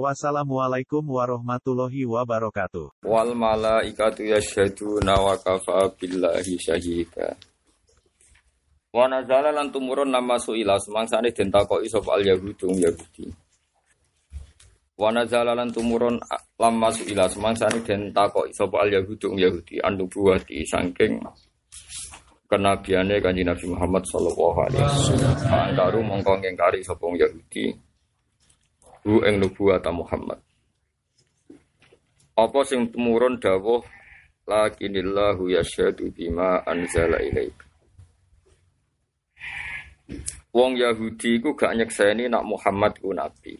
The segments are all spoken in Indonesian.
Wassalamualaikum warahmatullahi wabarakatuh. Wal malaikatu yasyhaduna wa kafa billahi syahida. Wa nazala lan tumurun nama suila semangsane den takoki sapa al yahudung yahudi. Wa nazala lan tumurun lamma suila semangsane den takoki sapa al yahudung yahudi andu buati saking kenabiane kanjeng Nabi Muhammad sallallahu alaihi wasallam. Andaru mongko ngingkari sapa Yahudi hu ing nubuwata Muhammad. Apa sing tumurun dawuh lakinillahu yasyhadu bima anzala ilaik. Wong Yahudi iku gak nyekseni nak Muhammad ku nabi.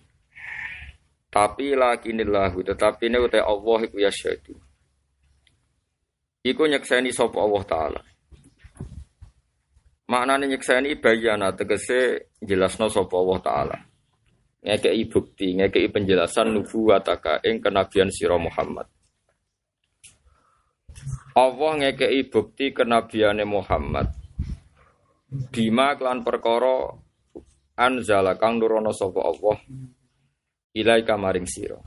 Tapi lakinillahu tetapi ne uta Allah iku yasyhadu. Iku nyekseni sapa Allah taala. Maknane nyekseni bayana tegese jelasno sapa Allah taala ngekei bukti, ngekei penjelasan nubuwataka ing kenabian sira Muhammad. Allah ngekei bukti kenabiane Muhammad. Bima klan perkara anzala kang nurono sapa Allah ilaika maring sira.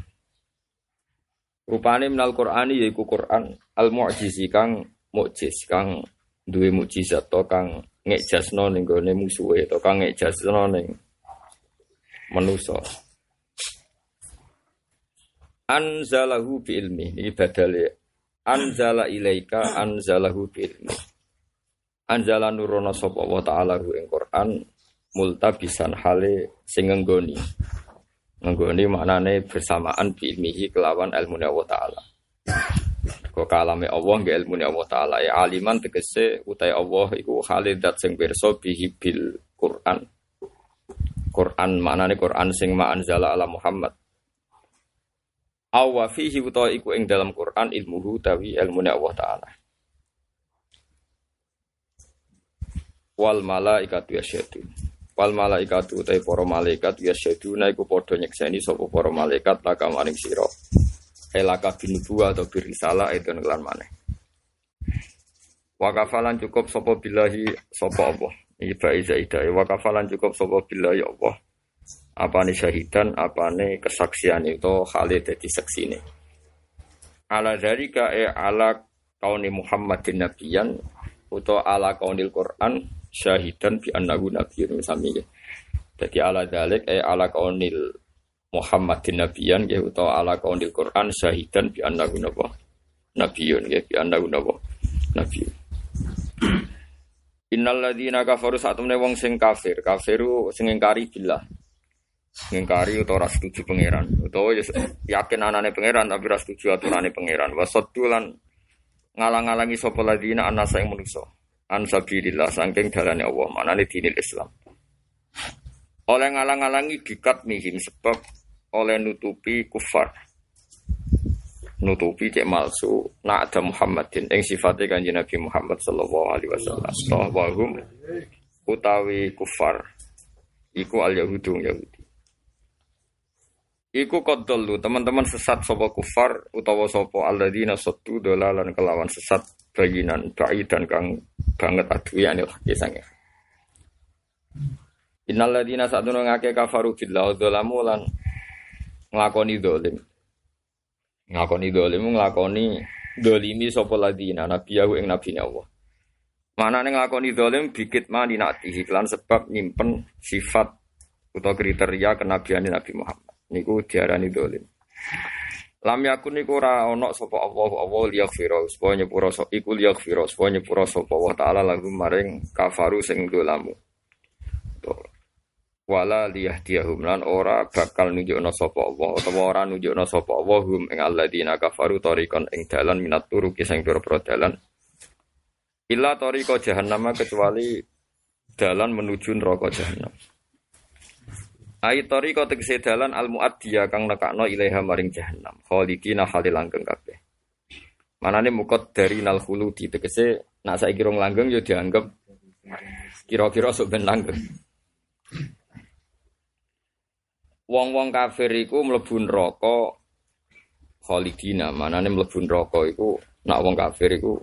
Rupane minal Qur'ani yaiku Qur'an al-mu'jizi kang mukjiz kang duwe mukjizat to kang ngejasno ning gone musuhe to kang ngejasno ning manusa. Anzalahu bi ilmi. Ini badale. Anzala ilaika anzalahu bi ilmi. Anzala nurono sapa wa taala hu ing Quran multabisan hale sing nggoni nggoni maknane bersamaan bi ilmihi kelawan ilmu Allah taala. Kok kalame Allah nggih ilmu Allah taala. Ya aliman tegese utai Allah iku khalidat sing pirsa bihi bil Quran Quran maknane Quran sing ma anzala ala Muhammad. Awa fihi utawa iku ing dalam Quran ilmuhu tawi ilmune Allah taala. Wal malaikatu yasyhadu. Wal malaikatu utawi para malaikat yasyhaduna iku padha nyekseni sapa para malaikat laka maring sira. Elaka binubuwa atau birisalah itu ngelan maneh. Wakafalan cukup sapa billahi sapa Allah. Iba zaidah wa kafalan cukup sapa bila ya Allah. Apane syahidan, apane kesaksian itu Khalid dadi saksine. Ala dari e ala kauni Muhammadin nabiyan utawa ala kaunil Quran syahidan bi annahu nabiyyun sami Jadi ala dalik e ala kaunil Muhammadin nabiyan ya utawa ala kaunil Quran syahidan bi annahu nabiyyun ya bi annahu nabiyyun. Innal ladzina kafaru satemene wong sing kafir, kafiru sing ingkari billah. Ngingkari utawa ora setuju pangeran, utawa ya yakin anane pangeran tapi ora setuju aturane pangeran. Wasaddu lan ngalang-alangi sapa ladzina anasa ing manusa. An sabilillah saking dalane Allah, manane dinil Islam. Oleh ngalang-alangi dikat mihim sebab oleh nutupi kufar nutupi cek malsu nak ada Muhammadin yang sifatnya kanji Nabi Muhammad sallallahu alaihi wasallam. Bahwa utawi kufar iku al yahudu yahudi. Iku kodolu teman-teman sesat sopo kufar utawa sopo alladzina saddu dolalan kelawan sesat bayinan dan kang banget adu ya lagi sange Innal ladzina sadunu ngake kafaru billah dzalamu lan dolim ngakoni dolim nglakoni dolimi sapa ladina? Nabi yahu ing nabi Allah. Mana nih nglakoni dolim bikit mani nanti iklan sebab nyimpen sifat atau kriteria kenabian Nabi Muhammad. Niku diarani dolim. Lam yakun niku ora ana sapa Allah Allah liyaghfira supaya nyepura iku liyaghfira supaya nyepura sapa Allah taala lagu maring kafaru sing dolamu wala liyahdiyahum. Lan ora bakal nunjukna sapa Allah utawa ora nunjukna sapa Allah hum ing alladzina kafaru tariqan ing dalan minat turuki sing pira-pira dalan. Illa tariqa jahannam kecuali dalan menuju neraka jahannam. Ai tariqa tegese dalan al muaddiya kang nekakno ilaiha maring jahannam. Khalidina halil langgeng kabeh. Manane mukot dari nal khuludi. Tegese nak saiki rong langgeng yo dianggap kira-kira sok ben langgeng. Wong-wong kafir iku mlebu neraka khalidina, manane mlebu neraka iku nak wong kafir iku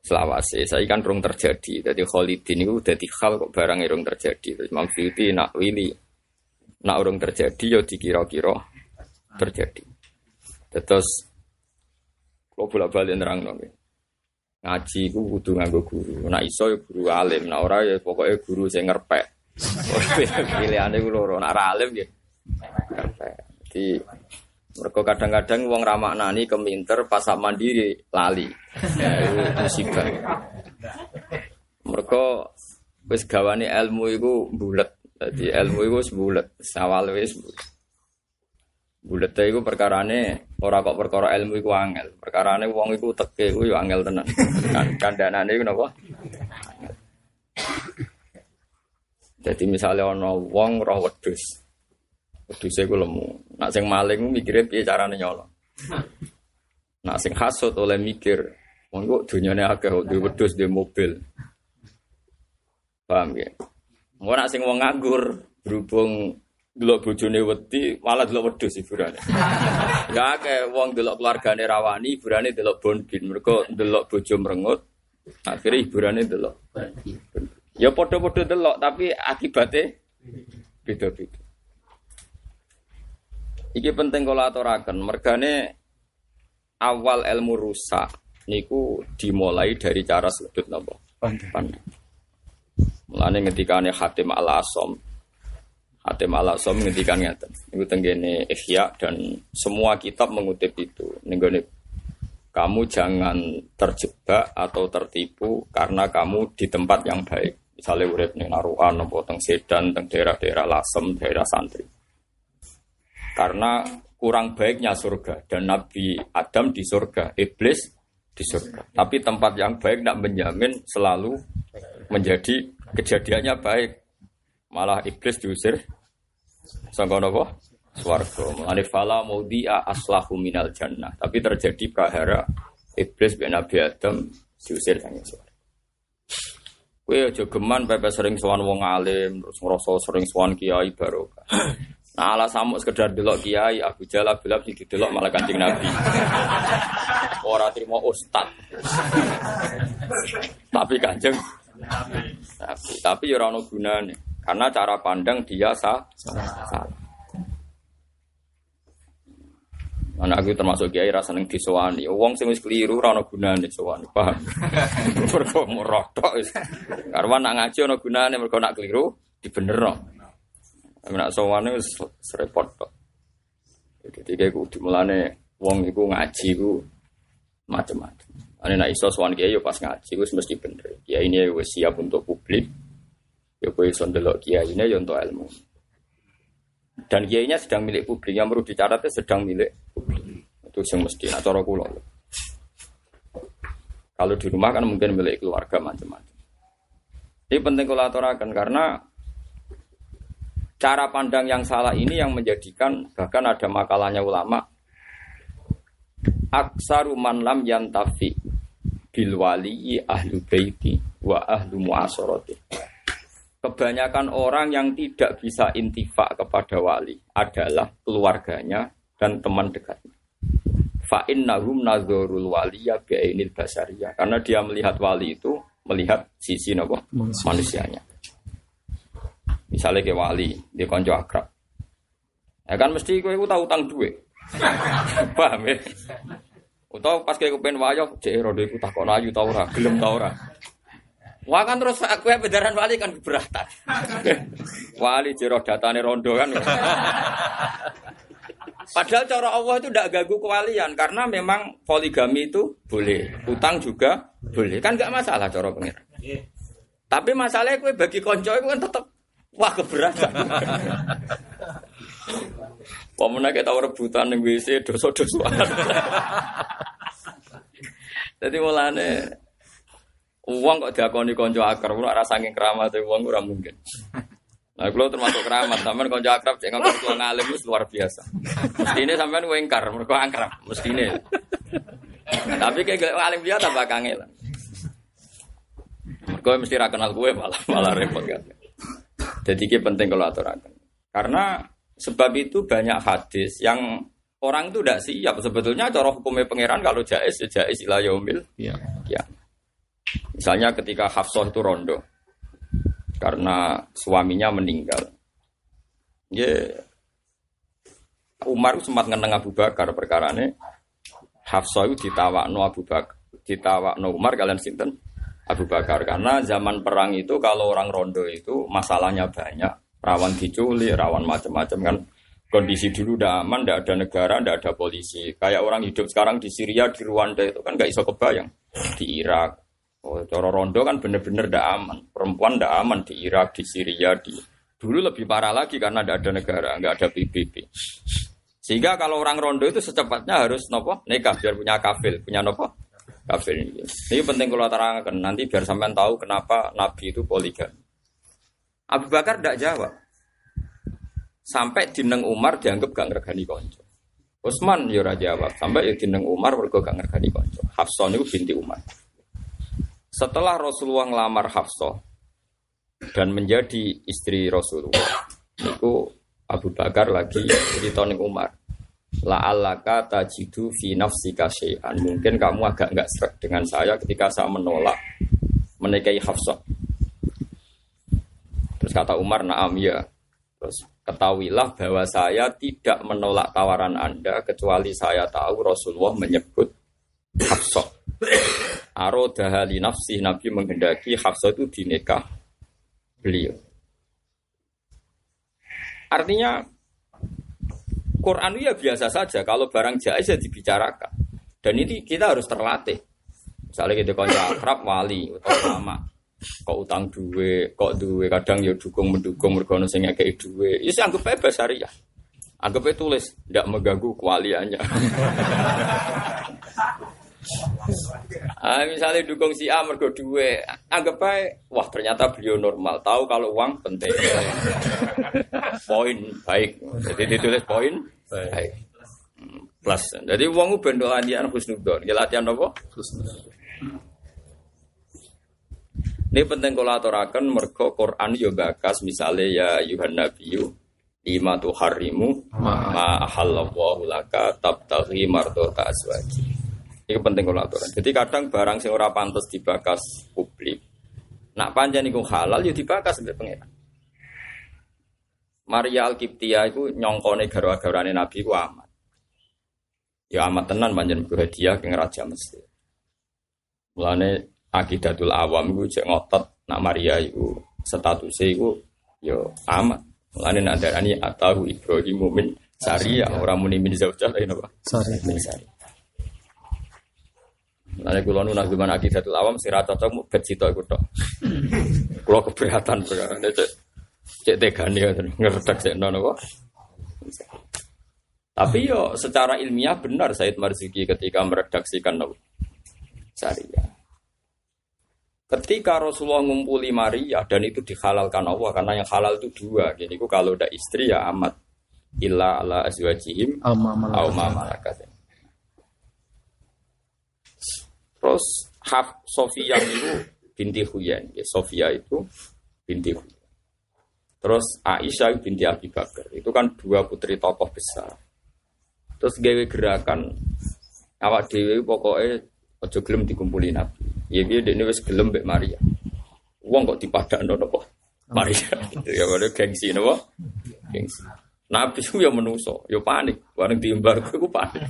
selawase. Saya kan rong terjadi. Jadi khalidin itu dadi hal kok barang rong terjadi. Terus Imam nak wili nak urung terjadi ya dikira-kira terjadi. Terus kalau bolak-balik nerang nggih. Ngaji ku kudu nganggo guru. Nak iso ya guru alim, nak ora ya pokoknya guru sing ngerpek. Pilihane ku loro, nak alim ya ngerpek. Jadi mereka kadang-kadang wong ramak nani keminter pas mandiri lali. Ya, itu musibah. Mereka wis gawane ilmu iku bulet. Jadi ilmu iku wis bulet, sawal wis bulet. Bulet iku perkarane ora kok perkara ilmu iku angel. Perkarane wong iku teke iku angel tenan. Kan kandhanane iku napa? Jadi misalnya ana wong roh wedhus. Wedhuse iku lemu. Nak sing maling mikire piye carane nyolong. Nak sing hasut oleh mikir, wong kok dunyane akeh duwe wedhus duwe mobil. Paham ya? Mau nak sing wong nganggur berhubung delok bojone wedi malah delok wedhus hiburane. ya akeh wong delok keluargane rawani hiburane delok bonbin. Mergo delok bojo merengut akhirnya hiburane delok. Ya padha-padha delok tapi akibatnya beda-beda. Iki penting kalau aturaken, mergane awal ilmu rusak niku dimulai dari cara sudut napa? Pandang. Mulane ngendikane Hatim Al-Asom. Hatim Al-Asom ngendikan ngeten. Niku tenggene Ihya dan semua kitab mengutip itu. Nenggone kamu jangan terjebak atau tertipu karena kamu di tempat yang baik. Misalnya urip ning Naruhan, nopo teng Sedan, teng daerah-daerah Lasem, daerah santri. Karena kurang baiknya surga dan Nabi Adam di surga, iblis di surga. Tapi tempat yang baik tidak menjamin selalu menjadi kejadiannya baik. Malah iblis diusir sangka napa? Swarga. Mulane fala maudhi'a aslahu minal jannah. Tapi terjadi prahara iblis ben Nabi Adam diusir sang surga. Kowe aja geman pepe sering sowan wong alim, terus ngrasa sering sowan kiai barokah. Nah, ala samuk sekedar delok kiai Abu Jalal Bilal sing didelok malah Kanjeng Nabi. Ora trimo ustad. Tapi Kanjeng Nabi. Tapi ya ora karena cara pandang dia sah. salah. Mana aku termasuk kiai rasa neng disowani. Wong sing wis keliru ora ono gunane sowani, paham? Wis. Karena nak ngaji ono gunane mergo nak keliru dibenerno. Nak sowane wis repot kok. Jadi kayak kudu mulane wong iku ngaji ku macam-macam. Ane nak iso sowan kiai yo pas ngaji wis mesti bener. Kiai ini wis siap untuk publik. Yo kowe iso ndelok kiai ini yo untuk ilmu. Dan kiainya sedang milik publik yang perlu dicatat sedang milik publik. Itu yang mesti nak cara kula. Kalau di rumah kan mungkin milik keluarga macam-macam. Ini penting kalau aturakan karena cara pandang yang salah ini yang menjadikan bahkan ada makalahnya ulama. Aksaru man lam yantafi bil wali ahlu baiti wa ahlu muasarati kebanyakan orang yang tidak bisa intifak kepada wali adalah keluarganya dan teman dekatnya. Fa innahum nazarul waliya bi'ainil basariyah. Karena dia melihat wali itu melihat sisi nopo manusianya misalnya ke wali dia konco akrab ya kan mesti kowe tahu utang duit paham ya Utawa pas kayak kepen wayo, cek rodo iku takon ayu tau ora, gelem tau ora. Wah kan terus aku ya bedaran wali kan keberatan. wali jero datane rondo kan. Padahal cara Allah itu tidak gagu kewalian karena memang poligami itu boleh, utang juga boleh, kan nggak masalah cara pengiran. Tapi masalahnya kue bagi konco itu kan tetap wah keberatan. Pemenang kita rebutan yang WC dosa-dosa. Jadi mulane uang kok diakoni konco akar, ora rasa saking keramat uang ora mungkin. Nah, kalau termasuk keramat, sampean konco akrab cek nganggo tua ngalim luar biasa. Mesti ini sampean wengkar, mereka akrab, mesti ini. Tapi kayak alim dia tambah kangelan. Gue mesti ra kenal gue malah malah repot kan. Jadi ini penting kalau aturakan. Karena sebab itu banyak hadis yang orang itu tidak siap. Sebetulnya cara hukumnya pangeran kalau jais ya jais ilah yaumil. Iya. Ya. Misalnya ketika Hafsah itu rondo karena suaminya meninggal. Ya Umar sempat ngeneng Abu Bakar perkara ini Hafsah itu ditawakno Abu Bakar ditawakno Umar kalian sinten Abu Bakar. Karena zaman perang itu kalau orang rondo itu masalahnya banyak. Rawan diculik rawan macam-macam kan. Kondisi dulu udah aman tidak ada negara tidak ada polisi. Kayak orang hidup sekarang di Syria di Rwanda itu kan nggak iso kebayang. Di Irak. Oh, coro rondo kan bener-bener tidak aman. Perempuan tidak aman di Irak di Syria di dulu lebih parah lagi karena tidak ada negara nggak ada PBB sehingga kalau orang rondo itu secepatnya harus nopo nikah biar punya kafil. Punya nopo kafir ini. Ini penting kalau terangkan nanti biar sampean tahu kenapa Nabi itu poligami. Abu Bakar tidak jawab. Sampai dineng Umar dianggap gak ngergani konco. Utsman ya ora jawab. Sampai ya dineng Umar mergo gak ngergani konco. Hafsah itu binti Umar. Setelah Rasulullah ngelamar Hafsah dan menjadi istri Rasulullah, itu Abu Bakar lagi cerita Umar la'allaka tajidu fi nafsika syai'an. Mungkin kamu agak enggak serak dengan saya ketika saya menolak menikahi Hafsah. Terus kata Umar, "Na'am ya." Terus ketahuilah bahwa saya tidak menolak tawaran Anda kecuali saya tahu Rasulullah menyebut Hafsah. Aro dahali nafsi Nabi menghendaki Hafsah itu dinikah beliau. Artinya Quran ya biasa saja. Kalau barang jais ya dibicarakan. Dan ini kita harus terlatih. Misalnya kita konco akrab wali atau lama. Kok utang duwe, kok duwe kadang ya dukung mendukung mergono sing ngekeki duwe. Ya anggap bebas ya. Anggap tulis, tidak mengganggu kewaliannya. ah, misalnya dukung si A mergo duwe, anggap aja, wah ternyata beliau normal, tahu kalau uang penting. poin baik. Jadi ditulis poin baik. Plus. Jadi uang ben latihan husnudon. Ya latihan apa? Husnudon. Ini penting kalau aturakan mergo Quran yo bakas misalnya ya Yuhan Nabiyu lima tu harimu ma ahallallahu laka tabtaghi mardota aswaji. Ini penting kalau aturan. Jadi kadang barang sing ora pantas dibakas publik. Nak panjang iku halal yo dibakas sampai pengiran. Maria Al-Qibtiyah itu nyongkone garwa-garwane Nabi ku amat. Ya amat tenan panjen hadiah ke Raja Mesir. Mulane akidatul awam iku cek ngotot nak Maria iku statusnya iku yo ya amat. Mulane nak darani atahu Ibrahim min Sari ya orang muni min zaujah lain apa? Sari. Min Sari. Mulane kula nu nak akidatul awam sira cocok mu bet sitok iku tok. Kula keberatan perkara cek cek tegane ngertek cek nono kok. Tapi yo secara ilmiah benar Said Marzuki ketika meredaksikan Nabi Syariah. Ketika Rasulullah ngumpuli Maria dan itu dihalalkan Allah karena yang halal itu dua. Ku kalau udah istri ya amat illa ala azwajihim au malakat. Terus Haf Sofia itu binti Huyen. Ya, Sofia itu binti Huyen. Terus Aisyah binti Abi Bakar. Itu kan dua putri tokoh besar. Terus gawe gerakan awak dewi pokoknya ojo gelem dikumpulin Nabi. Ya dia ini wis gelem mbek Maria. Wong kok dipadakno napa? Maria. ya ada gengsi napa? Gengsi. Nabi itu ya menuso, ya panik. Bareng diimbar ku panik.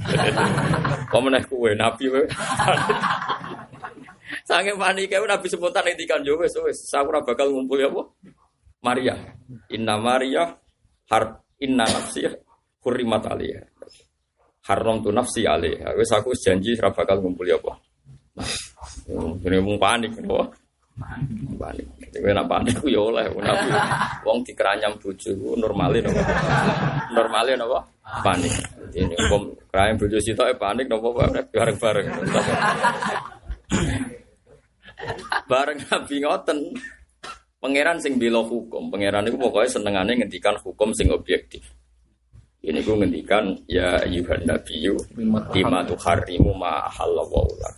Kok meneh kowe Nabi kowe. Sange panik kae Nabi spontan ngendikan yo wis wis aku ora bakal ngumpul apa? Maria. Inna Maria har inna nafsi hurrimat alaiha. Haram tu nafsi alaiha. Wis aku janji ora bakal ngumpul apa? Ini mung panik, kenapa? Panik. Kowe nak panik ku ya oleh. Wong dikeranyam bojo normale napa? Normale napa? Panik. Ini wong keranyam bojo sitoke panik napa bareng-bareng. Bareng nabi ngoten. Pangeran sing bela hukum, pangeran itu pokoknya senengane ngendikan hukum sing objektif. Ini gue ngendikan ya ayuhan nabiyyu lima tuharimu ma halallahu lak.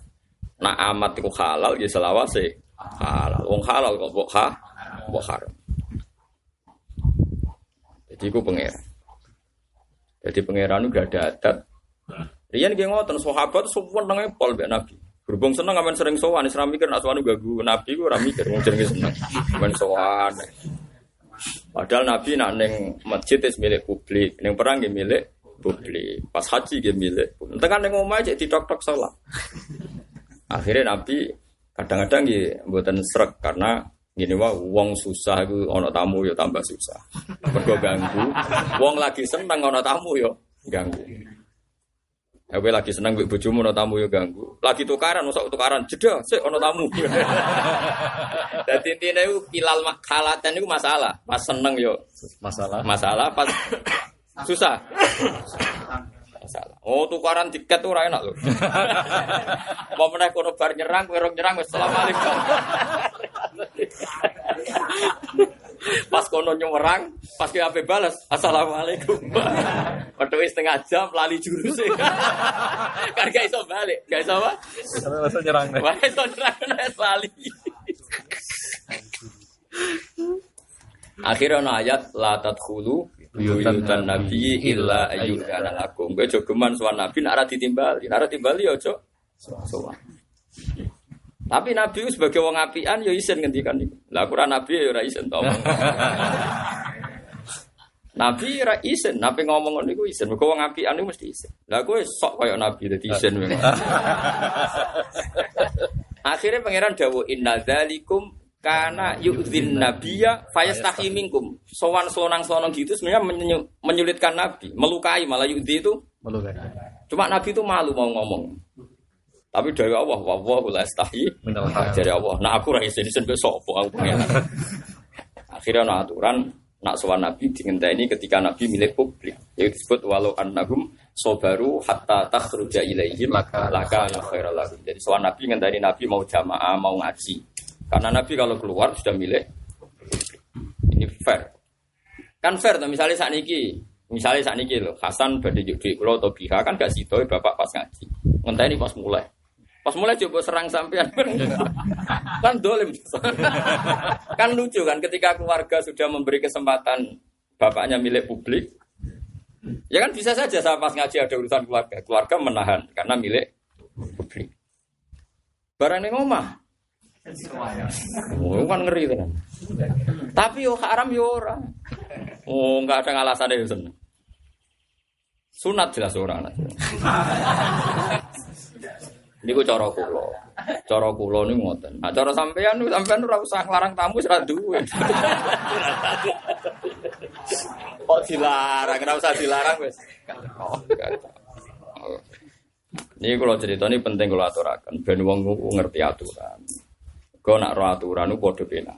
Nah amat itu halal ya selawase halal. Wong halal kok mbok ha haram. Jadi gue pangeran. Jadi pangeran itu gak ada adat. Rian gue ngotot sahabat semua pol be nabi. Berhubung seneng aman sering sowan, Islam mikir nak sowan ganggu nabi gue rami mikir wong jenenge seneng. Aman sowan. Padahal Nabi nak neng masjid itu milik publik, neng perang itu milik publik, pas haji itu milik. Entah kan neng omah aja tok tok sholat. Akhirnya Nabi kadang-kadang gitu buatan serak karena gini wah wong susah itu ono tamu yo tambah susah. Mergo ganggu. Wong lagi seneng ono tamu yo ganggu. Ya lagi seneng mbek bojomu ono tamu yo ganggu. Lagi tukaran, usah tukaran, jeda sik ono tamu. Dadi intine iku kilal khalatan iku masalah. Pas seneng yo Masalah. masalah, pas susah. Masalah. Oh, tukaran tiket ora enak lho. Mau meneh kono bar nyerang, kowe nyerang wis asalamualaikum. Pas kono nyerang, pas kowe ape balas, assalamualaikum. Padahal setengah jam lali jurus kan gak iso balik, gak iso apa? Masa nyerang. Wah, iso nyerang lali. Akhirnya ana ayat la tadkhulu buyutan nabi illa ayyukana lakum. Kowe jogeman sowan nabi nek ora ditimbali, nek ora timbali ya aja sowan. Tapi Nabi sebagai wong apian ya isin ngendikan niku. Lah aku ora nabi ya ora isin to. Nabi ora isin, nabi ngomong ngono niku isin. Mergo wong apian niku mesti isin. Lah kowe sok kaya nabi dadi isin memang. Akhirnya pangeran dawuh inna dzalikum karena yu'dzin nabiyya fayastahi minkum. Sowan sonang sonong gitu sebenarnya menyu- menyulitkan nabi, melukai malah yu'dzi itu. Malu kan? Cuma nabi itu malu mau ngomong. Tapi dari Allah, wallahu la Minal dari Allah. Nah aku ra isin isin besok apa aku pengen. Akhirnya ana aturan nak sowan nabi digenteni ketika nabi milik publik. Yaitu disebut walau annahum sobaru hatta takhruja ilaihim Laka- laka khairal lahum. Jadi sowan nabi ngenteni nabi mau jamaah, mau ngaji. Karena nabi kalau keluar sudah milik. Ini fair. Kan fair tuh misalnya saat niki, misalnya saat niki loh, Hasan juk duit kula atau Biha kan gak sido bapak pas ngaji. Ngenteni pas mulai. Pas mulai coba serang sampean kan dolim. kan lucu kan ketika keluarga sudah memberi kesempatan bapaknya milik publik. Ya kan bisa saja saya pas ngaji ada urusan keluarga, keluarga menahan karena milik publik. Barang yang omah. Oh, kan ngeri kan. Tapi yo haram yo ora. Oh, enggak ada alasan itu. Sunat jelas ora Ini gue cara kulo, cara kulo ini ngoten. Nah, cara sampean, sampean ora usah nglarang tamu ora duwe. Kok dilarang? Ora usah dilarang wis. Oh, Ini kalau cerita ini penting kalau aturakan. Ben wong ngerti aturan. Kau nak roh aturan itu kode pena.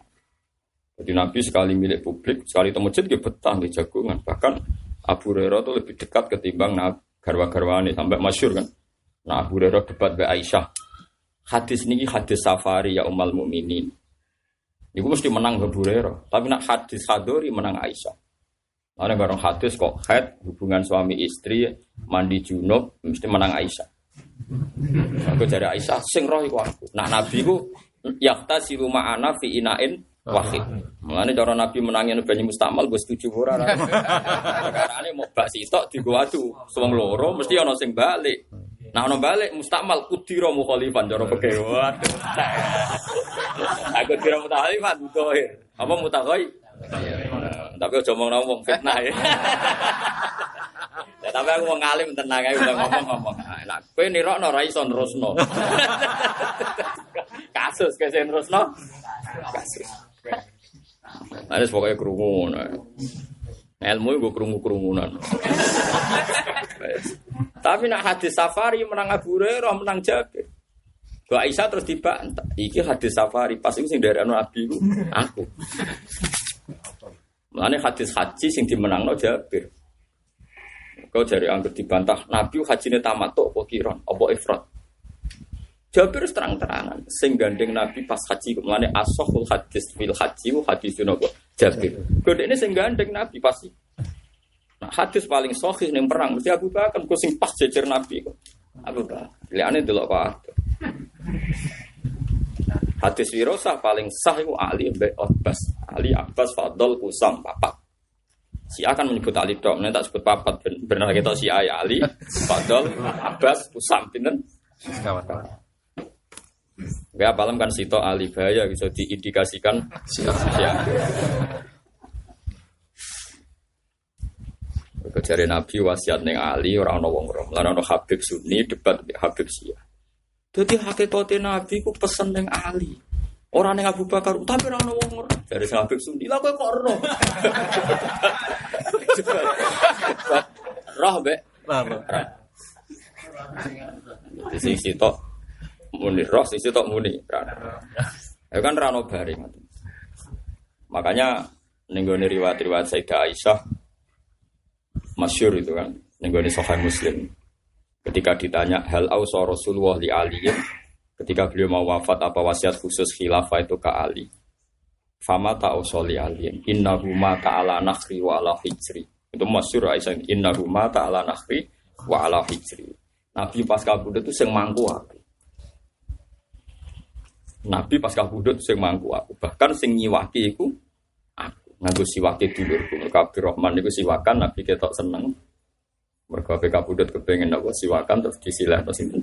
Jadi Nabi sekali milik publik, sekali temu masjid dia betah di jagungan. Bahkan Abu Hurairah itu lebih dekat ketimbang nah, garwa-garwani sampai masyur kan. Nah Abu Hurairah debat be Aisyah. Hadis ini hadis safari ya umal mukminin. Iku mesti menang Abu Hurairah. Tapi nak hadis hadori menang Aisyah. Ada barang hadis kok head hubungan suami istri mandi junub mesti menang Aisyah. Aku dari Aisyah sing roh iku aku. Nah Nabi ku yakta si rumah ana fi inain wahid. Mulane cara Nabi menangin banyu mustamal gue setuju ora. Perkara mau bak sitok digo adu. Wong loro mesti ana sing balik. Nah ono balik mustakmal kudira mukhalifan cara peke. Waduh. Aku kira mukhalifan dohir. Apa mutaghai? Tapi aja ngomong ngomong fitnah ya. Ya tapi aku mau ngalim tenang aja udah ngomong-ngomong. Nah, kowe nirokno ra iso nerusno. Kasus kese nerusno. Kasus. Nah, ini pokoknya kerumunan. Ilmu gue kerungu-kerumunan. Tapi nak hadis safari menang Abu Hurairah menang Jabir. Gua Aisyah terus dibantah. Iki hadis safari pas itu sing dari anu Abi ku aku. Mulane hadis haji sing dimenangno Jabir. Kau dari anggur dibantah Nabi hajine tamat tuh apa kiron apa ifrat. Jabir terang-terangan sing gandeng Nabi pas haji ke mana asohul hadis fil haji hadis nopo Jabir. Kode ini sing gandeng Nabi pasti. Nah hadis paling sahih ning perang mesti Abu Bakar kok sing pas jejer Nabi kok. Abu Bakar. Liane delok kok. Hadis wirosah paling sah itu Ali bin Abbas. Ali Abbas Fadl Usam papat. Si akan menyebut Ali dok, nanti tak sebut papat. Benar kita si A ya Ali, Fadl, Abbas, Usam, pinten. Kawan. Gak apalam kan sito Ali bahaya bisa diindikasikan si A. Kejari Nabi wasiat neng Ali orang ono wong rom. Lan ono Habib Sunni debat Habib Syiah. Dadi hakikate Nabi ku pesen neng Ali. Orang neng Abu Bakar, tapi orang ono wong rom. Dari sing Habib Sunni, lah kowe kok ero. Roh mbek Lama. di sing sitok muni roh, sing sitok muni. Ya kan rano bareng. Makanya nenggone riwayat-riwayat Sayyidah Aisyah masyur itu kan nenggone Sahih Muslim. Ketika ditanya hal ausa Rasulullah li Ali ketika beliau mau wafat apa wasiat khusus khilafah itu ke Ali. Fama ta'ausa li Ali innahu ma ta'ala nakhri wa ala hijri. Itu masyur Aisyah innahu ma ta'ala nakhri wa ala hijri. Nabi pas kabudut itu sing mangku aku. Nabi pas kabudut sing mangku aku. Bahkan sing nyiwaki iku aku. Nganggo siwake dulurku. Mergo Abdurrahman iku siwakan Nabi ketok seneng. Mergo ape kabudut kepengen apa siwakan terus disilah terus sinten.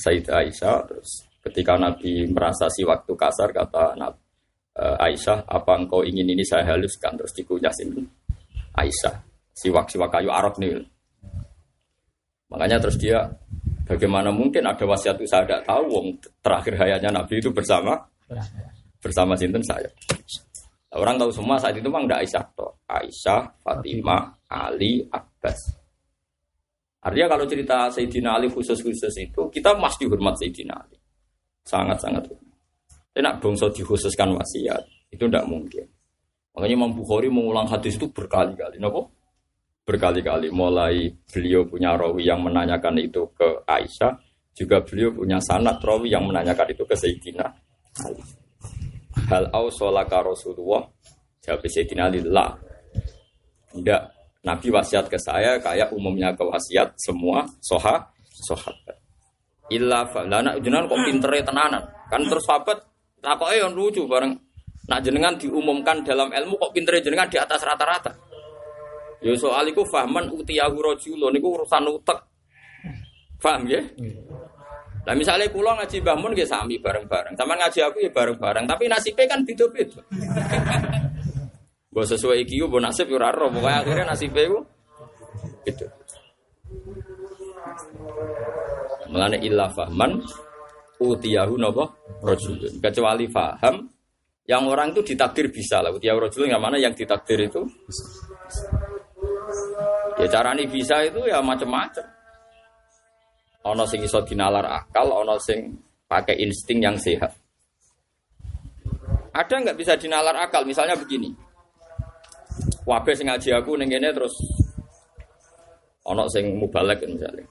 Sayyidah Aisyah terus ketika Nabi merasa siwak itu kasar kata Nabi Aisyah, apa engkau ingin ini saya haluskan terus dikunyah sinten. Aisyah, siwak-siwak kayu Arab nih. Makanya terus dia bagaimana mungkin ada wasiat itu saya tidak tahu wong terakhir hayatnya Nabi itu bersama bersama sinten saya. Orang tahu semua saat itu memang tidak Aisyah toh. Aisyah, Fatimah, Ali, Abbas. Artinya kalau cerita Sayyidina Ali khusus-khusus itu kita mesti hormat Sayyidina Ali. Sangat-sangat hormat. Enak bangsa dikhususkan wasiat itu tidak mungkin. Makanya Imam Bukhari mengulang hadis itu berkali-kali. Kenapa? Berkali-kali mulai beliau punya rawi yang menanyakan itu ke Aisyah juga beliau punya sanat rawi yang menanyakan itu ke Sayyidina Ali. Hal ausolaka Rasulullah? Jawab Sayyidina Ali lah tidak Nabi wasiat ke saya kayak umumnya ke wasiat semua soha sahabat illa lana jenengan kok pintere tenanan? Kan terus sahabat takoke yang lucu bareng. Nak jenengan diumumkan dalam ilmu kok pintere jenengan di atas rata-rata Ya soal iku fahman utiyahu rajulun niku urusan utek. Paham ya? Lah misalnya kula ngaji Mbah Mun nggih sami bareng-bareng. Sama ngaji aku ya bareng-bareng, tapi nasibnya kan beda-beda. Mbok sesuai iki yo mbok nasib yo ora ero, pokoke akhirnya nasibnya iku gitu. Mulane illa fahman utiyahu napa rajulun. Kecuali faham yang orang itu ditakdir bisa lah. Utiyahu rajulun yang mana yang ditakdir itu Ya cara ini bisa itu ya macam-macam. Ono sing iso dinalar akal, ono sing pakai insting yang sehat. Ada nggak bisa dinalar akal? Misalnya begini. Wabe sing ngaji aku ning kene terus ono sing mubalek misalnya.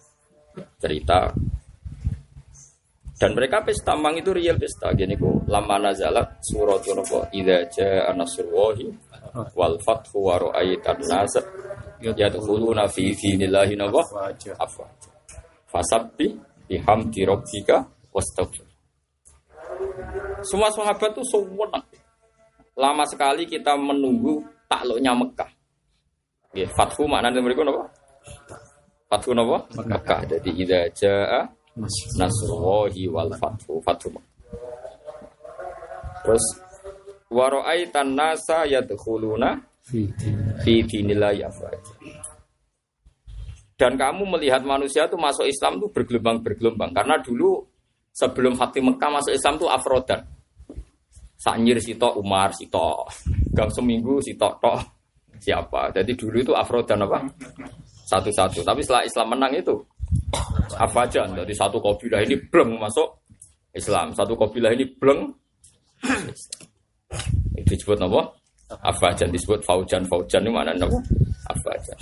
Cerita dan mereka pesta mang itu real pesta gini kok lama nazalat surat apa idza jaa nasrullahi wal fathu wa yadkhuluna fi dinillahi nawa afwa. Fasabbi bihamdi rabbika wastaghfir. Semua sahabat tuh sewenang. Lama sekali kita menunggu takluknya Mekah. Ya fathu maknanya mereka napa fathu napa? Mekah. Jadi idza jaa nasrullahi wal fathu. Fathu terus wa ra'aitan nasa yadkhuluna fi dinillahi afwaja. Dan kamu melihat manusia itu masuk Islam itu bergelombang-bergelombang karena dulu sebelum Fatih Mekah masuk Islam itu afrodan. Sanyir sito Umar sito, gang seminggu sito toh siapa. Jadi dulu itu afrodan apa? Satu-satu. Tapi setelah Islam menang itu apa aja? Jadi satu kabilah ini bleng masuk Islam, satu kabilah ini bleng. Itu disebut apa? Afajan disebut faujan faujan itu mana nopo afajan.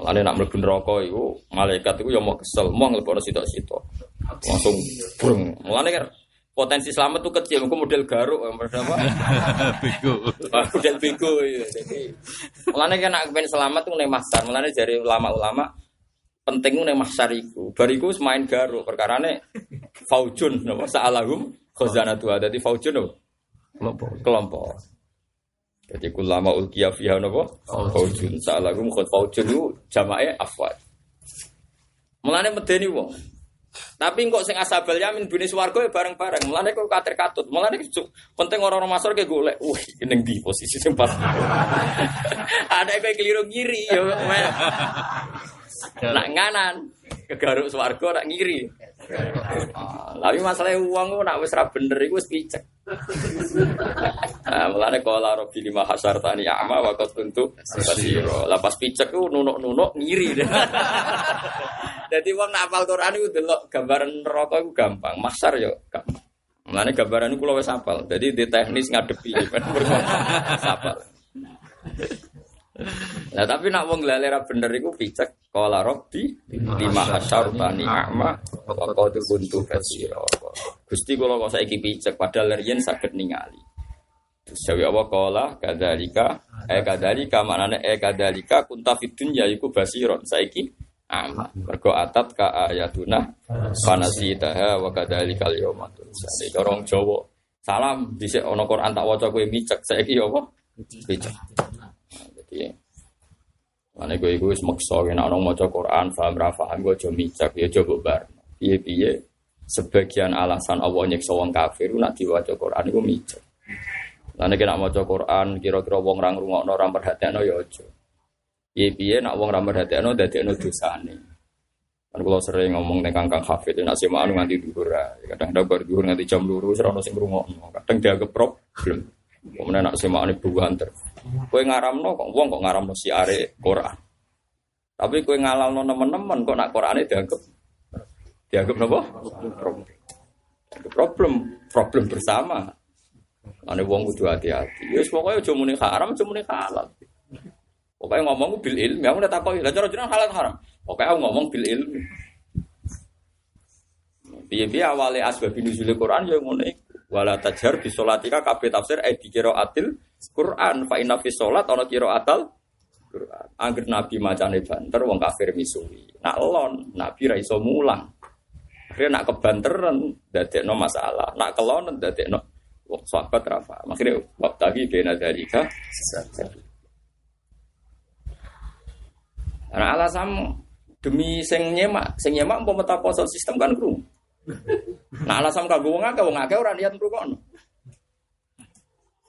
Makanya nak mlebu neraka itu malaikat itu yang mau kesel, mau ngelebokno sitok-sitok. Langsung breng. Mulane kan potensi selamat tuh kecil, aku model garuk, model apa? Bego. Ah, model bego ya. Jadi, mulane kan nak pengen selamat tuh ning mahsar, mulane dari ulama-ulama penting ning mahsar iku. Bariku main garuk, perkarane faujun napa sa'alahum khazanatu. Dadi faujun napa? Kelompok. Jadi kulama ulkiya fiha napa? Faujun sa'alahum khad faujun itu jamae afwad. Mulane medeni wong. Tapi kok sing asabal yamin bune swarga ya bareng-bareng. Mulane kok kater katut. Mulane penting orang-orang masuk ke golek. Wih, ning di posisi sing pas. Ada yang keliru ngiri ya. Nak nganan kegaruk swarga nak ngiri. Ah, Tapi masalah uang nak wis ra bener iku wis picek. Nah, mulane lima hasartani a'ma wa qad kuntu basira. Lah picek ku nunuk-nunuk ngiri. Jadi wong nak hafal Quran iku delok gambaran neraka iku gampang, masar yo. Mulane gambaran iku wis hafal. Jadi di teknis ngadepi hafal. Nah tapi nak wong lali ra bener iku picek kala rabbi lima hasartani a'ma wa qad kuntu basira. Gusti kula kok saiki picek padahal riyen saged ningali. Terus jawi apa kala kadzalika eh kadzalika maknane eh kadzalika kunta fid dunya iku basiron saiki ama mergo atat ka ayatuna fanasitaha wa kadzalika al-yawma tunsa. Orang Jawa salam dhisik ana Quran tak waca kowe micek saiki apa? Picek. Jadi Mane gue iku wis maksa yen ana maca Quran paham ra gue aja micek ya coba bar. Piye-piye sebagian alasan Allah nyiksa wong kafir nak diwaca Quran iku micek. Lah nek nak maca Quran kira-kira wong ra ngrungokno ra perhatekno ya aja. Piye-piye nak wong ra perhatekno dadekno dosane. Kan kula sering ngomong ning Kangkang Hafid nek semaan nganti dhuwur ae. Kadang-kadang bar dhuwur nganti jam 2 ora ono sing ngrungokno. Kadang dianggap problem. Kemudian nak semaan buanter. Kowe ngaramno kok wong kok ngaramno siare Quran. Tapi kowe ngalalno nemen-nemen kok nak Qurane dianggap dianggap napa? Problem. Problem, problem bersama. Ane wong kudu hati-hati. Ya wis pokoke aja muni haram, aja muni halal. Pokoke ngomong bil ilmi, aku udah takoki, lah cara jeneng halal haram. Pokoke aku ngomong bil ilmi. Piye-piye awale asbab nuzul Quran ya iku. Wala tajhar bi sholatika kabeh tafsir eh dikira atil Quran fa inna fi sholat ana kira atal Quran. Angger nabi macane banter wong kafir misuwi. Nak lon, nabi ra iso mulang. Akhirnya nak kebanteran dadekno masalah. Nak kelon dadekno wong sahabat rafa. Akhirnya waktu lagi bena dalika. Nah alasan demi sing nyemak, sing nyemak umpama sistem kan kru. Nah alasan kanggo wong akeh wong akeh ora niat ngrungokno.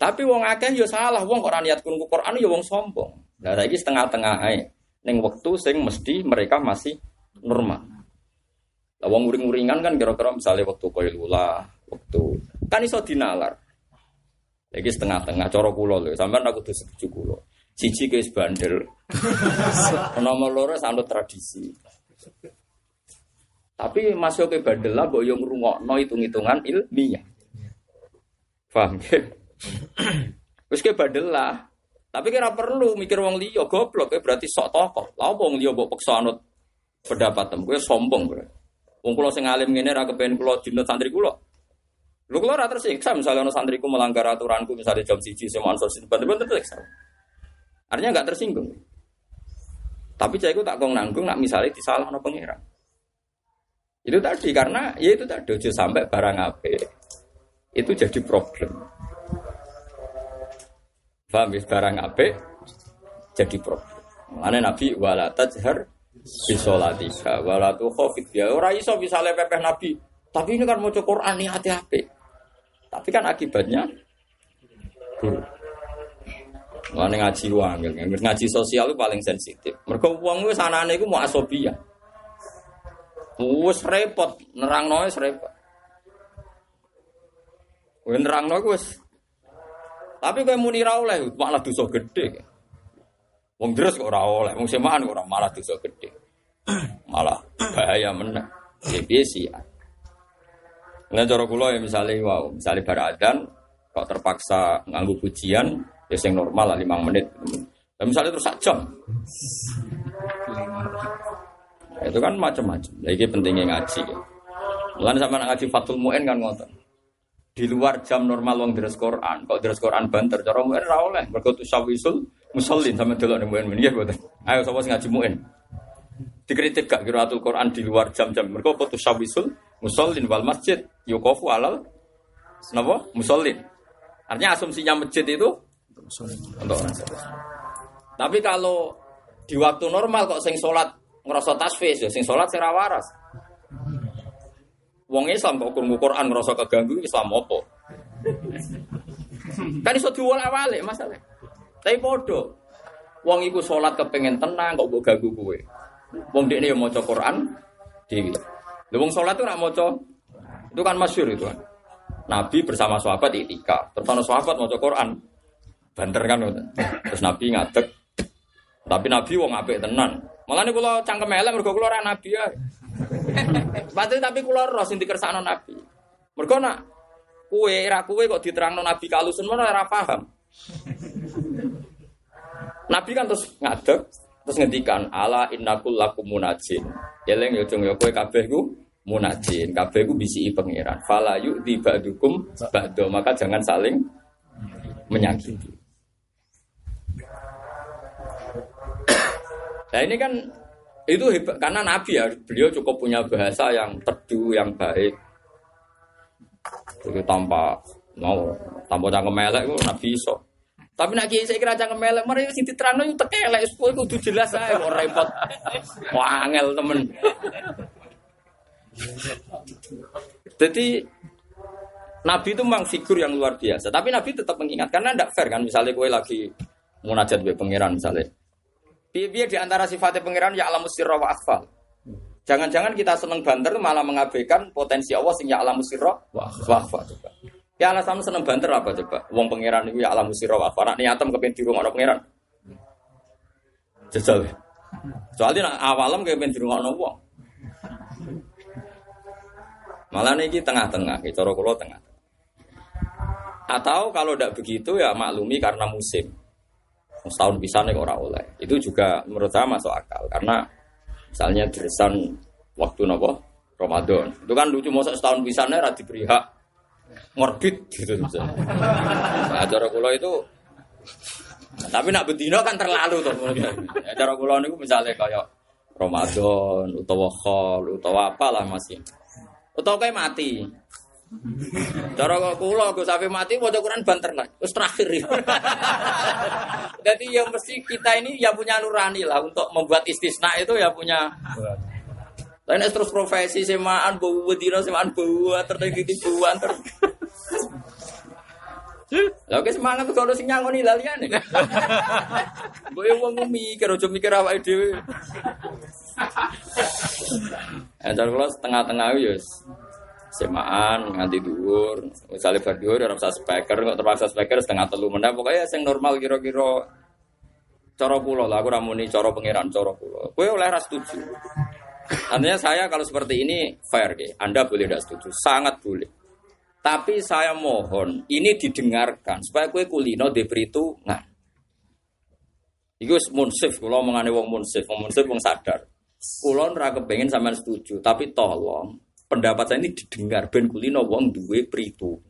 Tapi wong akeh yo salah, wong kok ora niat krungu Quran yo wong sombong. Lah saiki setengah-tengah ae. Ning wektu sing mesti mereka masih normal. Lah wong uring-uringan kan kira-kira misalnya waktu koilula, waktu kan iso dinalar. Lagi setengah-tengah cara kula lho, sampean aku kudu setuju kula. Siji guys bandel. Nomor loro sanut tradisi. Tapi masuk ke bandel lah mbok yo ngrungokno hitung-hitungan ilmiah. Paham ya? Wis ke bandel lah. Tapi kira perlu mikir wong liya goblok ya berarti sok tokoh. Lah wong liya mbok paksa anut pendapat tem kowe sombong berarti. Wong kula sing alim ngene ra kepen kula dinut santri kula. Lho kula ora tersiksa misalnya ono santriku melanggar aturanku misalnya jam 1 sama ansor tiba-tiba tersiksa. Artinya nggak tersinggung. Tapi saya itu tak kong nanggung nak misalnya disalah no pengiran. Itu tadi karena ya itu tadi ojo sampai barang apa itu jadi problem. Paham ya barang apa jadi problem. Mana Nabi wala tajhar bisolatika wala khofit ya ora iso misalnya pepeh Nabi. Tapi ini kan mau Quran nih hati-hati. Tapi kan akibatnya buruk. Mana ngaji uang, ngaji sosial itu paling sensitif. Mereka uang itu sana itu mau asobia. Wes repot, nerang noy repot. Wes nerang noy wes. Tapi kayak muni ra oleh, malah dosa gede. Wong deres kok ora oleh, wong semaan kok ora malah dosa gede. Malah bahaya meneh. Ya? Nah cara kula ya misalnya wow, misalnya baradan kok terpaksa nganggu pujian ya yang normal lah lima menit. Dan misalnya terus sak jam. Nah, itu kan macam-macam. Lagi pentingnya ngaji. Ya. Sama ngaji Fatul Muin kan ngoten. di luar jam normal wong deres Quran, kok deres Quran banter cara muen ora oleh. Mergo tusawisul musallin sampe delok muen nggih boten. Ayo sapa sing ngaji muen. Dikritik gak qiraatul Quran di luar jam-jam. Mergo apa tusawisul musallin wal masjid yuqafu alal napa? Musallin. Artinya asumsinya masjid itu untuk orang. Tapi kalau di waktu normal kok sing sholat ngerasa tasfis ya sing sholat sira waras. Wong Islam kok kurung Quran ngerasa keganggu Islam apa? kan iso diwolak-walik masalah. Tapi podo. Wong iku sholat kepengen tenang kok mbok ganggu kowe. Wong dekne ya maca Quran dhewe. Lha wong sholat tuh ora maca itu kan masyhur itu kan. Nabi bersama sahabat itikaf. Terus ana sahabat maca Quran. Banter kan. Terus Nabi ngadeg. Tapi Nabi wong apik tenan. Malah nih kalau cangkem elek mergo kula ora nabi ya. Pasti tapi kula roh sing dikersakno nabi. Mergo nak kue ra kue kok diterangno nabi kalusun mana ora paham. Nabi kan terus ngadeg terus ngendikan ala innakul lakum munajin. Eleng yo cung yo kowe kabeh ku munajin, kabeh ku bisi pangeran. Fala yuk di ba'dukum ba'do, maka jangan saling menyakiti. Nah ini kan itu hebat karena Nabi ya beliau cukup punya bahasa yang teduh yang baik. Itu tanpa mau tanpa cangkem melek itu Nabi iso. Tapi nak kiai saya kira cangkem melek, mari sing diterangno itu tekelek, itu kudu jelas ae kok repot. Wah angel temen. Jadi Nabi itu memang figur yang luar biasa. Tapi Nabi tetap mengingatkan karena tidak fair kan. Misalnya kue lagi munajat be pangeran misalnya. Biar di antara sifatnya pangeran ya alam sirra wa akhfal. Jangan-jangan kita seneng banter malah mengabaikan potensi Allah sing ya alam sirra wa. Coba. Ya alasan seneng banter apa coba? Wong pangeran itu ya alam sirra wa akhfal. Nek niatem kepen di rumah pangeran. Jajal. Soalnya awalam kepen di rumah wong. Malah ini tengah-tengah, cara kula tengah. Atau kalau tidak begitu ya maklumi karena musim. Setahun bisa nih orang oleh. Itu juga menurut saya masuk akal karena misalnya dresan waktu nopo Ramadan. Itu kan lucu masa setahun bisa nih diberi hak ngorbit gitu misalnya. Nah, cara itu tapi nak bedino kan terlalu tuh. Ya, cara niku misalnya kayak Ramadan utawa khol utawa apalah masih Utawa kayak mati. Cara kok kula Gus Safi mati maca Quran banter lah. Terus terakhir. Jadi yang mesti kita ini ya punya nurani lah untuk membuat istisna itu ya punya Lain terus profesi semaan bau bedino semaan bau terus bau antar. Lah oke semangat tuh kalau sing nyangoni laliane. Gue yang wong mikir aja mikir awake dhewe. Entar kalau setengah-tengah ya semaan nganti dhuwur, misalnya bar dhuwur ora usah speaker, kok terpaksa speaker setengah telu meneh pokoknya sing normal kira-kira cara kula lah aku ramuni cara pangeran cara kula. Kowe oleh ra setuju. Artinya saya kalau seperti ini fair deh. Anda boleh tidak setuju, sangat boleh. Tapi saya mohon ini didengarkan supaya kue kulino itu nah. Iku munsif, kalau mengani wong munsif, wong munsif wong sadar. Kulon ora kepengen sampean setuju, tapi tolong pendapat saya ini didengar ben kulino wong duwe.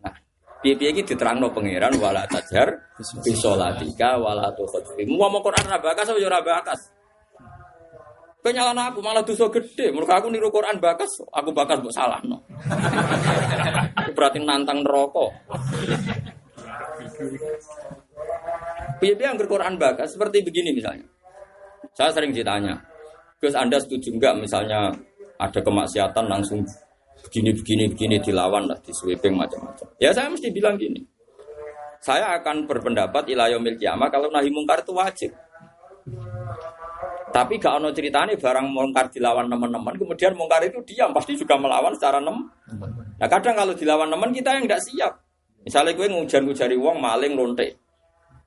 Nah, piye-piye iki diterangno pangeran wala tajar bisolatika wala tukhfi. Mau mau Quran ra bakas apa ora bakas? Penyalan aku malah dosa gede. Mereka aku niru Quran bakas, aku bakas mbok salah no. Berarti nantang neraka. Piye-piye yang Quran bakas seperti begini misalnya. Saya sering ditanya, Gus Anda setuju enggak misalnya ada kemaksiatan langsung begini begini begini dilawan lah di sweeping macam-macam. Ya saya mesti bilang gini. Saya akan berpendapat ilayomil kiamah kalau nahi mungkar itu wajib. Tapi gak ono ceritanya barang mungkar dilawan teman-teman, kemudian mungkar itu diam, pasti juga melawan secara nem. Nah kadang kalau dilawan teman kita yang tidak siap. Misalnya gue ngujar ngujari uang maling lonte,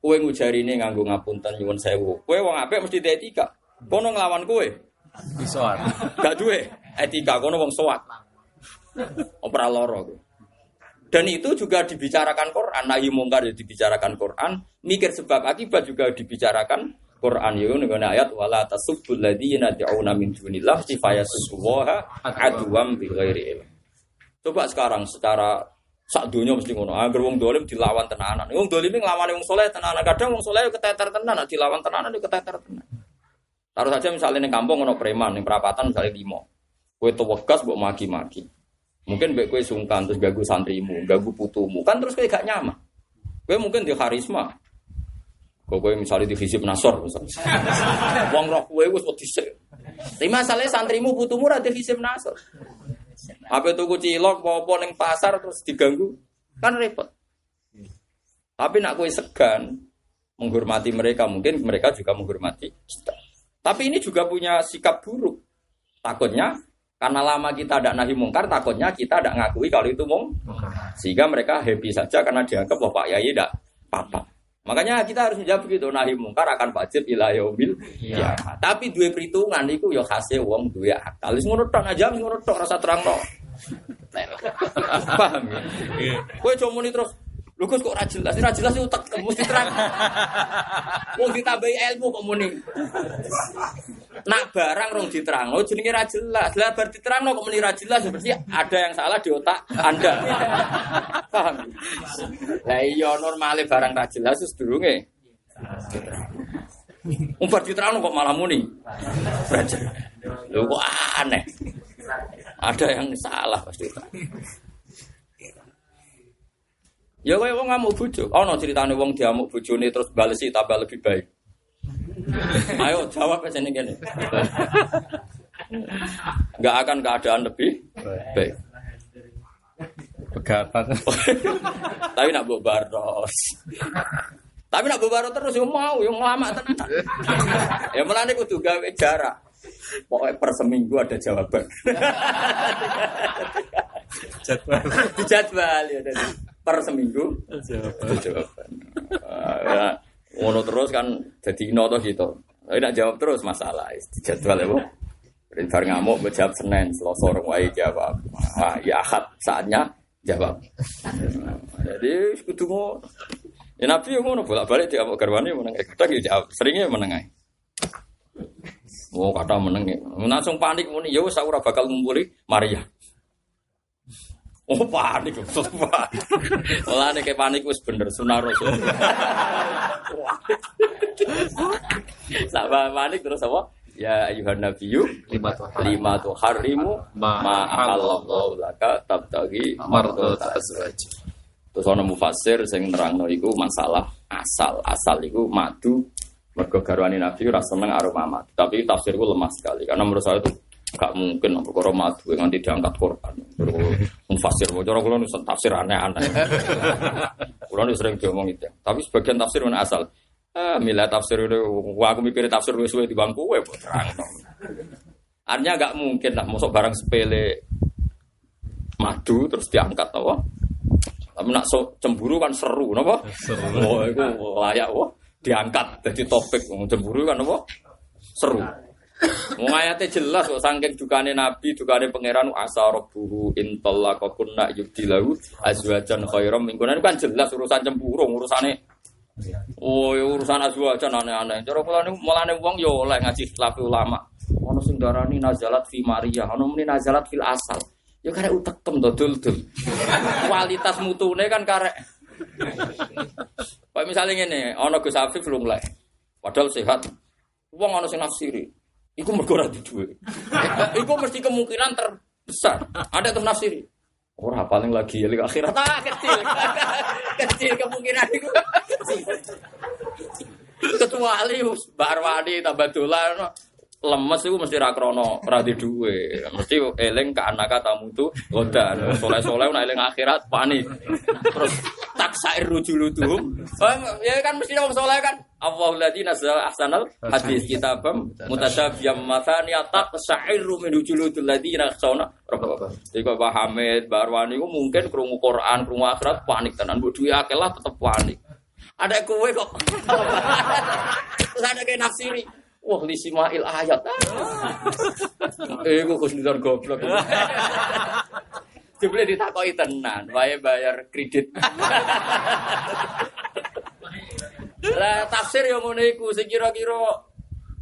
gue ngujari ini nganggu ngapunten nyuwun sewu, gue uang apa mesti etika. Kono ngelawan gue, Isoan. gak duwe etika, kono wong soat. Opera loro. Dan itu juga dibicarakan Quran. Nahi mungkar ya dibicarakan Quran. Mikir sebab akibat juga dibicarakan Quran. Itu dengan ayat wala tasubbul ladzina yad'una min dunillah sifayasubbuha aduwam bi ghairi ilm. Coba sekarang secara Sak dunia mesti ngono. Angger wong dolim dilawan tenanan. Wong dolim nglawan wong soleh tenanan. Kadang wong soleh keteter tenan, nek dilawan tenanan yo keteter tenan. Taruh saja misalnya ning kampung ono preman, ning perapatan misalnya limo. Kowe tewegas mbok maki-maki. Mungkin mbek kowe sungkan terus gagu santrimu, gagu putumu. Kan terus kowe gak nyaman. Kowe mungkin di karisma. Kok kowe misalnya di fisip nasor misalnya. Wong roh kowe wis wedi sik. Tapi masalahnya santrimu putumu ra di fisip nasor. Apa tuku cilok apa ning pasar terus diganggu kan repot. Tapi nak kowe segan menghormati mereka, mungkin mereka juga menghormati kita. Tapi ini juga punya sikap buruk. Takutnya karena lama kita tidak nahi mungkar, takutnya kita tidak ngakui kalau itu mung. Sehingga mereka happy saja karena dianggap bahwa Pak Yai tidak apa-apa. Makanya kita harus menjawab begitu, nahi mungkar akan wajib ila yaumil ya. Tapi dua perhitungan itu ya khasnya wong dua akal. Wis ngono tok aja ngono tok rasa terang tok. Paham ya? Kowe cuma muni terus Lho Gus kok ora jelas, ora jelas itu tak mesti terang. Wong ditambahi ilmu kok muni. Nak barang rong diterang, oh jenenge ra jelas. Lah bar diterangno kok muni ra jelas berarti ada yang salah di otak Anda. Paham? Lah iya normale barang ra jelas wis durunge. Umbar diterangno kok malah muni. Lho kok aneh. Ada yang salah pasti. Ya kaya wong ngamuk bojo. Ono ceritane wong diamuk bojone terus balesi tambah lebih baik. Ayo jawab aja nih gini. Gak akan keadaan lebih baik. Pegatan. Tapi nak mbok baros. Tapi nak mbok baros terus yo mau, yo lama tenan. Ya melane kudu gawe jarak. Pokoknya per seminggu ada jawaban. Jadwal. Dijadwal ya. Per seminggu Jawaban. jawaban. Ah, ya, Ngono terus kan jadi noto gitu. Tapi nak jawab terus masalah dijadwal ya, Bu. Bar ngamuk mbok jawab Senin, Selasa wae jawab. Ah, ya Ahad saatnya jawab. Jadi kudu ngono. Ya Nabi yang ngono bolak-balik dia mau garwane meneng kadang ya jawab, seringnya meneng ae. Oh, kata meneng. ya. Langsung panik muni, ya wis ora bakal ngumpuli Maria. Oh panik, betul panik. Malah nih kayak panik wis bener sunah rasul. Sama panik terus apa? Ya ayuhan nabiyyu Lima tuh. harimu Ma- ahallallahu laka tabtagi mardot azwaj. Terus ana mufasir sing nerangno iku masalah asal. Asal iku madu mergo garwane Nabi ora seneng aroma madu. Tapi tafsirku lemah sekali karena menurut saya itu gak mungkin perkara madu yang nanti diangkat korban. Mufasir cara kula nu tafsir aneh-aneh. Kula nu sering diomong itu. Tapi sebagian tafsir mana asal. Ah, milah tafsir itu, wah aku mikir tafsir suwe di bangku gue, terang. Artinya gak mungkin lah, masuk barang sepele madu terus diangkat apa? Tapi nak so, cemburu kan seru, napa? Seru. Oh, itu layak wah diangkat jadi topik cemburu kan apa? Seru. Mau ayatnya jelas kok saking dukane Nabi, dukane pangeran asa rabbuhu in talaqakunna yubdilahu azwajan khairam mingkunan kan jelas urusan cemburu, urusane Oh, ya urusan azwajan aneh-aneh. Cara kula niku mulane wong yo oleh ngaji khilaf ulama. Ono sing darani nazalat fi Maria, ono muni nazalat fil asal. Ya karek utekem to dul-dul. Kualitas mutune kan karek Kayak misalnya ngene, ono Gus Afif lumleh. Padahal sehat. Wong ono sing nafsiri. Iku mergo ora duwe. Iku mesti kemungkinan terbesar. Ada tuh nafsiri. Ora paling lagi ya akhirat ah kecil. kecil kemungkinan itu. Kecuali Mbak Arwani tambah dolan lemes itu mesti ra krono ra di duwe. Mesti eling ke anak tamu tu godan. Soleh-soleh nek eling akhirat panik. Terus tak sair rujulutuhum. Oh, ya kan mesti wong soleh kan. Allahul ladzi nazzala ahsanal hadis kitabam mutasyabiyam mathani tak sairu min rujulutul ladzina rabbahum. Jadi kok Pak Hamid, Mbak Arwani ku mungkin krungu Quran, krungu akhirat panik tenan. Mbok duwe akeh lah tetep panik. Ada kue kok. Ada kayak nafsiri. Wah, li simail ayat. Eh, gue kusnudon goblok. Jebule ditakoki tenan, wae bayar kredit. Lah tafsir yang ngono iku sing kira-kira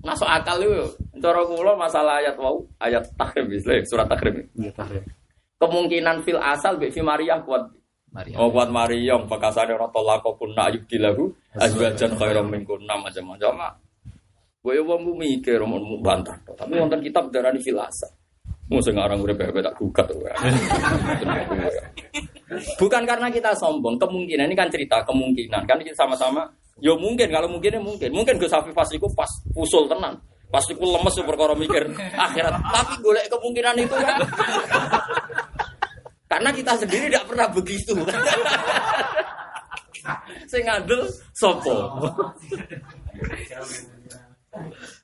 masuk akal yo. Cara kula masalah ayat wau, ayat tahrim Islam, surat tahrim. Iya tahrim. Kemungkinan fil asal mbek fi Maryam kuat. Maria. Oh kuat Mariam, bekasane ora tolako pun nak yubdilahu azwajan khairam min kunna macam-macam. Gue wong mu mikir mau bantah, tapi wonten kitab darani filasa. Mau sing aran urip bebek tak gugat tuh. Bukan karena kita sombong, kemungkinan ini kan cerita kemungkinan kan kita sama-sama. Yo mungkin kalau mungkinnya mungkin, mungkin Gus Hafiz pas iku pas usul tenan. Pas iku lemes perkara mikir akhirat. Tapi golek kemungkinan itu kan. Karena kita sendiri tidak pernah begitu. Sing ngandel sopo.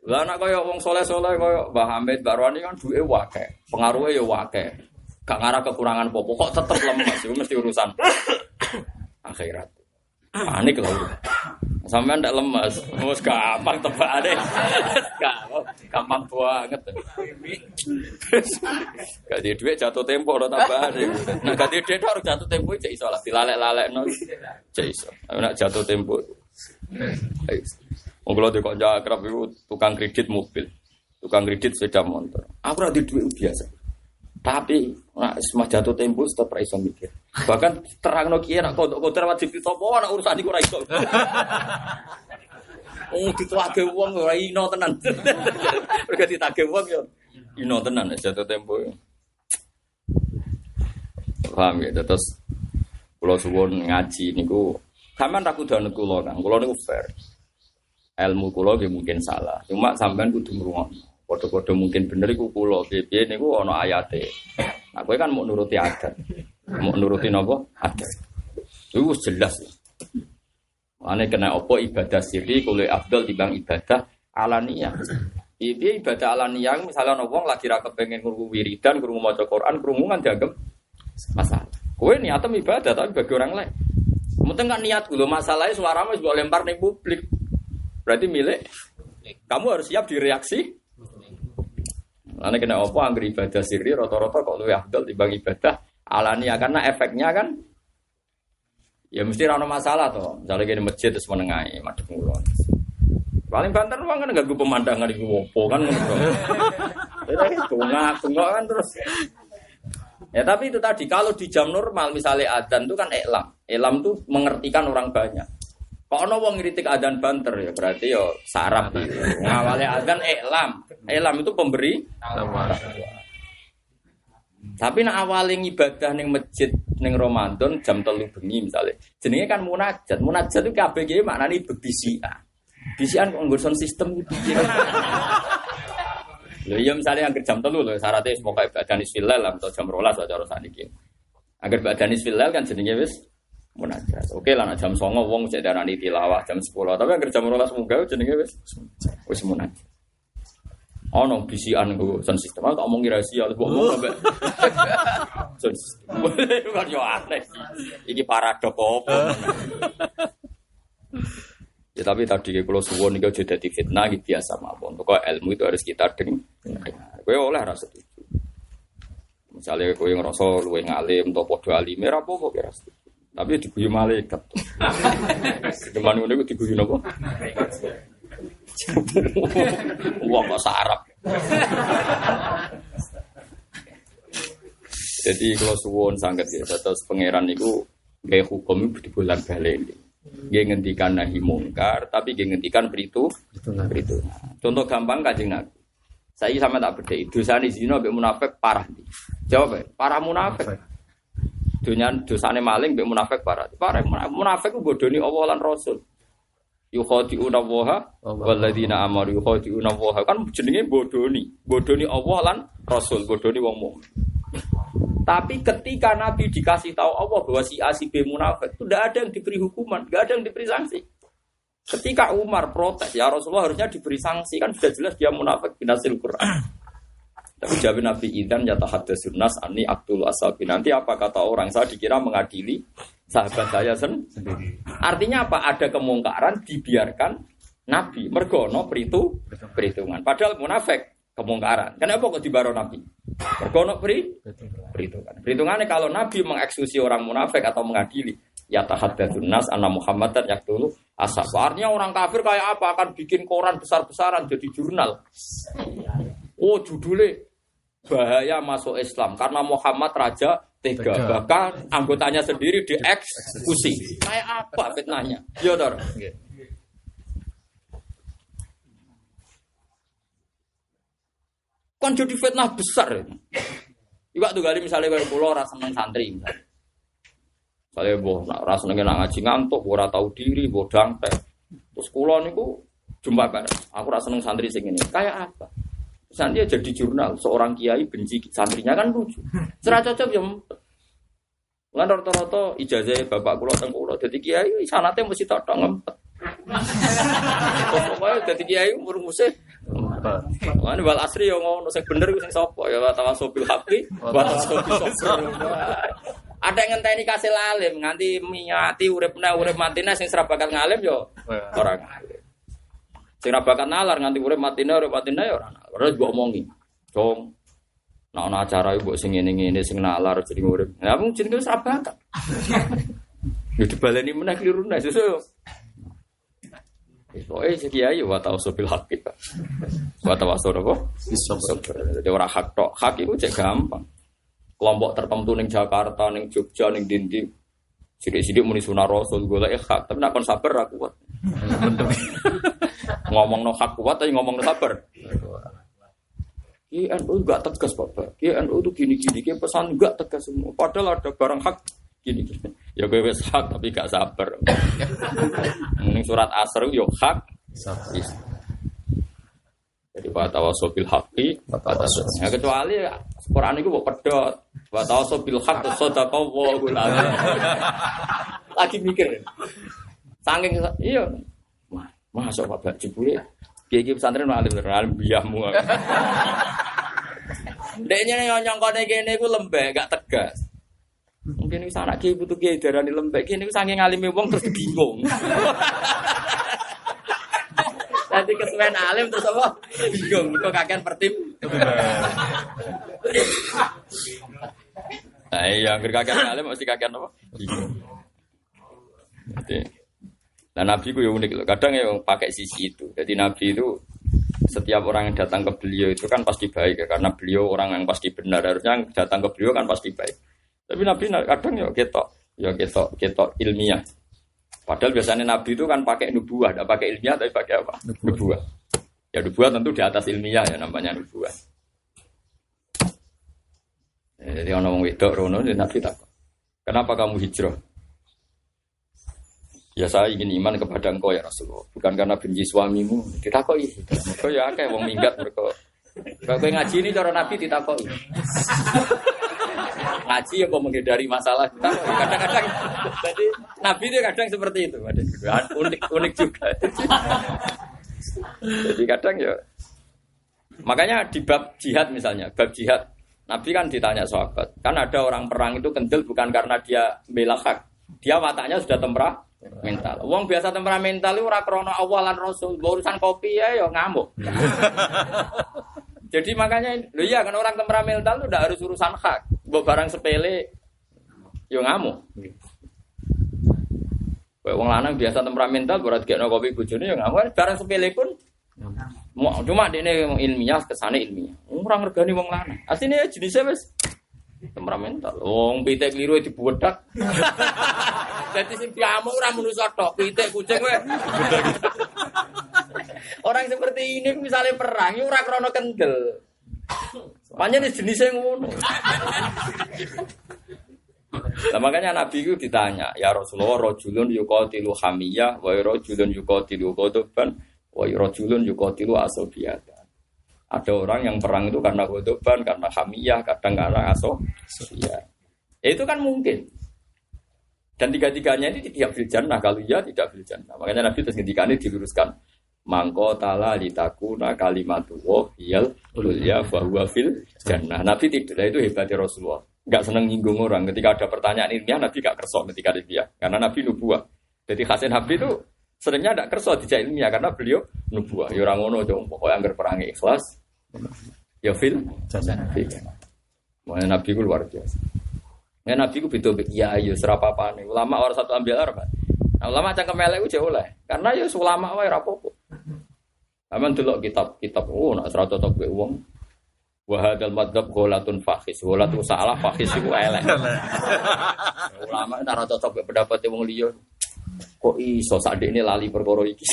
Lah anak kaya wong soleh-soleh kaya Mbah Hamid, Mbak Roni kan duwe wake, pengaruhnya ya wake. Gak ngarah kekurangan popo, kok tetep lemes, itu mesti urusan akhirat. Panik lah. Sampai ndak lemes, wis gampang tebakane. Gampang, gampang banget. Gak di duit jatuh tempo ora tambahane. Nah gak di duit harus jatuh tempo cek iso lah, dilalek-lalekno cek iso. Nek jatuh tempo. Wong kula kok akrab iku tukang kredit mobil, tukang kredit sepeda motor. Aku ora duit biasa. Tapi nak semua jatuh tempo tetep ra iso mikir. Bahkan terangno kiye nak kodok-kodok wajib ditopo ana urusan iku ora iso. Oh dituake wong ora ino tenan. Mergo ditake wong yo ino tenan jatuh tempo. Paham ya, terus kula suwun ngaji niku sampean tak kudu kula Kang. Kula niku fair ilmu kulo nggih mungkin salah. Cuma sampean kudu ngrungokno. Padha-padha mungkin bener iku kulo. Piye niku ana ayate. Nah, kowe kan mau nuruti adat. Mau nuruti napa? Adat. Itu jelas. Ane kena opo ibadah siri kulo afdal dibang ibadah alaniyah. Ini ibadah alaniyah misalnya wong lagi ra kepengen krungu wiridan, krungu maca Quran, krungu kan dianggap masalah. Kowe niatem ibadah tapi bagi orang lain. Mungkin kan niat dulu masalahnya suaramu juga lempar nih publik. Berarti milik kamu harus siap direaksi. Karena kena apa angger ibadah sirri rata-rata kok lebih afdal dibang ibadah alania karena efeknya kan ya mesti rano masalah toh. Misalnya gini masjid terus menengahi madhep ngulon. Paling banter uang kan ganggu pemandangan di wopo kan ngono. Ya tungak kan terus. Ya tapi itu tadi kalau di jam normal misalnya adzan itu kan elam. Elam tuh mengertikan orang banyak. Kok ono wong ngritik adzan banter ya berarti yo sarap gitu. Ngawale adzan elam. Elam itu pemberi Tapi nak awale ibadah ning masjid ning Ramadan jam telu bengi misalnya. Jenenge kan munajat. Munajat itu kabeh iki maknane bebisian. Bisian kok nggon sistem gitu. Lho iya misalnya yang jam telu lho syaratnya semoga ibadah nisfilal atau jam rolas cara saniki. Agar ibadah nisfilal kan jenenge wis munajat. Oke lah jam songo wong cek darani tilawah jam 10. Tapi agar jam 12 munggah jenenge wis wis munajat. Ono bisian go sound system. Aku tak omong rahasia, mbok ngomong sampe. Sound system. Kan yo aneh. Iki paradok apa? Ya tapi tadi kalau suwon ini jadi fitnah gitu biasa mawon. Pokok ilmu itu harus kita dengar. Kowe oleh rasa itu. Misalnya kowe ngerasa luwe ngalim atau podo alim, ora apa-apa kira Tapi diguyu malaikat. Cuman ngono iku diguyu napa? Wah bahasa Arab. Jadi kalau suwon sangat ya, terus pangeran itu gaya hukum itu di bulan balik ini. Dia ngendikan nahi mungkar, tapi dia ngendikan beritu, beritu. Contoh gampang kajing nabi. Saya sama tak beda. Dosa ini zina be munafik parah nih. Jawab ya, parah munafik. Dunia dosane maling be munafik parah. Parah munafik ku bodoni Allah lan Rasul. yukhadi'una waha walladzina amaru yukhadi'una waha kan jenenge bodoni bodoni Allah lan Rasul bodoni wong mukmin. Tapi ketika Nabi dikasih tahu Allah bahwa si A si B munafik itu tidak ada yang diberi hukuman tidak ada yang diberi sanksi. Ketika Umar protes ya Rasulullah harusnya diberi sanksi. Kan sudah jelas dia munafik binasil Quran tapi jawab Nabi Idan yata hadasun nas ani aktul asabi nanti apa kata orang saya dikira mengadili sahabat saya sendiri. Artinya apa? Ada kemungkaran dibiarkan Nabi mergono peritu perhitungan. Padahal munafik kemungkaran. Kenapa kok dibaro Nabi? Mergono peri perhitungan. Perhitungannya kalau Nabi mengeksekusi orang munafik atau mengadili ya tahaddatsun nas anna Muhammadan yaqtulu asab. Artinya orang kafir kayak apa? Akan bikin koran besar-besaran jadi jurnal. Oh judulnya bahaya masuk Islam karena Muhammad raja tega. Bahkan anggotanya sendiri dieksekusi. Kayak apa fitnahnya? Iya Tor. Kan jadi fitnah besar. Iwak tuh kali misalnya kalau pulau rasa seneng santri misalnya. Saya boh, nak rasa seneng nak ngaji ngantuk, ora tahu diri, boh dangtek. Terus kulo niku jumpa bareng. Aku rasa seneng santri sing ini. Kayak apa? Dia jadi jurnal, seorang kiai benci santrinya kan lucu. Serah cocok ya. Lan rata-rata ijazah bapak kulo teng kulo dadi kiai sanate mesti tok ngempet. Pokoknya dadi kiai umur musih Mana wal asri yang ngono sing bener sing sapa ya wa tawasobil haqi wa sabr. Ada yang ngenteni kasil alim nganti miati uripna urip matine sing ora bakal ngalim yo ora ngalim. Sing ora bakal nalar nganti urip matine urip matine yo ora nalar. Terus mbok omongi. Dong. Nah, ana acara ibu sing ngene-ngene sing nalar jadi urip. Ya mung jenenge wis ora bakal. Ya dibaleni meneh kliru nek sesuk. Pokoknya si kiai wa tawassul haqi. Wa tawassul apa? Bisa Jadi orang hak tok, hak itu cek gampang. Kelompok tertentu ning Jakarta, ning Jogja, ning Dindi. Sidik-sidik muni sunah rasul golek hak, tapi nak kon sabar ra kuat. Ngomong no hak kuat tapi ngomong no sabar. INU enggak tegas Bapak. INU itu gini-gini, kayak pesan enggak tegas semua. Padahal ada barang hak gini. Ya gue wes hak tapi gak sabar. Ini surat asr yo hak. Is. Jadi wa tawasobil haqi wa tawasobil. Ya kecuali Quran itu kok pedot. Wa tawasobil haq sadaqa wa Lagi mikir. Saking iya. Masuk Bapak jebule. Kiai kiai pesantren alim alim biahmu. Deknya yang nyongkone kene iku lembek, gak tegas. Mungkin wis anak kiai butuh kiai darani lembek, kene iku saking ngalime wong terus bingung. Nanti kesuwen alim terus apa? Bingung, kok kakean pertim. Nah, iya, kakean alim mesti kakean apa? Bingung. Jadi, nah Nabi ku ya unik loh. Kadang ya pakai sisi itu. Jadi Nabi itu setiap orang yang datang ke beliau itu kan pasti baik ya. Karena beliau orang yang pasti benar. Harusnya yang datang ke beliau kan pasti baik. Tapi nabi kadang ya ketok ya ketok ketok ilmiah. Padahal biasanya nabi itu kan pakai nubuah. Tidak pakai ilmiah tapi pakai apa? Nubuah. Ya nubuah tentu di atas ilmiah ya namanya nubuah. Ya, jadi orang wedok rono jadi nabi tak kenapa kamu hijrah Ya saya ingin iman kepada engkau ya Rasulullah. Bukan karena benci suamimu. Ditakoi. Mereka ya kayak wong minggat mereka. Kalau ngaji ini cara Nabi ditakoi. ngaji ya kok menghindari masalah. Kadang-kadang jadi Nabi itu kadang seperti itu. Unik unik juga. jadi kadang ya makanya di bab jihad misalnya, bab jihad Nabi kan ditanya sahabat, kan ada orang perang itu kendel bukan karena dia bela hak, dia wataknya sudah temperah mental. Wong biasa temperamental itu ora krana awalan rasul, Mbok urusan kopi ya ya ngamuk. Jadi makanya lho iya kan orang temperamental itu udah harus urusan hak. Mbok barang sepele ya ngamuk. Kayak wong lanang biasa temperamental berat gekno kopi bojone ya ngamuk. Barang sepele pun Mau cuma ini ilmiah ke sana ilmiah. Orang regani wong lanang. Aslinya jenisnya wes temperamental. Wong pitik keliru dibuedak. Jadi sing diamuk ora manusa tok, pitik kucing kowe. Orang seperti ini misalnya perang, ya ora krana kendel. Makanya jenisnya ngono. Nah, makanya Nabi itu ditanya, ya Rasulullah, rojulun yukotilu hamiyah, wa rojulun yukotilu kodoban, wa rojulun yukotilu asobiyata. Ada orang yang perang itu karena kodoban, karena hamiyah, kadang karena asobiyah. Ya, itu kan mungkin. Dan tiga-tiganya ini tidak fil. Kalau iya tidak fil. Makanya Nabi terus ketika ini diluruskan. Mangko tala litakuna kalimatu hiyal ulya bahwa fil jannah. Nabi tidak. Itu hebatnya Rasulullah. Gak seneng nyinggung orang. Ketika ada pertanyaan ilmiah, Nabi gak kersok ketika ilmiah. Karena Nabi nubuah. Jadi khasin Nabi itu seringnya gak kersok tidak ilmiah. Karena beliau nubuah. Ya orang ngono dong. Pokoknya anggar perangi ikhlas. Ya fil. Makanya Nabi itu luar biasa. Ya Nabi ku beda ya ayo serapa apa nih. Ulama orang satu ambil arba. Nah, ulama cangkem elek ku jauh lah. Karena ya ulama wae ra apa-apa. Aman delok kitab-kitab oh nak serata cocok gue wong. Wa hadzal madzhab gholatun fakhis. Gholatun salah fakhis iku elek. Ulama ora cocok pendapat wong liya. Kok iso? Ini lali perkara iki.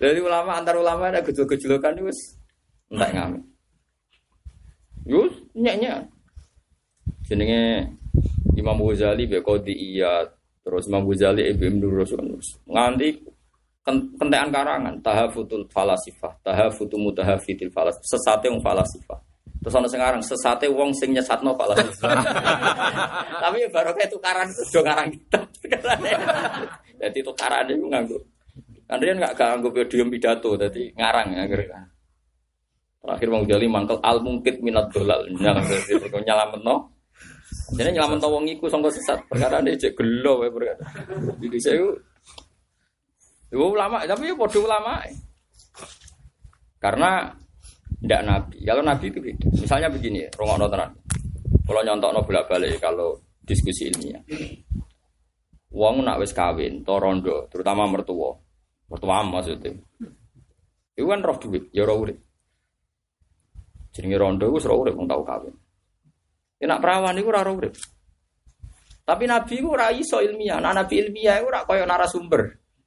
Jadi ulama antar ulama ada gejol-gejolokan wis entek ngamen. Yus nyek-nyek. Jenenge Imam Ghazali be iya. Terus Imam Ghazali Ibnu Nurus nganti kentekan karangan. Tahafutul falasifah. Tahafutu mutahafitil falas sesate wong falasifah terus ana sekarang sesate wong sing nyesatno falasifah tapi ya baru kayak tukaran itu do ngarang kita. Jadi tukaran itu nganggo. Dia nggak nganggo podium pidato jadi ngarang ya terakhir Imam Ghazali mangkel al mungkit minat dolal. Nyalamet no jadi nyelamat wong iku sangka sesat. Perkara ini cek gelo ya perkara. Jadi saya itu ulama, tapi ya bodoh ulama. Karena tidak nabi. Kalau nabi itu beda. Misalnya begini ya, rongok tenan. Kalau nyontok no bolak balik kalau diskusi ilmiah. Wong nak wis kawin, torondo, terutama mertua. Mertua maksudnya. Itu kan roh duit, ya roh urip. Jenenge rondo wis roh urip wong tau kawin. Ya nak perawan itu ora urip. Tapi nabi itu ora iso ilmiah. Nah, nabi ilmiah itu ora koyo narasumber.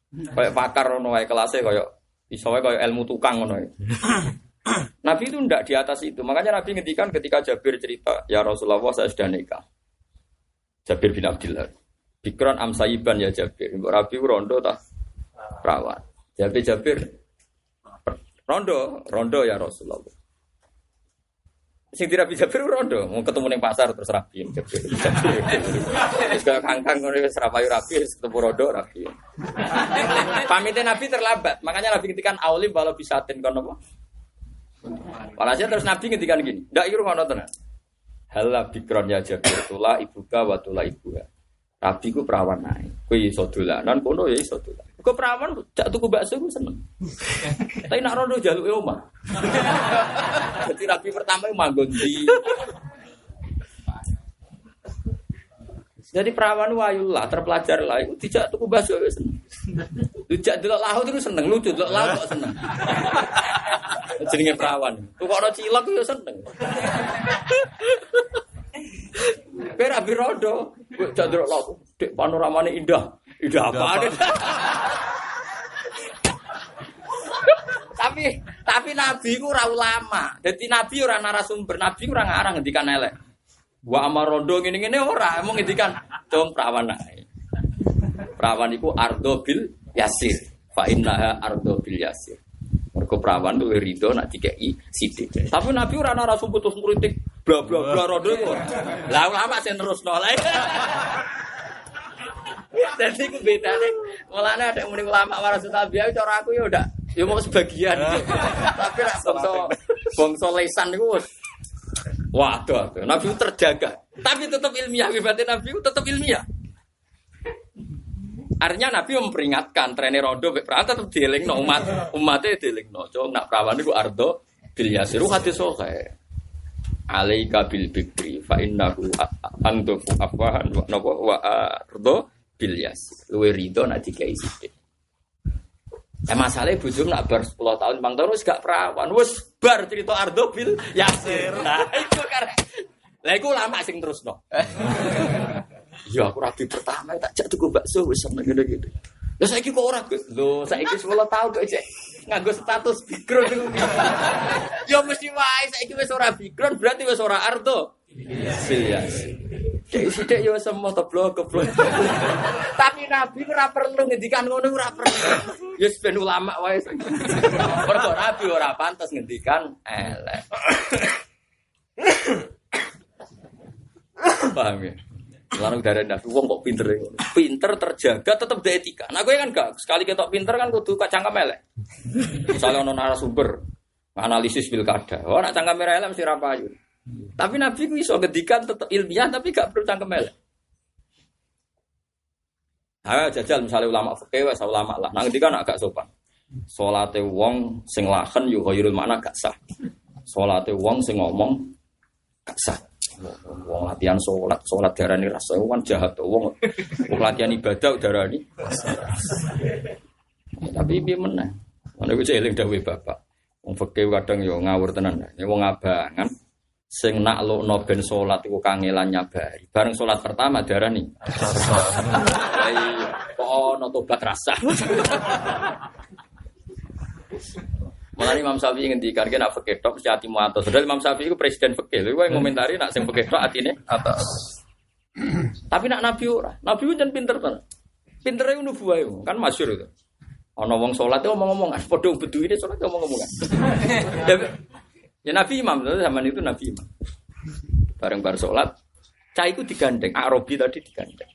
Koyo pakar ngono wae kelase koyo iso wae ilmu tukang ngono Nabi itu ndak di atas itu. Makanya Nabi ngendikan ketika Jabir cerita, "Ya Rasulullah, saya sudah nikah." Jabir bin Abdullah. Bikron amsayiban ya Jabir. Mbok Rabi rondo tak perawan. Jabir Jabir rondo, rondo ya Rasulullah. Sing dirabi Jabir rondo, mau ketemu neng pasar terus rapi Jabir. Terus kayak kangkang ngono wis rapayu rapi ketemu rondo rapi. Pamitnya Nabi terlambat, makanya Nabi ngendikan aulim walau bisatin kono apa? Walhasil terus Nabi ngendikan gini, ndak iku ngono tenan. Hala bikron ya Jabir tula ibuka wa tula ibuka. Rabi ku perawan naik. Kuwi iso dolanan kono ya iso. Kok perawan cak tuku bakso ku seneng. Tapi nak rondo jaluk e omah. Jadi rabi pertama manggon di Jadi perawan wayullah terpelajar lah itu tidak tuku bakso ya seneng. Tidak delok laut itu seneng, lucu delok laut kok seneng. Jenenge perawan. Kok ora cilok ya seneng. Kowe rabi rondo, cak delok laut, dek panoramane indah. Indah apa? tapi tapi nabi ku ora ulama. Dadi nabi ora narasumber, nabi ora ngarang ngendikan elek. Wa amarondo ngene-ngene ora, emang ngendikan dong perawan ae. Perawan iku ardo bil yasir. Fa innaha ardo bil yasir. Mergo perawan tuh rido nak dikei sidik. Tapi nabi ora narasumber terus ngritik bla bla bla rondo iku. Lah ulama sing terusno. Jadi ku bedane mulane ada muni ulama warasul tabi'ah cara aku ya udah ya mau sebagian. Tapi nek bangsa bangsa lesan wis Waduh, Nabi itu terjaga. Tapi tetap ilmiah, hebatnya Nabi itu tetap ilmiah. Artinya Nabi memperingatkan trainer rondo perang tetap dieling no umat umatnya dieling no. Coba nak perawan itu ardo bil yasiru hati sohe. Alaika bil bikri fa innahu antu afwahan wa wa ardo bilyas luwe rido nak dikai sithik Ya masalahnya bujum nak bar 10 tahun, bang tahun wis gak perawan, wis bar cerita Ardo bil Yasir. Nah, itu karena lah iku lama sing terus no. ya aku rapi pertama tak jak tuku bakso wis seneng ngene-ngene. Ya saiki kok ora, Gus. Lho, saiki 10 tahun kok cek nganggo status background iku. ya mesti wae saiki wis ora background berarti wis ora Ardo. Yasir. Dek sithik ya semua keblok keblok. Tapi Nabi ora perlu ngendikan ngono ora perlu. Ya ben ulama wae. Mergo Nabi ora pantas ngendikan elek. Paham ya? Lalu dari Nabi wong kok pinter ya? Pinter terjaga tetap ada etika. Nah gue kan gak sekali ketok pinter kan kudu kacang elek. Misalnya ono narasumber analisis pilkada. Oh nak cangkem elek mesti rapayu. Tapi Nabi ku iso ngedikan tetap ilmiah tapi gak perlu cangkem elek. Ayo jajal misalnya ulama fikih wes ulama lah. Nang kan agak sopan. Salate wong sing lahen yo khairul makna gak sah. Salate wong sing ngomong gak sah. Wong latihan sholat, sholat darani rasa kan jahat tuh. Wong latihan ibadah darani. Tapi piye meneh? Mana gue eling dawuh bapak. Wong fikih kadang yo ngawur tenan. Ya wong abangan sing nak lo no ben salat iku kangelan nyabari. Bareng salat pertama darani. Iya, kok ono tobat rasa. Mulane Imam Syafi'i ngendikan kena fikih tok mesti atimu atos. Padahal Imam Syafi'i itu presiden fikih. Lha yang ngomentari nak sing fikih tok atine Atas. Tapi nak Nabi ora. Nabi ku jan pinter tenan. Pintere buahe kan masyhur itu. Ana wong salat itu omong-omongan, padha bedu ini salat omong-omongan. ya, ya Nabi Imam, zaman itu Nabi Imam. Bareng bar salat, cah iku digandeng, Arabi tadi digandeng.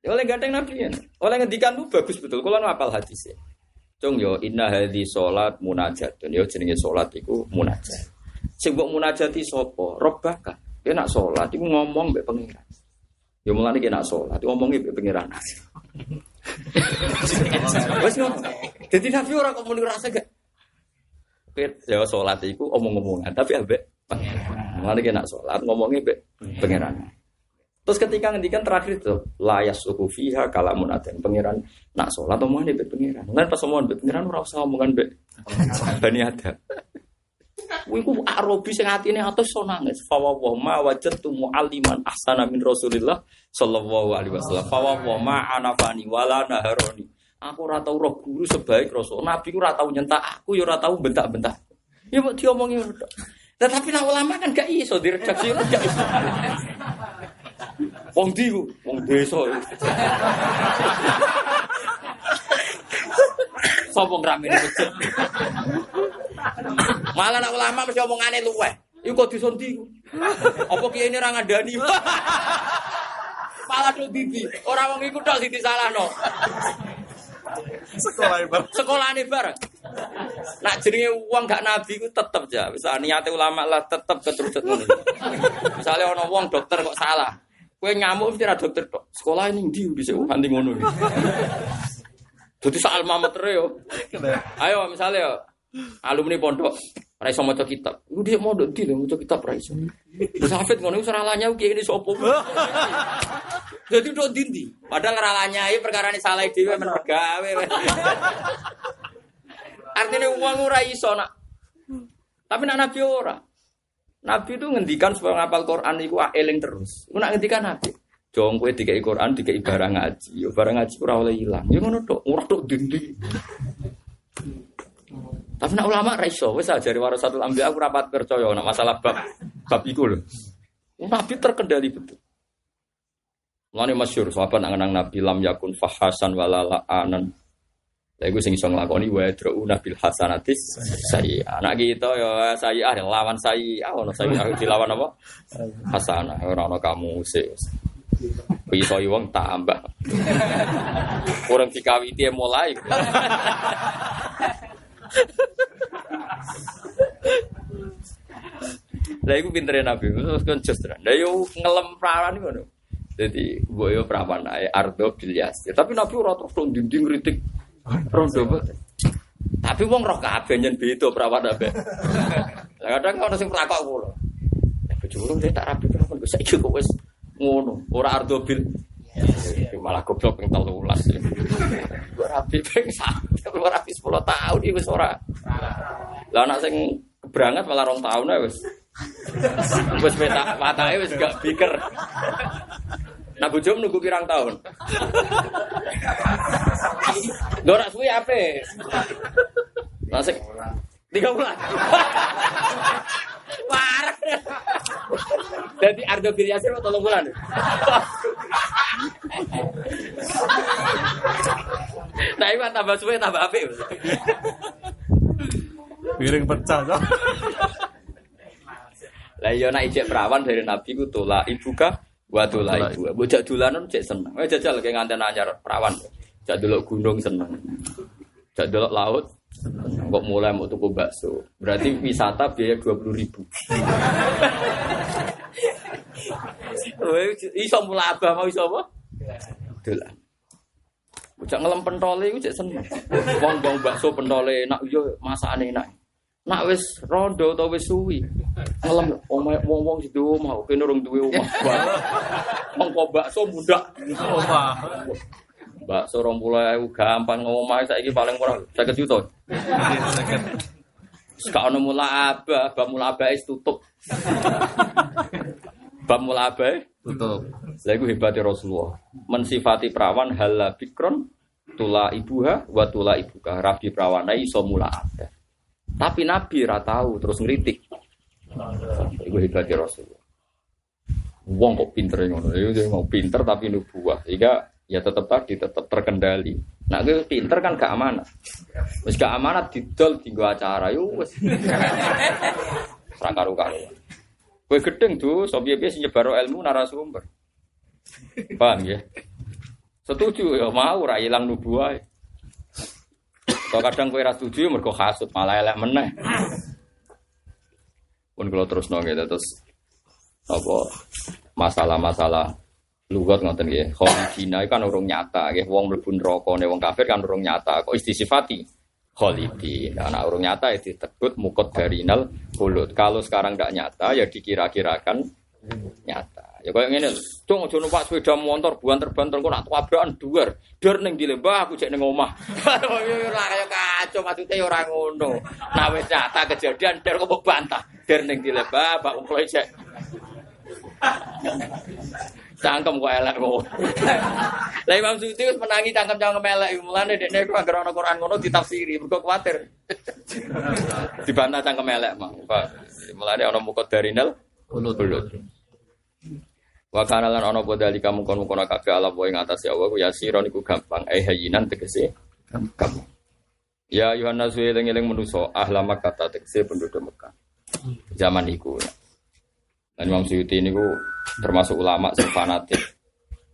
Ya oleh gandeng Nabi ya. Oleh ngendikan tuh bagus betul. Kalau apal hadis ya. Cung yo inna hadhi salat munajatun. Yo jenenge salat iku munajat. Sing mbok munajati sapa? Robbaka. Dia nak salat iku ngomong mbek pengiran. Ya mulane ki nak salat ngomongi mbek pengiran. Wes ngono. Dadi Nabi ora kok muni rasa gak. Ya salat iku omong-omongan tapi ambek pengiran. Mulane ki nak salat ngomongi mbek pengiran. Terus ketika ngendikan terakhir itu layas suku fiha kalamun aden pangeran nak sholat omongan be pangeran. Kan pas omongan be pangeran ora usah omongan be bani ada. Wiku arobi sing atine atus so nangis. Fa wa ma wajadtu mualliman ahsana min Rasulillah sallallahu alaihi wasallam. Fa wa ma anafani wala naharoni. Aku ora tau roh guru sebaik Rasul. Nabi ku ora tau nyentak aku ya ora tau bentak-bentak. Ya mau diomongi ngono. Tetapi nak ulama kan gak iso diredaksi gak iso. Wong di ku, wong desa. Sopo ngrame di masjid. Malah nak ulama mesti omongane luweh. Iku kok disondi ku. Apa kiai ini ra ngandani? Malah do bibi. Ora wong iku tok sing disalahno. Sekolah ibarat. Sekolahane bareng. Nak jenenge wong gak nabi ku tetep ya. Wis niate ulama lah tetep keterucut ngono. Misale ana wong dokter kok salah. Kowe ngamuk mesti ra dokter tok. Sekolah ini ndi bisa nganti ngono. Dadi sak alma mater yo. Ayo misalnya yo alumni pondok ora iso maca kitab. Iku dhek mondok ndi lho maca kitab ora iso. Ngono salahnya kiai ini sapa. Jadi udah dindi. Padahal ralanya ini perkara ini salah dhewe men pegawe. Artinya uang ora iso nak. Tapi nak nabi. Nabi itu ngendikan supaya ngapal Quran itu eling terus. Iku nak ngendikan Nabi. Jong kowe dikai Quran, dikai barang ngaji. Yo barang ngaji ora oleh ilang. Ya ngono tok, ora tok dindi. Tapi nak ulama ra iso, wis ajari warasatul anbiya aku rapat percaya nak masalah bab bab iku lho. Nabi terkendali betul. Mulane masyhur sahabat nak ngenang Nabi lam yakun fahasan walala anan. Lha iku sing iso nglakoni wa drauna bil hasanatis sayyi. Anak kita ya sayyi ah lawan sayyi. Ah ono sayyi ah dilawan apa? Hasanah ora ono kamu sih. Iso wong tambah. Kurang dikawiti mulai. Lah iku pintere Nabi, terus kan just tenan. Lah yo ngelem perawan ngono. Jadi boyo perawan ae ardo bilyas. Tapi Nabi ora terus tok dinding kritik. Rondo boten. Tapi wong roh kabeh nyen beda perawan ape. Kadang ono sing prakok kula. Bojoku dia tak rapi perawan kok saiki kok wis ngono. Ora ardo bil malah goblok ping 13. Ora rapi ping 1, ora rapi 10 tahun iki wis ora. Lah anak sing keberangat malah rong tahun ae wis. Wis petak patake wis gak biker. Nah bojomu nunggu pirang tahun. Ora suwi ape? Masih tiga bulan. Parah. Jadi Ardo Biryasir mau tolong bulan. Nah, ini tambah suwe tambah api. Piring pecah. Lah iya nek ijek perawan dari Nabi ku tola ibuka wa Tola ibu. Bocah dolanan cek seneng. Eh jajal kayak nganten anyar perawan. Jak delok gunung seneng. Jak delok laut kok mulai mau tuku bakso. Berarti wisata biaya 20 ribu. iso mulai abah mau iso apa? Dolan. Bocah ngelem pentole iku cek seneng. Wong wong bakso pentole enak yo masakane enak. Nak wis rondo atau wis suwi. Ngelem omah wong-wong sido mau kene urung duwe omah. Wong kok bakso mudak. Omah. Bakso 20.000 gampang ngomah saiki paling murah 50 juta. Sekarang ono mula'abah, bab mula'abah es tutup. bab mula'abah Tutup. Lha iku hebate Rasulullah. Mensifati perawan hala bikron tula ibuha wa tula ibuka. Rabi perawana iso mula'abah. Tapi Nabi ra tahu terus ngritik. Iku hebate Rasulullah. Wong kok pinter ngono. Iku dia mau pinter tapi nubuah. Sehingga ya tetap tadi tetap terkendali. Nah, gue pinter kan gak amanah. Wis gak amanah didol dinggo acara yo wis. Serang karu-karuan. Kue gedeng tuh, sobiye biasa nyebar ilmu narasumber. Paham ya? Setuju ya mau ra ilang nubuah. Kalau kadang kue ra setuju mergo hasud malah elek meneh. Pun kalau terus nongol terus apa masalah-masalah lugat ngoten nggih. Khalidina kan urung nyata nggih. Wong mlebu neraka wong kafir kan urung nyata. Kok istisifati khalidin. Nah, urung nyata ya disebut mukot darinal bulut. Kalau sekarang tidak nyata ya dikira-kirakan nyata. Ya kayak ngene, cung aja numpak sepeda motor banter-banter kok nak tabrakan duar. Dur ning di lembah aku cek ning omah. Ora kaya kacau maksudnya ya ora ngono. Nah wis nyata kejadian der kok bantah. Der ning di lembah Pak Ungklo cek. Cangkem kok elek kok. Lah Imam Suyuti wis menangi cangkem-cangkem elek mulane dekne iku anggere ana Quran ngono ditafsiri mergo kuwatir. Dibantah cangkem elek mah. Mulane ana muqaddarinal Bulut. bulut. Wa kana lan ana apa dalika mungkon-mungkon kabeh ala wa ing atas ya Allah ku yasiron gampang eh hayinan tegese gampang. Ya Yohanes eling-eling manusa ahla Makkah tegese penduduk Mekah. Zaman iku. Dan Imam Suyuti ini ku termasuk ulama sing fanatik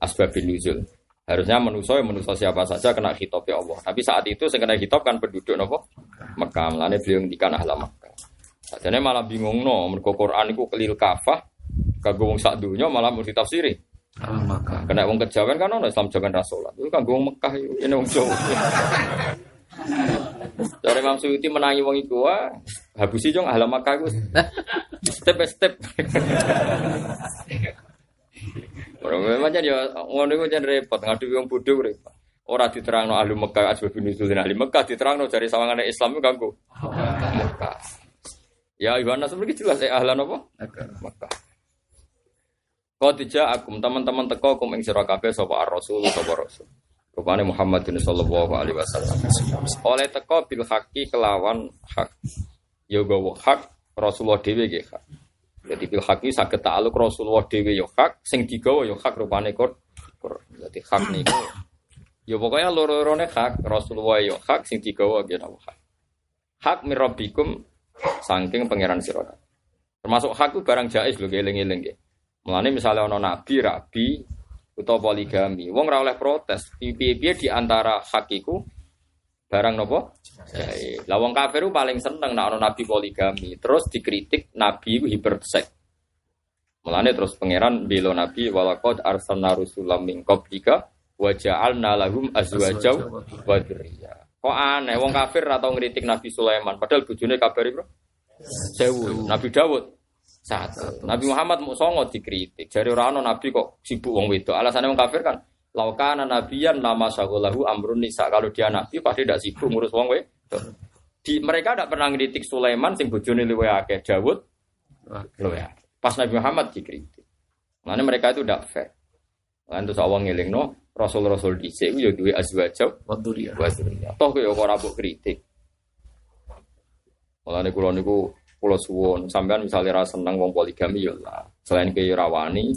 asbabun nuzul. Harusnya manusia yang manusia siapa saja kena hitop ya Allah. Tapi saat itu yang kena hitop kan penduduk nopo Mekah. Melane beliau ngendikan ahla Mekah. Sajane malah bingung no, mergo Quran iku kelil kafah, kanggo wong sak donya malah mesti tafsiri. Maka. Kena wong kejawen kan ono Islam jagan rasulat. Itu kanggo wong Mekah iku ini wong Jawa. Dari Imam Suyuti menangi wong iku wah, habusi jong ahla Mekah iku step by step. Orang memang jadi ngono iku jan repot ngadepi wong bodho repot. Ora diterangno ahli Mekah asbabun nuzul ahli Mekah diterangno dari sawangane Islam iku kanggo Mekah. Ya Yohanes seperti jelas eh ahlan apa? Mekah. Kau tidak akum teman-teman teko kum ing sira kabeh sapa ar-rasul sapa rasul. Rupane Muhammadin sallallahu alaihi wasallam. Oleh teko bil haqi kelawan hak. Ya gawa hak Rasulullah dhewe nggih hak. Jadi bil haqi saged ta'aluk Rasulullah dhewe ya hak, sing digawa ya hak rupane kor. Jadi hak niku ya pokoknya loro-lorone hak Rasulullah ya hak sing digawa napa hak. Hak mirabbikum saking pangeran sira. Termasuk hak itu barang jais lho eling-eling nggih. Mulane misalnya ana nabi, rabi utawa poligami, wong ora oleh protes. Piye-piye di antara hak iku barang nopo? Jais. Lah wong kafir ku paling seneng nek ana nabi poligami, terus dikritik nabi iku hipersek. Mulane terus pangeran bela nabi walaqad arsalna rusulam min qablika wa ja'alna lahum azwaja wa dzurriyyah. Kok aneh, wong kafir atau ngeritik Nabi Sulaiman, padahal bojone kabari bro. Sewu. Nabi Dawud satu. Nabi Muhammad mau songo dikritik. Jadi orang Nabi kok sibuk wong wedok. Alasannya wong kafir kan laukana nabiyan nama sagolahu amrun nisa. Kalau dia nabi pasti tidak sibuk ngurus wong wedok. Di mereka tidak pernah ngeritik Sulaiman sing bojone luwe akeh Dawud luwe. Pas Nabi Muhammad dikritik. Makanya mereka itu tidak fair. Lan terus awang ngelingno Rasul-rasul dhisik ya duwe azwaja wa dzurriyyah. Toh kowe ora mbok kritik. Mulane kula niku kula suwun sampean misalnya ra seneng wong poligami ya lah. Selain kowe ora wani,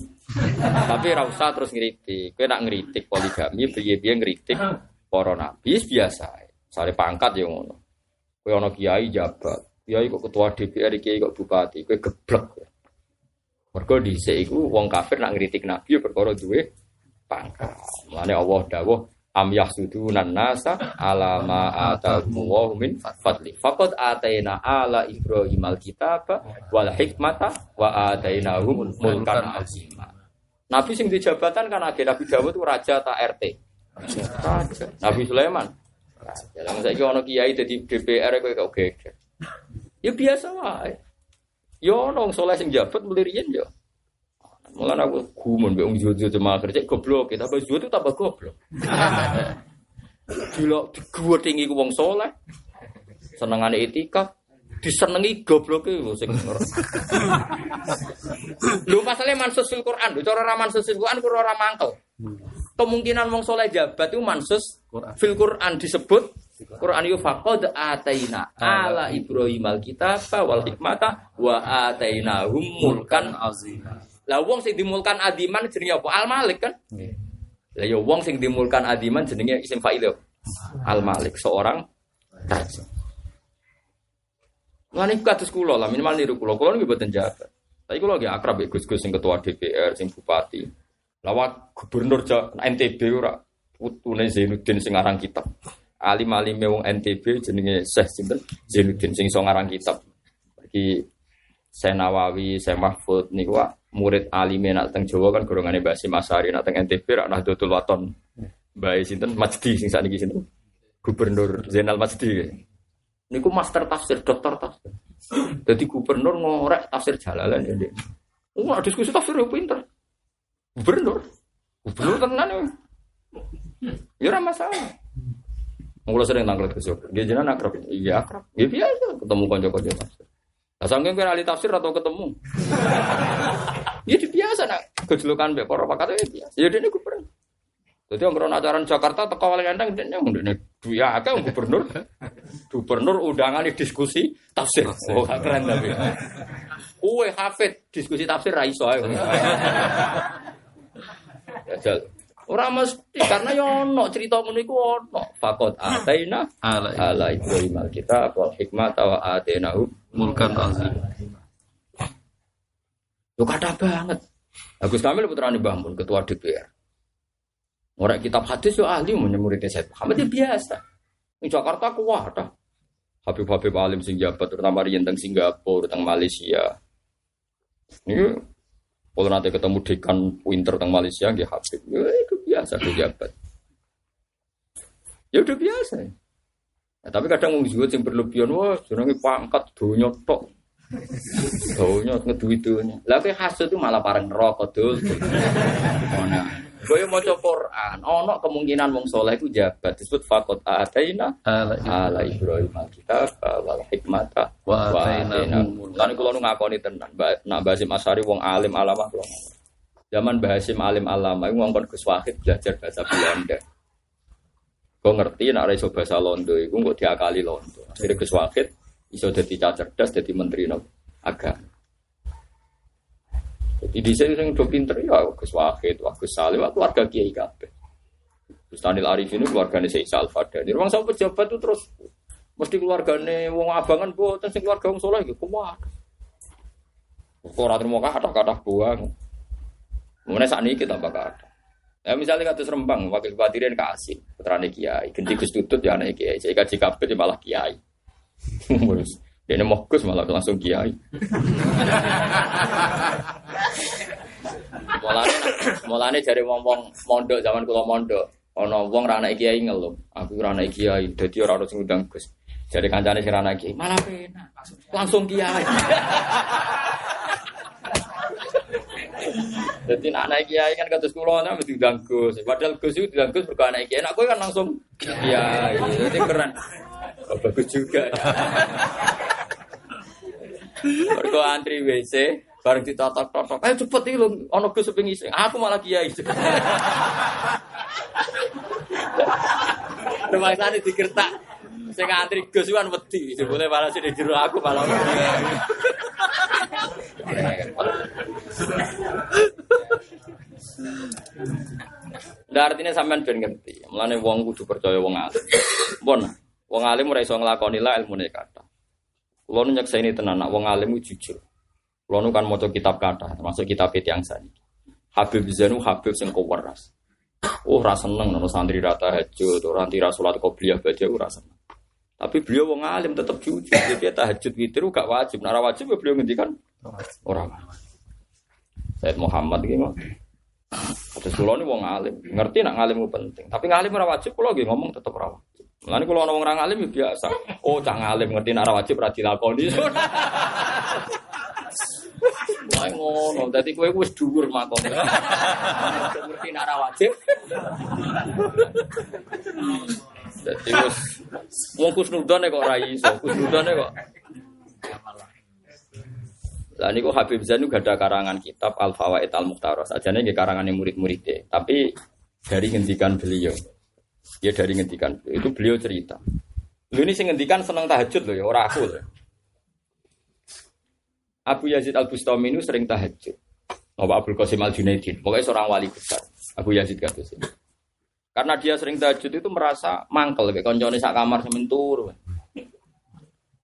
tapi ra usah terus ngritik. Kowe nak ngritik poligami piye-piye ngritik para nabi biasa. Sale pangkat ya ngono. Kowe ana kiai jabat, kiai kok ketua DPR, kiai kok bupati, kowe geblek. Mergo dhisik iku wong kafir nak ngritik nabi ya perkara duwe pangkat. Mulane Allah dawuh am yahsudunan nasa ala ma atahumullahu min fadli. Faqad ataina ala Ibrahim alkitaba wal hikmata wa atainahum mulkan azima. Nabi sing di jabatan kan agak Nabi Dawud raja tak RT. Raja. Nabi Sulaiman. Lah saiki ana kiai dadi DPR kowe kok geger. Ya biasa wae. Ya ono wong saleh sing jabat mulirian ya. Mulane aku gumun mbek wong jojo jemaah kerja goblok, tapi jojo itu tambah goblok. Gila gue tinggi ku wong soleh. Senengane etika. disenengi gobloke lho sing. Lho pasale mansus fil Quran, lho cara ora mansus fil Quran kok ora mangkel. Kemungkinan wong soleh jabat itu mansus Quran. fil Quran disebut Quran yu faqad ataina ala Ibrahim alkitab wal hikmata wa atainahum mulkan azim. Lah wong sing dimulkan adiman jenenge apa? Al Malik kan? Lah ya wong sing dimulkan adiman jenenge isim fa'il ya. Al Malik, seorang raja. Lah niku kados kula lah minimal niru kula. Kula niku mboten jabat. Tapi kula nggih akrab ya Gus-gus sing ketua DPR, sing bupati. Lah wak gubernur Ja- NTB ora putune Zainuddin sing aran kitab. Alim-alime wong NTB jenenge Syekh sinten? Zainuddin sing iso ngarang kitab. Iki Saya Nawawi, saya Mahfud niku wak murid alime nak teng Jawa kan golongane Mbak Sim Asari nak teng NTB rak Nahdlatul Waton. Mbak sinten Majdi sing sakniki sinten? Gubernur Zainal Majdi. Niku master tafsir, dokter tafsir. Jadi gubernur ngorek tafsir Jalalain ya, Dek. Oh, diskusi tafsir yo pinter. Gubernur. Gubernur tenan ya. Ya ora masalah. Mula sering tanggal Jogja. Dia jenengan akrab. Iya akrab. Ya biasa ketemu kanca-kanca tafsir. Lah saking ahli tafsir atau ketemu. Ya di biasa nak gejolokan mbek para pakate ya biasa. Ya dene gubernur. Jadi orang ajaran Jakarta teko wali endang dene dene duya akeh gubernur. Gubernur undangan di diskusi tafsir. Oh, keren tapi. Kue hafid diskusi tafsir ra iso ae. Jajal. Ora mesti karena yo ono cerita ngono iku ono. Fakot ataina Ala Ibrahim alkitab wal hikmah wa atainahu mulkan azim. Lu kata banget. Agus Kamil putrane Mbah Mun, ketua DPR. Orang kitab hadis yo ahli mau muridnya Said Muhammad ya biasa. Di Jakarta kuat dah. Habib-habib alim sing jabat terutama riyen teng Singapura, teng Malaysia. Ini kalau nanti ketemu dekan winter teng Malaysia nggih Habib. Ya itu biasa dia jabat. Ya udah biasa. Ya, tapi kadang wong zuhud berlebihan wah jenenge pangkat donya tok. Donya ngeduwi donya. Lah kowe hasud itu malah pareng neraka dul. Ono. Kowe maca Quran, ono kemungkinan wong soleh iku jabat disebut faqat ataina Ala Ibrahim alkitab wal hikmata wa atainahum Lan kula ngakoni tenan, Mbak nak Mbak Hasim Asari wong alim alamah kula. Zaman Mbak Hasim alim alamah iku ngongkon Gus Wahid belajar bahasa Belanda. Kau ngerti nak iso bahasa Londo iku kok diakali Londo. Akhirnya Gus Wahid iso cah cerdas dadi menteri no agama. Jadi di sini yang do pinter ya Gus Wahid, Wah Gus Salim, keluarga Kiai kabeh. Gus Tanil Arif ini keluarganya Syekh. Di ruang sama pejabat itu terus mesti keluargane wong abangan boten sing keluarga wong saleh iki kuat. Kok ora terima kata-kata buang. Mulane sakniki tambah kata. Ya misalnya kata Rembang, wakil bupati kasih putrane kiai, ganti Gus Tutut ya anak kiai, jadi kaji kabeh dia malah kiai. Terus dia mau Gus malah langsung kiai. Mulane mulane jare wong-wong mondok zaman kula mondok, ana wong ra anak kiai ngeluh, aku ora anak kiai, dadi ora ono ngundang Gus. Jadi kancane sing ra anak kiai, malah penak. Langsung kiai. Jadi nak naik kiai kan kados kula ana mesti diundang. Padahal Gus itu diundang Gus berkah naik kiai. Nak kowe kan langsung kiai. Jadi keren. Oh, bagus juga. Mergo antri WC, bareng ditotok-totok. Ayo cepet iki lho, ana Gus seping isi. Aku malah kiai. Sana digertak. Sing antri Gus kan wedi. Jebule malah sing jero aku malah. Nah, artinya sampean ben ngerti. Mulane wong kudu percaya wong alim. Pun, wong alim ora iso nglakoni la ilmune kata. Kulo nyekseni tenan nak wong alim jujur. Nu kan maca kitab kata, termasuk kitab yang sani. Habib Zainu Habib sing keweras. Oh, ora seneng nono santri rata tahajud, ora anti salat qobliyah baca ora seneng. Tapi beliau wong alim tetap jujur. Jadi tahajud witir gak wajib. Nara wajib ya beliau ngendikan orang. Said Muhammad gitu. Terus kulo wong alim, ngerti nak ngalim penting. Tapi ngalim ora wajib kulo ngomong tetap ora wajib. Mulane kulo ana wong ora ngalim ya biasa. Oh, cah ngalim ngerti nak ora wajib ora dilakoni. Wah ngono, dadi kowe wis dhuwur makone. Ngerti nak ora wajib. Dadi wis wong kusnudane kok ora iso, kusnudane kok Lah niku Habib Zain gak ada karangan kitab Al Fawaid Al Mukhtaros. Ajane nggih karangan murid-muridnya, tapi dari ngendikan beliau. Ya dari ngendikan. Itu beliau cerita. Lu ini sing ngendikan seneng tahajud loh ya, ora aku loh. Abu Yazid Al Bustami ini sering tahajud. Bapak Abdul Qasim Al Junaidin, pokoknya seorang wali besar. Abu Yazid kata sih. Karena dia sering tahajud itu merasa mangkel, kayak koncone sak kamar sementur.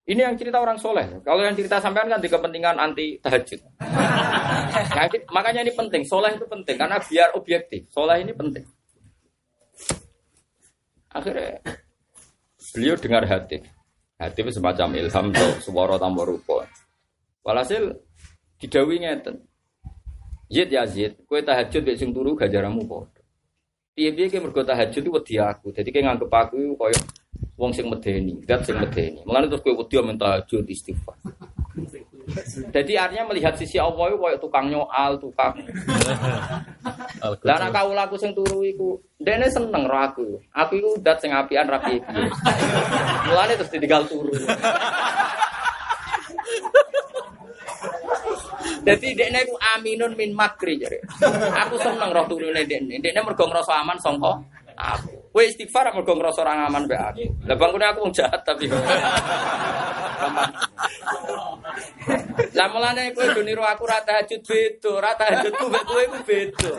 Ini yang cerita orang soleh. Kalau yang cerita sampean kan di kepentingan anti tahajud. Nah, makanya ini penting. Soleh itu penting karena biar objektif. Soleh ini penting. Akhirnya beliau dengar hati. Hati itu semacam ilham tuh suara tambah rupa. Walhasil didawi ngeten. Zid ya Zid, kue tahajud besok sing turu gajaramu kok. Piye-piye ke mergo tahajud itu wedi aku. Jadi kayak nganggep aku koyo wong sing medeni, dat sing medeni. Mulane terus kowe wedi men tahajud istighfar. Jadi artinya melihat sisi Allah itu kayak tukang nyoal, tukang. Lah nek kawula aku sing turu iku, dene seneng ro aku. Aku iku dat sing apian rapi piye. Mulane terus ditinggal turu. Jadi dekne ku aminun min makri jare. Aku seneng roh turune dekne. Dekne mergo ngrasa aman sangka aku. Kowe istighfar mergo ngrasa ora aman mbek aku. Lah bangkune aku wong jahat tapi. Lah mulane kowe do niru aku ra tahajud beda, ra tahajudku mbek kowe iku beda.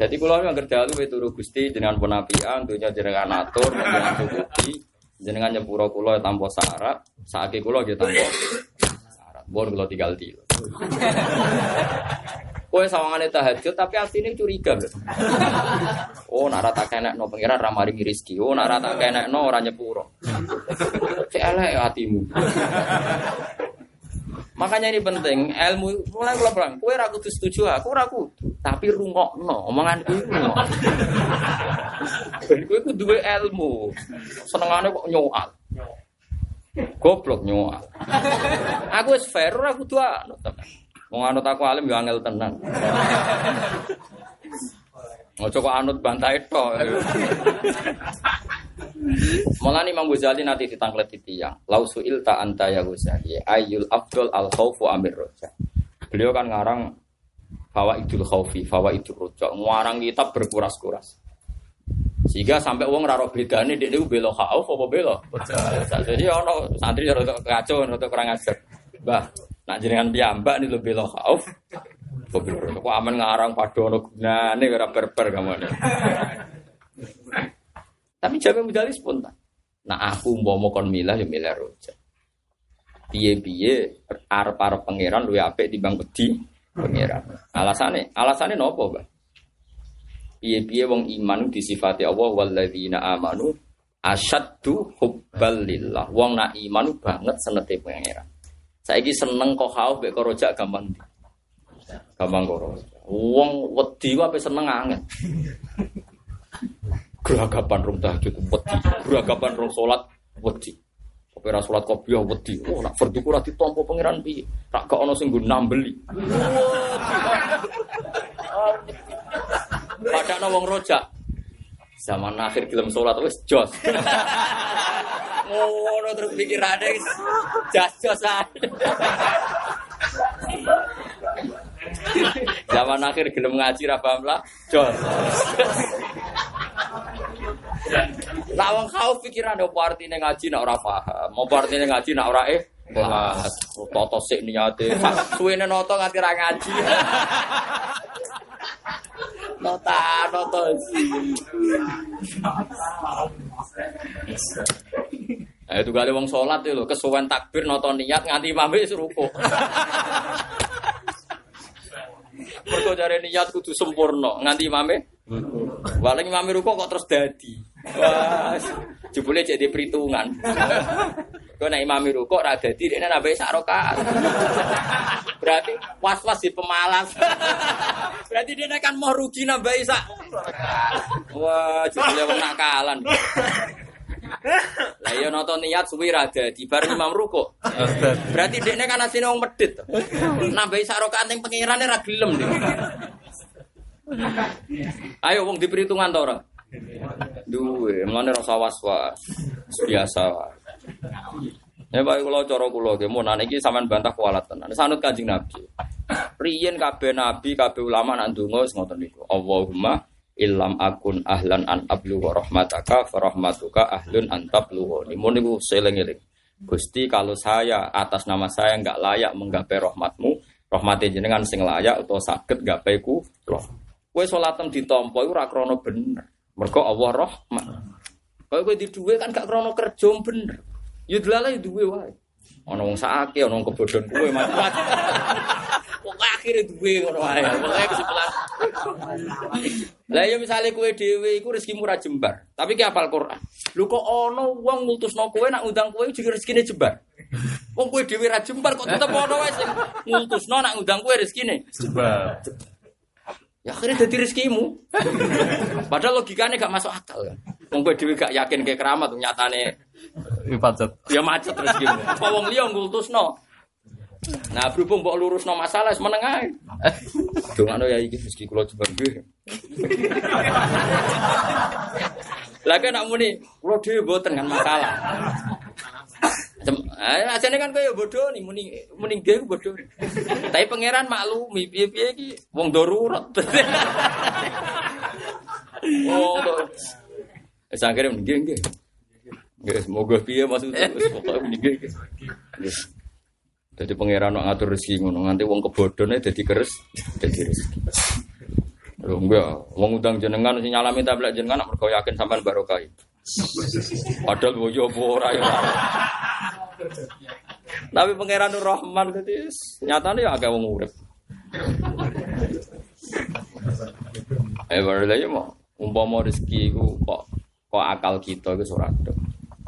Jadi kula yang kerja lu turu Gusti jenengan pun apian, dunya jenengan atur, jenengan cukupi, jenengan nyepuro kula tanpa syarat, saiki kula nggih tanpa syarat. Bon kula tinggal di. Kowe sawangane tahajud tapi asline curiga lho. Oh, nak rata kenek no ra maringi rezeki. Oh, nak rata kenek no nyepuro. Cek elek hatimu. Makanya ini penting, ilmu mulai kula bilang, kowe ra kudu setuju aku kudu, tapi rungokno omonganku iku rungok. Ben kowe kudu duwe ilmu. Senengane kok nyoal. Goblok nyoal. Aku wis fair ora kudu anut. Wong anut aku alim yo angel tenan. Ojo kok anut bantai tok. Malah Imam Ghazali nanti ditangklet di tiang. Lau suil ta anta ya Ghazali. Ayul afdol al khawfu amir roja. Beliau kan ngarang fawa idul khawfi, fawa idul roja. Ngarang kitab berkuras-kuras. Sehingga sampai uang raro bedane dia itu belok khauf apa belok. Jadi ono santri rada kacau, rada kurang ajar. Bah, nak jenengan piyambak nih lo belok khauf. Kok aman ngarang padono gunane ora berber kamane. Tapi jamin mujali spontan. Nah aku mau kon milah ya milah roja. Piye-piye arep-arep pangeran luwe apik timbang wedi pangeran. Alasane, alasane nopo, Mbak? Piye-piye wong iman disifati Allah walladzina amanu asyaddu hubbal lillah. Wong nak iman banget senete pangeran. Saiki seneng kok haus mek roja gampang. Gampang kok. Wong wedi wae seneng anget geragapan rong tahajud wedi, geragapan rong salat wedi. Kowe ra salat kopiah wedi. Oh, nak fardu ora ditampa pangeran piye? Tak gak ono sing nggo nambeli. Padahal wong rojak. Zaman akhir gelem salat wis jos. Ngono terus pikirane jas-jos Zaman akhir gelem ngaji ra paham lah, jos. Lah wong kau pikiran opo artine ngaji nak ora paham, opo artine ngaji nak ora eh kelas. Toto sik niate. Suwene noto nganti ra ngaji. Nota, sih. Eh itu kali wong sholat itu kesuwen takbir noto niat nganti imam wis rukuk. Mergo niat kudu sempurna nganti imame. Waling imame rukuk kok terus dadi. Wah, jebule jadi perhitungan. Kau nek imami rukuk ra dadi dekne nambahi sak rakaat. Berarti was-was di pemalas. Berarti dia kan mau rugi nambahi sak. Wah, jebule wong nakalan. Lah iya nonton niat suwi ra dadi bareng imam rukuk. Berarti dekne kan asine wong medhit. Nambahi sak rakaat ning pengirane ra gelem nih. Ayo wong diperhitungan to ora? Duwe, mulane rasa was-was. Biasa. Ya Pak kula cara kula nggih mun niki sampean bantah kualat tenan. Sanut Kanjeng Nabi. Riyen kabeh nabi, kabeh ulama nak ndonga wis ngoten niku. Allahumma illam akun ahlan an ablugha rahmataka fa rahmatuka ahlun an tablugha. Mun niku seling-eling. Gusti kalau saya atas nama saya enggak layak menggapai rahmatmu, rahmati jenengan sing layak atau sakit gapai ku. Kowe salatem ditampa iku ora krana bener. Mergo Allah rahmat. Kowe kowe di duwe kan gak krana kerja bener. Delalah ya duwe wae. Ana wong sakake, ana wong kebodhon kowe macam-macam. Pokoke akhire duwe ngono wae. Pokoke kesimpulan. Lah ya misale kowe dhewe iku rezekimu ora jembar, tapi ki apal Quran. Lho kok ana wong ngutusno kowe nak ngundang kowe juga rezekine jembar. Wong kowe dhewe jembar kok tetep ana wae sing ngutusno nak ngundang kowe rezekine. Jebak. Ya akhirnya jadi rezekimu. Padahal logikanya gak masuk akal kan. Wong kowe dhewe gak yakin kayak keramat nyatane Ini pacet. ya macet rezekimu. Apa wong liya ngultusno. Nah, berhubung mbok lurusno masalah wis meneng ae. Dongakno ya iki rezeki kula jembar nggih. Lah kan nak muni kula dhewe mboten kan masalah. Sem- Eh, ajane kan ya bodoh nih muni nggih ku bodoh. Tapi pangeran maklumi piye-piye iki wong darurat. Oh, akhire muni nggih nggih. Nggih, semoga piye maksudnya muni nggih. nggih. Wis. Jadi pangeran ngatur rezeki ngono nganti wong kebodhone dadi keres dadi rezeki. Lho wong udang jenengan sing nyalami tablet jenengan mergo yakin sampean barokah. Padahal yo apa ora ya. Tapi pangeran Rahman dadi nyatane ya akeh wong urip. Eh baru lagi mau umpama rezeki iku kok kok akal kita ora ada.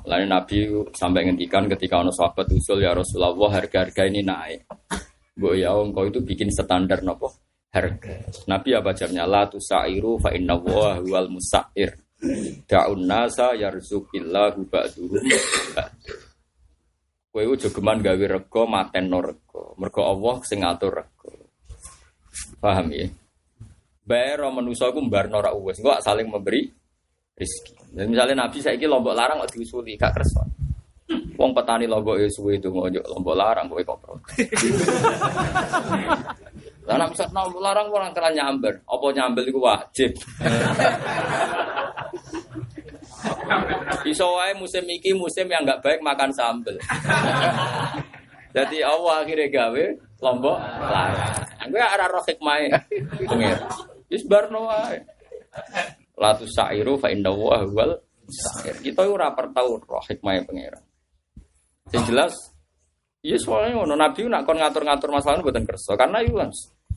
Lalu Nabi sampai ngendikan ketika ono sahabat usul ya Rasulullah harga-harga ini naik. Bu ya engkau itu bikin standar nopo harga. Nabi apa jamnya la tusairu fa inna wa huwal musair. Da'un nasa yarzuqillahu ba'duhum ba'd. Kowe ojo geman gawe rego mateno rego. Mergo Allah sing ngatur rego. Paham ya? Bayar manusa iku mbarno ra uwes. Engko saling memberi rezeki. Dan misalnya Nabi saiki lombok larang kok diusuli gak kersa. Wong petani lombok ya suwe itu ngojo lombok larang kowe kok. Lah nek misal lombok larang ora kira nyamber, apa nyambel iku wajib. Iso wae musim iki musim yang nggak baik makan sambel. Jadi Allah akhirnya gawe lombok larang. Gue arah roh hikmahnya. Pengen. Wis barno wae. Latu sa'iru fa inna wa huwal sa'ir. Kita ora pertau roh hikmahnya pengiran. Yang jelas, iya soalnya ngono Nabi nak kon ngatur-ngatur masalah itu buatan kerso. Karena itu kan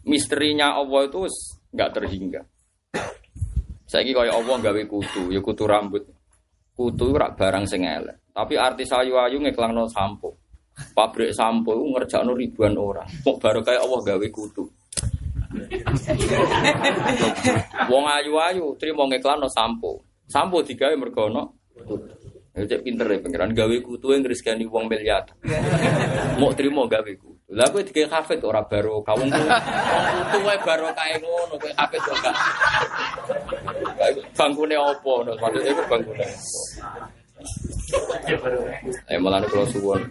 misterinya Allah itu nggak terhingga. Saiki kaya Allah gawe kutu, ya kutu rambut. Kutu ora barang sing. Tapi artis ayu-ayu ngeklangno sampo. Pabrik sampo ngerjakno ribuan orang. Kok baru kayak Allah gawe kutu. Wong ayu-ayu trimo ngeklanno sampo. Sampo digawe mergo ono kutu. Ya pinter ya pengiran gawe kutu yang ngriskani wong miliar. Mau trimo gawe kutu. Lah kowe digawe hafid ora baro kawung wae baro kae ngono kowe hafid kok gak. Bangkune opo no maksudnya iku bangkune. Eh malah kula suwun.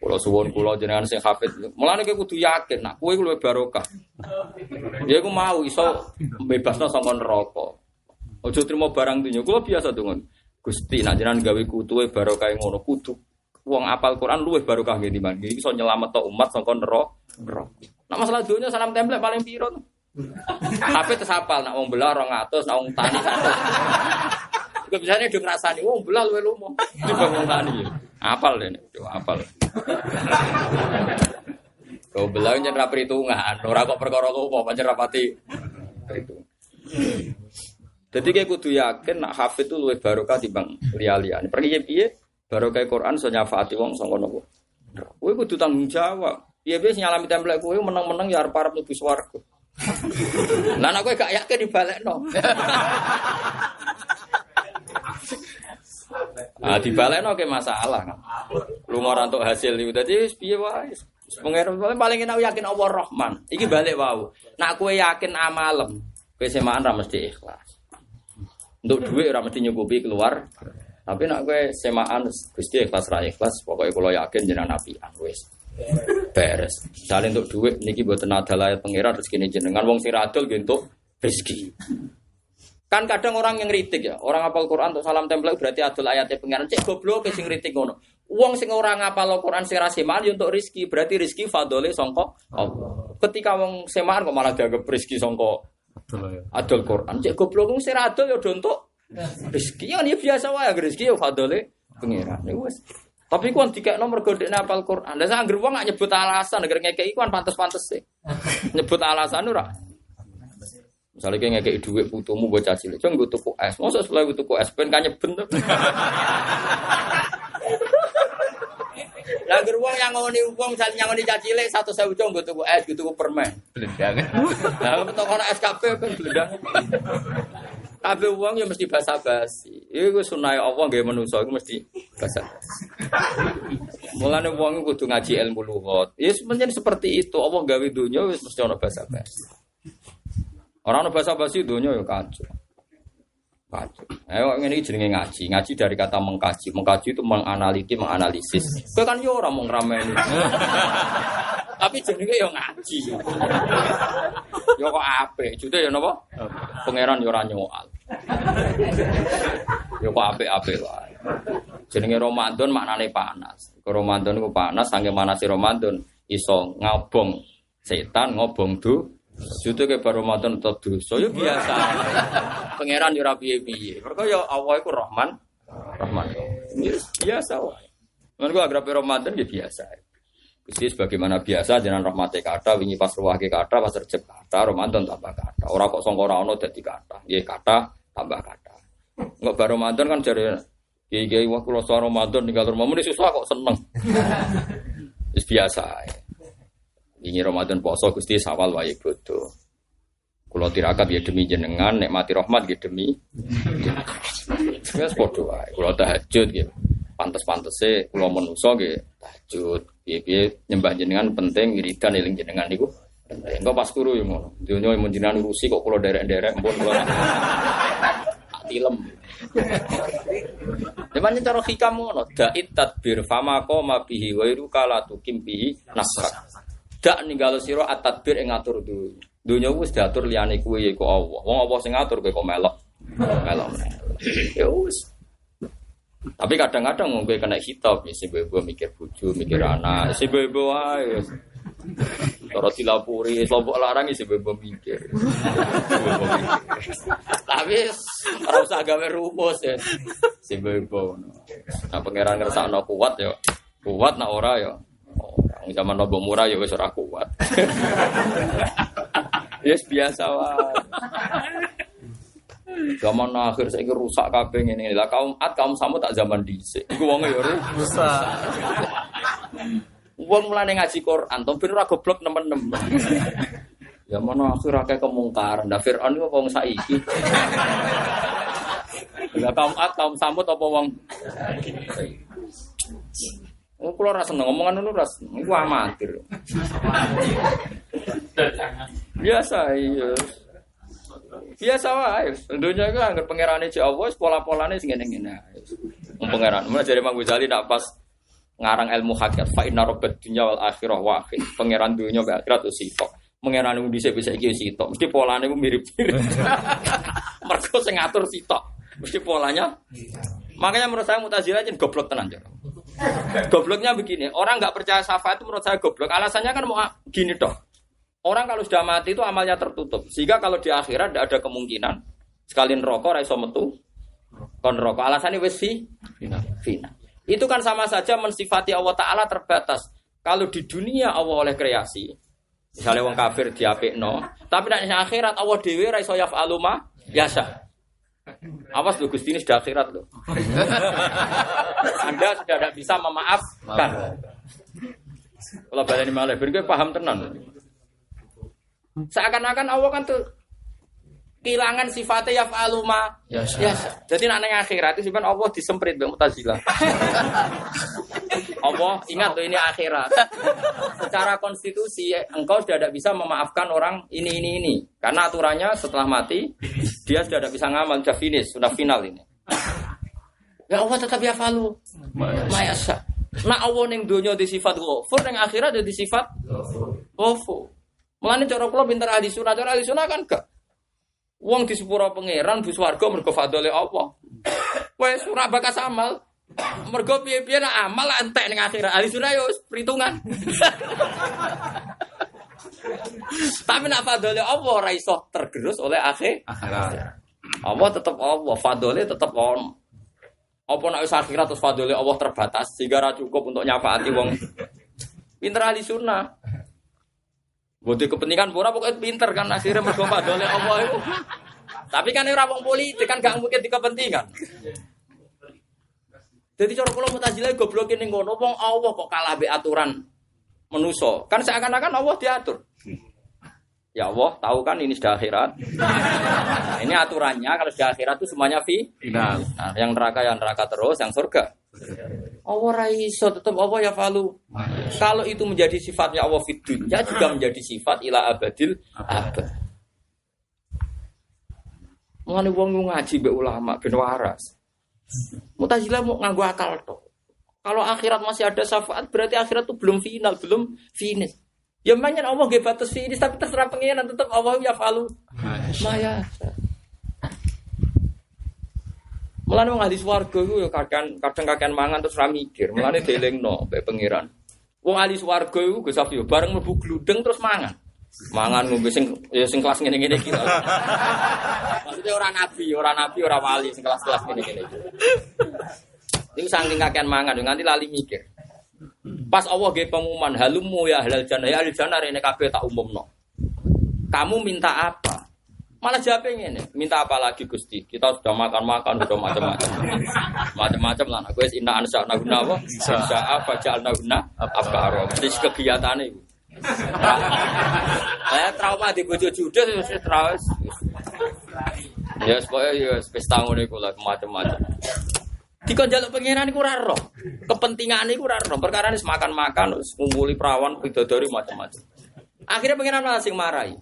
Kula suwun kula jenengan sing hafid. Mulane kowe kudu yakin nak kowe luwih barokah. Ya aku mau iso bebasno saka neraka. Aja trimo barang dunya. Kula biasa dongon. Gusti nak jenengan gawe kutuwe barokah ngono kudu. Wong apal Quran luwih barokah nggih timbang iki iso nyelametno umat saka neraka. Nak masalah dunya salam template paling piro to? Tapi terus apal nak wong belah 200, nak wong tani 100. Juga biasanya udah ngerasani, wong belah luwe lumo. Di wong tani. Apal deh, coba apal. Kau belah nyen ra perhitungan, ora kok perkara lumo, pancen rapati perhitungan. Jadi kayak kudu yakin nak hafid itu luwih barokah timbang liya-liya. Pergi piye barokah Quran so nyafaati wong sangka nopo. Kowe kudu tanggung jawab. Piye piye nyalami template kowe menang-menang ya arep-arep mlebu swarga. Lah nek kowe gak yakin dibalekno. Ah dibalekno ke masalah kan. Lu ora entuk hasil iku. Dadi wis piye wae. Wis Pengen paling enak yakin Allah Rahman. Iki balik wau. Nak kowe yakin amalem, kowe semaan ra mesti ikhlas. Untuk duit ora mesti nyukupi keluar. Tapi nak gue semaan Gusti ikhlas ra ikhlas, pokoknya kalau yakin jenengan apian wis. Beres. Misalnya untuk duit niki buat adalah pangeran rezeki jenengan wong sing adol nggih untuk rezeki. Kan kadang orang yang ngeritik ya, orang apal Quran untuk salam tempel berarti adol ayatnya pengiran. Cek goblok sing ngritik ngono. Uang sing orang apal Quran sing raseman ya untuk rizki, berarti rizki fadole songko Allah. Ketika wong semaan kok malah dianggap rizki songko Betul ya. adol Quran. Cek goblok sing adol ya do untuk rizki. Ya ini biasa wae rizki ya fadole pengiran. Ya wis. Tapi kuwi dikekno mergo dekne apal Quran. Lah sak anggere wong gak nyebut alasan, agar ngekeki kuwi pantes-pantes sih. Nyebut alasan ora. Misalnya kayak ngekei duit putumu gue caci cilik, cuma gue tuku es. Masa setelah gue tuku es, pengen kanya bener. Lah geruang yang ngoni uang misalnya yang ngoni caci cilik satu saya ucong gue tuku es, gue tuku permen. Belendang. Lah untuk orang SKP kan beledang. Kabeh uang ya mesti basa basi. Iku sunai Allah gak manusa iku mesti basa. Mulane uang kudu ngaji ilmu lugat. Ya sebenarnya seperti itu. Allah gawe dunia wis mesti ana basa basi. Orang ana basa basi dunia ya kacau. Kacau. Ayo ini jenenge ngaji. Ngaji dari kata mengkaji. Mengkaji itu menganaliti, menganalisis. Kowe kan yo ora mau ngrameni. Tapi jenenge yo ngaji. Yo kok apik. Jute yo napa? Pangeran yo ora nyoal. Yo kok apik-apik wae. Jenenge Ramadan maknane panas. Ke Ramadan iku panas sange manase Ramadan iso ngobong setan ngobong du Jute ke baru Ramadan tetap dosa yo biasa. Pangeran yo ora piye-piye. Mergo yo Allah iku Rahman Rahman. Yes, biasa wae. Mergo agrape Ramadan ya biasa. Gusti sebagaimana biasa jenengan rahmate kata wingi pas ruwahke kata pas recep kata Ramadan tambah kata. Ora kok sangka ora ono dadi kata. Nggih kata tambah kata. Enggak baru Ramadan kan jare kiai-kiai wah kula Ramadan tinggal rumah muni susah kok seneng. Biasa. ae. Wingi Ramadan poso Gusti sawal wae bodo. Kula tirakat ya demi jenengan, nikmati rahmat ya demi. Wes padha wae. Kula tahajud gitu. Pantes-pantese kula menungso nggih tahajud. Piye-piye nyembah jenengan penting wiridan eling jenengan niku. Engko pas turu yo ngono. Donya mun jenengan urusi kok kula derek-derek mpun kula. Tak tilem. Cuman cara hikam ngono, da'it tadbir fama qoma bihi wa iru kala tukim bihi nasrak. Dak ninggalo sira at-tadbir ing ngatur dunya. Dunya wis diatur liyane kuwe ya iku Allah. Wong apa sing ngatur kowe kok melok. Melok. Ya wis. Tapi kadang-kadang kowe kena hitop, ya sing bebo mikir bojo, mikir anak, sing bebo wis. Cara dilapuri, kelompok larang isi bebo mikir. Tapi ora usah gawe rumus ya. Si bebo. Nah pangeran ngersakno kuat ya. Kuat nak ora ya. Zaman nobo murah ya wis ora kuat. Yes biasa wae. Zaman akhir saya rusak kabeh ngene lah kaum at kaum sama tak zaman dhisik. Iku wong ya rusak. Wong mulane ngaji Quran, to ben ora goblok nemen-nemen. Ya mana akhir akeh kemungkaran. Lah Firaun iku wong saiki. Lah kaum at kaum samut apa wong Oh, kula ora seneng ngomongan ora seneng. Iku amatir. Biasa iya. Biasa wae. Dunia iku anggere pangerane Cek Allah, pola-polane sing ngene-ngene. Wong pangeran. Mulai dari Mang Ghazali nak pas ngarang ilmu hakikat fa inna rabbad dunya wal akhirah wahid. Pangeran dunya wa akhirat itu sitok. Pangeran wong dhisik bisa iki sitok. Mesti polane ku mirip-mirip. Mergo sing ngatur sitok. Mesti polanya. Makanya menurut saya Mu'tazilah jadi goblok tenan. Jar. Gobloknya begini, orang nggak percaya syafaat itu menurut saya goblok. Alasannya kan mau gini toh. Orang kalau sudah mati itu amalnya tertutup. Sehingga kalau di akhirat tidak ada kemungkinan sekalian rokok raiso metu kon rokok. Alasannya wis fi final. Itu kan sama saja mensifati Allah Taala terbatas. Kalau di dunia Allah oleh kreasi, misalnya wong kafir diapikno, tapi nek akhirat Allah dhewe ra iso yaf'alu ma biasa. Awas lu Gusti ini sudah akhirat loh. Anda sudah tidak bisa memaafkan. Kalau baleni malah, kowe paham tenan. Seakan-akan Allah kan tuh kehilangan sifatnya yaf'alu ma biasa. Jadi nak ning akhirat itu sebenarnya Allah disemprit mbek Mu'tazilah. Allah ingat tuh ini akhirat. Secara konstitusi engkau sudah tidak bisa memaafkan orang ini ini ini karena aturannya setelah mati dia sudah tidak bisa ngamal sudah finish sudah final ini. Ya Allah tetap ya falu. Mayasa. Nah Allah ning donya di sifat ghafur ning akhirat di sifat ghafur. Mulane cara kula pinter ahli sunah, cara ahli sunah kan gak. Wong di sepuro pangeran bu swarga mergo fadhole Allah. Wes ora bakas amal. Mergo piye-piye nak amal entek ning akhirat. Ahli sunah yo perhitungan. Tapi nak fadhole Allah ora iso tergerus oleh akhir. Akhirat. Allah tetap Allah, fadhole tetap on. Apa nak wis akhirat terus fadhole Allah terbatas sehingga ra cukup untuk nyafaati wong. Pinter ahli sunnah. Bodi kepentingan pura pokoknya pinter kan akhirnya mergo fadhole Allah itu. Tapi kan ora wong politik kan gak mungkin di kepentingan. Jadi cara kula mutazilah goblok ning ngono wong Allah kok kalah be aturan menuso. Kan seakan-akan Allah diatur. Ya Allah, tahu kan ini sudah akhirat. Nah, ini aturannya kalau sudah akhirat itu semuanya fi. Final. Nah, yang neraka yang neraka terus, yang surga. Allah raiso tetap Allah ya falu. Kalau itu menjadi sifatnya Allah fid dunya juga menjadi sifat ila abadil abad. Mulane wong ngaji be ulama ben waras. Mutazilah mau nganggo akal tok. Kalau akhirat masih ada syafaat berarti akhirat itu belum final, belum finish. Ya manyan Allah gak batas finish tapi terserah pengiran tetap Allah ya falu. Maya. Mulane wong ahli swarga iku ya kadang kadang kakean mangan terus ra mikir. Mulane dielingno mbek pangeran. Wong ahli swarga iku Gus Safi bareng mlebu gludeng terus mangan. Mangan ngombe sing ya sing kelas ngene-ngene iki. Maksudnya ora nabi, ora nabi, ora wali sing kelas-kelas ngene-ngene iki. Ini saking kakean mangan nganti lali mikir. Pas Allah ge pengumuman halumu ya halal jannah ya ahli jannah rene kabeh tak umumno. Kamu minta apa? Malah jawabnya ini, minta apa lagi Gusti? Kita sudah makan-makan, sudah macam-macam. Macam-macam lah. Aku inna ansa naguna apa? Ansa apa jal naguna apa Mesti kegiatan itu. Saya trauma di bojo judes terus terus. Ya supaya ya pesta ngono iku lah macam-macam. Dikon jaluk pengiran iku ora roh. Kepentingan iku ora roh. Perkara ini makan-makan terus ngumpuli perawan bidadari macam-macam. Akhirnya pengiran malah sing marahi.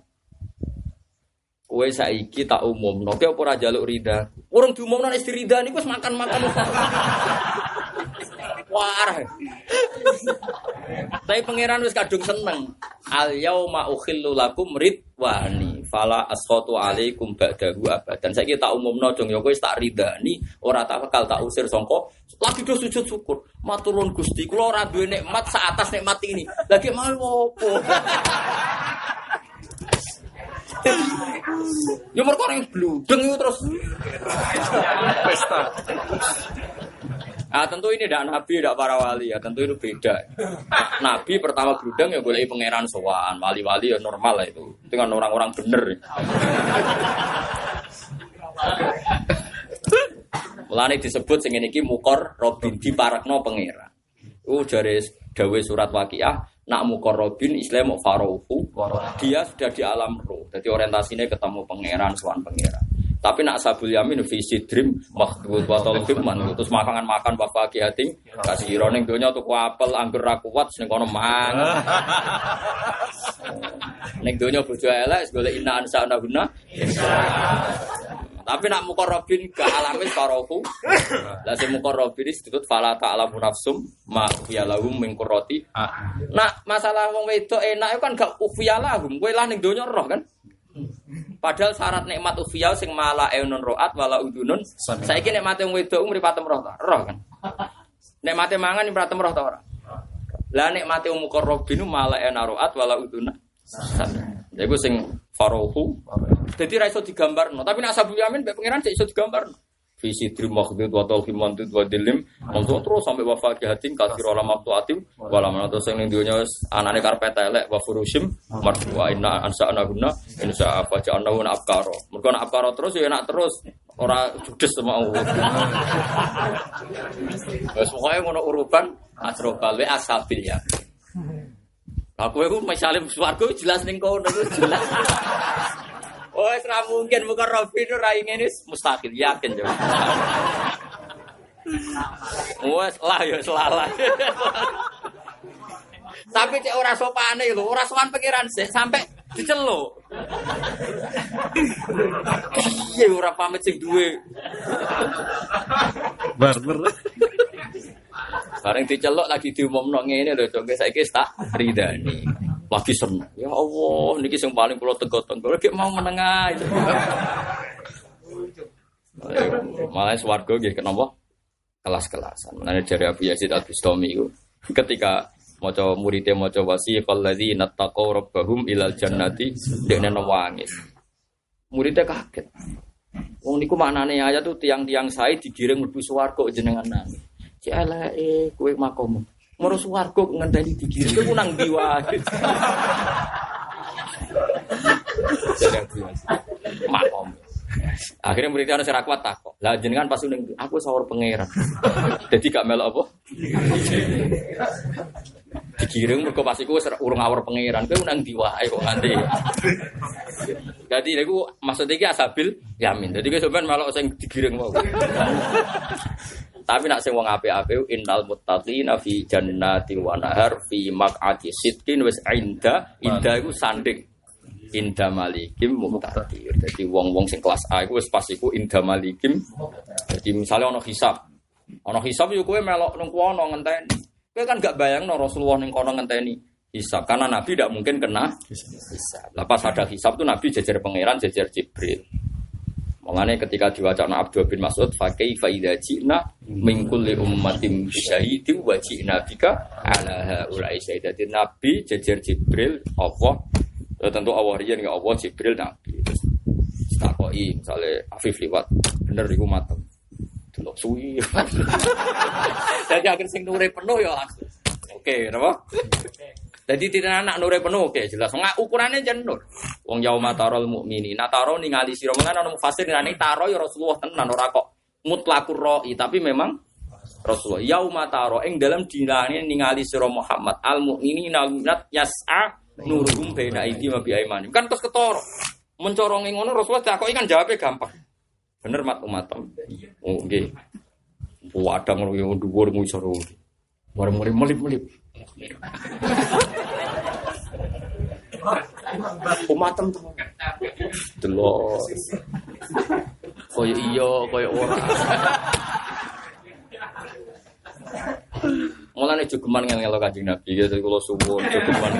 Kowe saiki tak umum, nopo apa ora jaluk rida? Urung diumumno istri rida niku makan-makan. Wah. Tapi pangeran wis kadung seneng. Al yauma ukhillu lakum ridwani fala asqatu alaikum ba'dahu abadan. Saiki tak umumno dong ya kowe tak ridani, ora tak bakal tak usir sangka lagi do sujud syukur. Maturun Gusti, kula ora duwe nikmat sak atas nikmat ini. Lagi mau opo? Ya mereka orang bludeng itu terus. Pesta. Nah tentu ini tidak nabi, tidak para wali ya, tentu itu beda. Nabi pertama bludeng ya boleh pangeran sowan, wali-wali ya normal lah itu. Itu kan orang-orang bener. Mulane disebut sing iki mukor robin di parakno pangeran. Uh jare dawe surat waqiah nak mukorobin Islam farohu dia sudah di alam roh. Jadi orientasinya ketemu pangeran suan pangeran. Tapi nak sabul yamin visi dream makhdud watol man terus makan makan bapak kiating kasih ironing dunia tuh apel anggur rakuat sing kono mang. Neng dunia bojo elek golek inna ansa guna tapi nak mukorobin ke alamis farohu lah si mukorobin disebut fala ta'lamu nafsum ma lahum min qurrati Nak masalah wong wedok enak itu kan gak ufiya lahum. Kowe lah ning donya roh kan. Padahal syarat nikmat ufiya sing mala eunun roat wala udunun. Saiki nikmate wong wedok mripatem roh? Roh kan. Nikmate mangan mripatem roh ta ora? Lah nikmate wong mukarrabin mala eunun roat wala udunun. Ya iku sing farohu. Dadi ra iso digambarno, tapi nak sabu yamin mbek pangeran sik iso digambarno. Visi trim makhdud wa tauhim mantud wa dilim. Untuk terus sampai wafat jahatin kasir olam waktu atim. Walam terus yang dunia anane karpet elek wa furushim. Marfu'a inna ansa anaguna Insya apa ja'ana huna abkaro. Mereka nak abkaro terus ya enak terus. Orang judes sama Allah. Terus pokoknya ngono uruban Asrobal wa asabil ya Aku itu misalnya suarga jelas nih kau jelas Oh, ora mungkin bukan Robi itu rai ini mustahil yakin coba. Wes lah ya selalah. Tapi cek ora sopane lho, ora sowan pikiran sih sampai diceluk. Iya ora pamit sing duwe. Barber. Bareng dicelok lagi diumumno ngene lho, Cok. Saiki tak ridani. Lagi seneng. Ya Allah, niki sing paling kula tego-tego. Lagi mau menengah. Malah swarga nggih kenapa? Kelas-kelasan. Menane jari Abu Yazid Al-Bustami iku ketika maca muridé maca wasiqal ladzina taqaw rabbahum ilal jannati dekne nangis. Muridnya kaget. Wong niku maknane ayat tuh tiang-tiang saya digiring mlebu swarga jenengan nangis. Cek eleke kowe makom. Moro swarga ngenteni digiring kowe nang Yazid. Makom. Akhirnya muridnya ana sing ra kuat takok. Lah jenengan pas ning aku sawur pangeran. Jadi gak melok apa? Digiring mergo pas iku urung awur pangeran. Kowe nang ndi wae kok nganti. Jadi niku maksud iki asabil yamin. Jadi kowe sampean melok sing digiring wae. Tapi nak sing wong apik-apik innal muttaqina fi jannati wa nahar fi maq'ati sidqin wis inda inda iku sanding inda malikim muqtadir. Jadi wong-wong sing kelas A iku wis pas iku inda malikim. Jadi misalnya ono hisab. Ono hisab yo kowe melok nang kono ngenteni. Kowe kan gak bayangno Rasulullah ning kono ngenteni hisab karena Nabi tidak mungkin kena hisab. Lah pas ada hisab tuh Nabi jejer pangeran, jejer Jibril. Makanya ketika diwacana Abdul bin Mas'ud, fakai faida jina mingkuli ummatim syahidi wa jina bika ala haulai syahidatin Nabi jejer Jibril Allah Ya, tentu Allah riyen ya Allah Jibril Nabi. Terus takoi misalnya Afif liwat bener iku matem. Delok suwi. Jadi akhir sing nure penuh ya. Oke, napa? Jadi tidak anak nure penuh, oke jelas. Nggak ukurannya jan nur. Wong yauma tarol mukmini. Nah taro ningali sira mengan ana mufasir ngene taro ya Rasulullah tenan ora kok mutlakur roi tapi memang Rasulullah yauma taro ing dalam dinane ningali sira Muhammad al mukminina al mu'minat yas'a nuruhum baina aidi wa biaimanim. Kan terus ketoro. Mencorongi ngono Rasulullah takoki kan jawabnya gampang. Bener mat umatam. Oh nggih. Wadang ngono yo dhuwur ngisor. Bareng melip-melip. Umatem tuh. Delok. Koyo iya, koyo ora. Mulane jogeman ngel-ngelo Kanjeng Nabi ya kula suwun jogeman.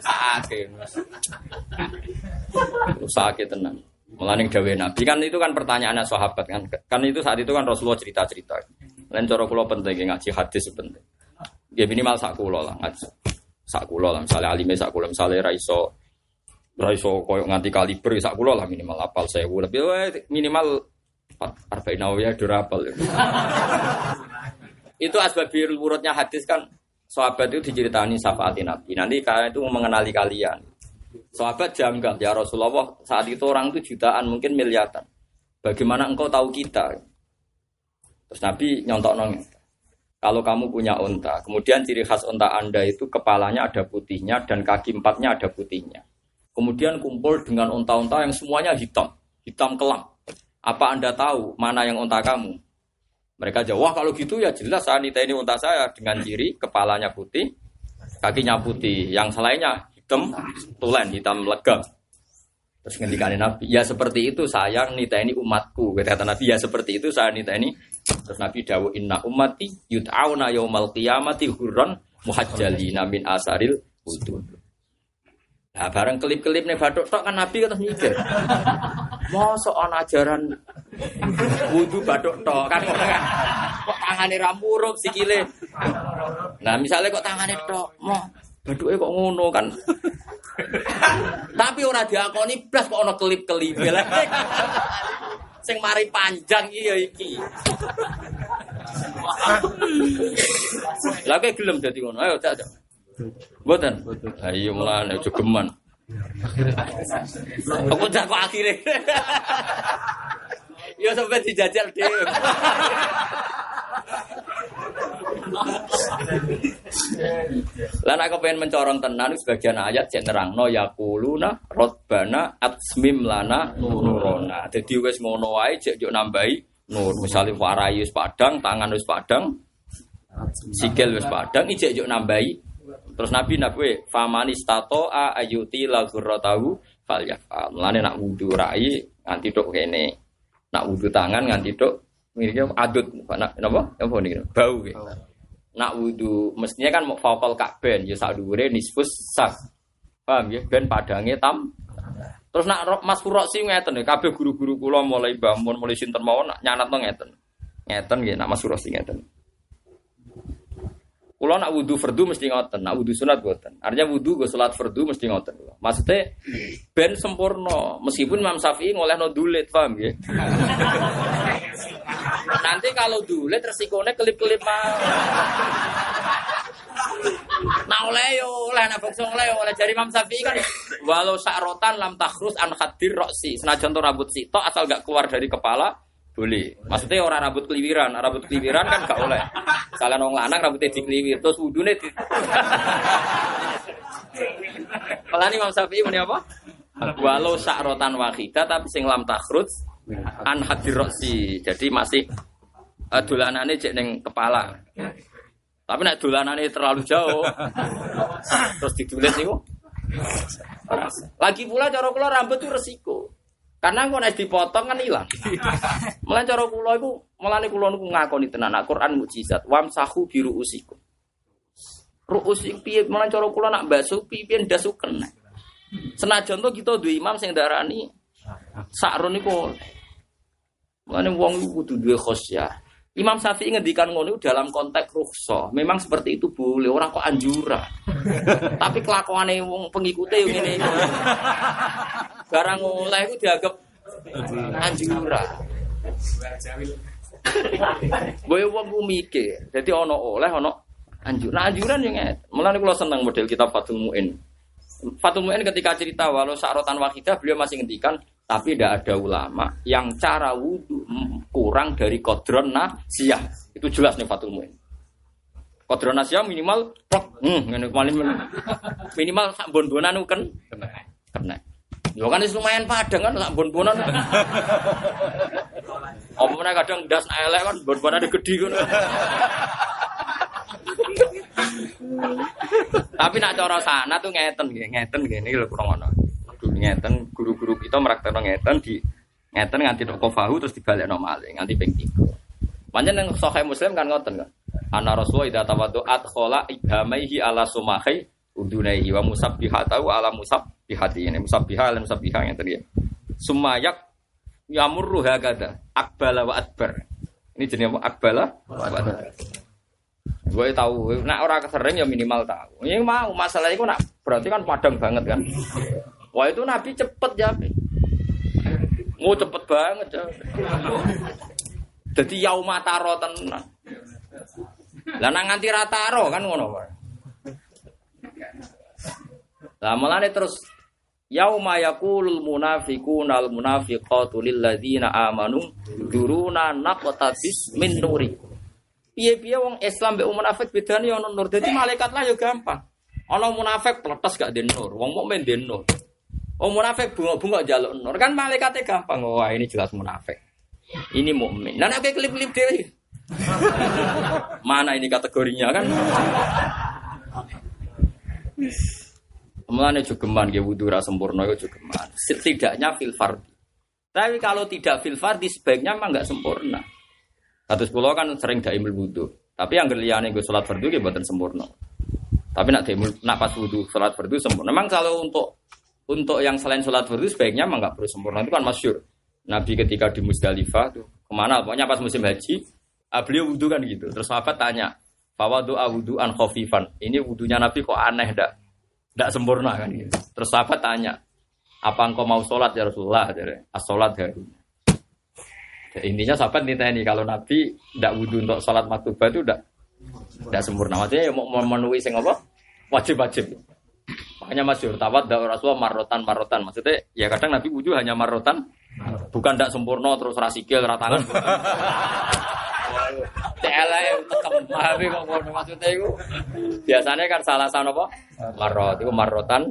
Sakit. Sakit tenan. Mulane dawuh Nabi kan itu kan pertanyaannya sahabat kan. Kan itu saat itu kan Rasulullah cerita-cerita. Lain cara kula penting ngaji hadis penting. Ya minimal sak kula lah ngaji. Sak kula lah misalnya alime sak kula misalnya ra iso ra iso koyo nganti kaliber sak kula lah minimal apal 1000 lebih minimal arba'in nawawiyah durapal. itu asbabir urutnya hadis kan sahabat itu diceritani syafaati Nabi. Nanti kalian itu mengenali kalian. Sahabat janggal ya Rasulullah saat itu orang itu jutaan mungkin miliaran. Bagaimana engkau tahu kita? Terus Nabi nyontok nong. Kalau kamu punya unta, kemudian ciri khas unta anda itu kepalanya ada putihnya dan kaki empatnya ada putihnya. Kemudian kumpul dengan unta-unta yang semuanya hitam, hitam kelam. Apa anda tahu mana yang unta kamu? Mereka jawab, wah kalau gitu ya jelas Anita ini unta saya dengan ciri kepalanya putih, kakinya putih, yang selainnya hitam, tulen, hitam legam. Terus ngendikane Nabi, ya seperti itu sayang nita ini umatku. Kata Nabi, ya seperti itu saya ini. Terus Nabi dawu inna ummati yut'auna yaumal qiyamati hurran muhajjalina min asaril wudu. Nah, bareng kelip-kelip nih batuk tok kan Nabi kata mikir. Mosok ana ajaran wudu batuk tok kan ngono kan. Kok tangane ra murup sikile. Nah, misalnya kok tangane tok, mau baduke kok ngono kan. Tapi ora diakoni blas kok ana kelip-kelip. Sing mari panjang iya iki. Lah kok gelem dadi ngono. Ayo tak tak. Mboten. Ayo mulane jogeman. Aku jak kok akhire. Ya sampai dijajal dhewe. Lah nek pengen mencorong tenan sebagian ayat cek nerangno yaquluna rabbana atsmim lana nurona. Dadi wis ngono wae cek yo nambahi nur. Misale warai wis padang, tangan wis padang, sikil wis padang, ijek yo nambahi. Terus Nabi nabi famani stato a ayuti lagurrotahu fal yafal. Mulane nak wudu rai nganti tok kene. Nak wudu tangan nganti tok Ini adut, nak napa? Apa niki? Bau gitu. Nak wudu mestinya kan mau fakal kakben ya sak dhuwure nisfus sak. Paham ya? Ben padange tam. Terus nak Mas Furoksi ngeten ya, kabeh guru-guru kula mulai bangun mulai sinten mawon nak nyanatno ngeten. Ngeten nggih nak Mas Furoksi ngeten. Kula nak wudu fardu mesti ngoten, nak wudu sunat ngoten. Artinya wudu go salat fardu mesti ngoten. Maksudnya ben sempurna, meskipun Imam Syafi'i ngolehno dulit, paham ya? Nanti kalau dulit resikonya kelip-kelip mah. Nah oleh yo oleh nak bangsa oleh yo oleh dari Imam Syafi'i kan walau sa'rotan lam takhrus an khadir roksi senajan to rambut sitok asal gak keluar dari kepala boleh. Maksudnya orang rambut keliwiran, rambut keliwiran kan gak oleh. Kalian orang lanang rambutnya dikeliwir terus wudune di Kalau Imam Syafi'i muni apa? Walau sa'rotan wahidah tapi sing lam takhrus an hadir roksi. Jadi masih uh, dolanane cek ning kepala. Tapi nek dolanane terlalu jauh terus ditulis niku. Lagi pula cara kula rambut itu resiko. Karena kok nek dipotong kan hilang. Mulane cara kula iku mulane kula niku ngakoni tenan Al-Qur'an mukjizat. Wamsahu biru usikum. Ruus piye mulane cara kula nak basuh piye ndasu kena. Senajan to kita duwe imam sing darani sakrun niku. Mulane wong iku kudu duwe khosyah. Imam Syafi'i ngendikan ngono dalam konteks rukhsah. Memang seperti itu boleh, orang kok anjura. Tapi kelakuane wong pengikute yo ngene iki. Barang oleh iku dianggap anjura. Boy wong ku mikir. Dadi ana oleh ana anjur. Nah anjuran yang ngene. Mulane kula seneng model kitab Fathul Muin. Fathul Muin ketika cerita walau sa'rotan wahidah beliau masih ngendikan tapi tidak ada ulama yang cara wudhu kurang dari kodron nasiyah itu jelas nih Fathul Muin kodron nasiyah minimal hmm, minimal minimal itu kan kena Yo kan wis lumayan padang kan sak bon-bonan omongnya kadang das elek kan bon-bonan gede kan tapi nak cara sana tuh ngeten nggih, ngeten niki lho kurang ono. Kudu ngeten guru-guru kita meraktekno ngeten di ngeten nganti tok kofahu terus dibalekno malih nganti ping 3. Pancen yang sahih Muslim kan ngoten kan. Ana Rasulullah idza tawaddu'at khala ibhamaihi ala sumahi udunaihi wa musabbihatahu ala musabbihati ini musabbiha ala musabbiha yang tadi ya. Sumayak yamurru hakada akbala wa adbar. Ini jenis apa? Akbala wa adbar. Gue tahu, nak orang sering ya minimal tahu. Ini mau masalah itu nak berarti kan padang banget kan. Wah itu Nabi cepet ya. Mau cepet banget ya. Jadi yaumataro tenan. Lah nang nganti rataro kan ngono wae. Lah mulane terus yauma yaqulul munafiquna al munafiqatu lil ladzina amanu duruna naqtabis min nurikum. Piye-piye wong Islam mbek munafik bedane ono nur. Dadi malaikat lah ya gampang. Ono munafik pletes gak den nur, wong mukmin den nur. Wong munafik bunga-bunga jaluk nur. Kan malaikatnya gampang. Wah, ini jelas munafik. Ini mukmin. Nah, nek klip-klip dhewe. Mana ini kategorinya kan? Mulane jogeman nggih wudu ra sempurna yo jogeman. Setidaknya fil. Tapi kalau tidak fil fardhi sebaiknya memang enggak sempurna. Kados kula kan sering daimul wudu. Tapi yang liyane gue salat fardu nggih mboten sempurna. Tapi nak daimul nak pas wudu salat fardu sempurna. Memang kalau untuk untuk yang selain salat fardu sebaiknya memang enggak perlu sempurna. Itu kan masyhur. Nabi ketika di Musdalifah tuh ke mana? Pokoknya pas musim haji, ah, beliau wudu kan gitu. Terus sahabat tanya, bahwa doa wudu an khofifan. Ini wudunya Nabi kok aneh dak? Dak sempurna kan gitu. Terus sahabat tanya, apa engkau mau sholat ya Rasulullah? As sholat harus. Ya, intinya sahabat ini kalau Nabi tidak wudhu untuk sholat maktubah itu tidak tidak sempurna. Maksudnya ya mau memenuhi sing apa? Wajib-wajib. Makanya masyur tawat dak Rasulullah marotan marotan. Maksudnya ya kadang Nabi wudhu hanya marotan, bukan tidak sempurna terus rasikil ratangan. Celek tekem pahami kok ngono maksudnya itu. Biasanya kan salah sana apa? Marot itu marotan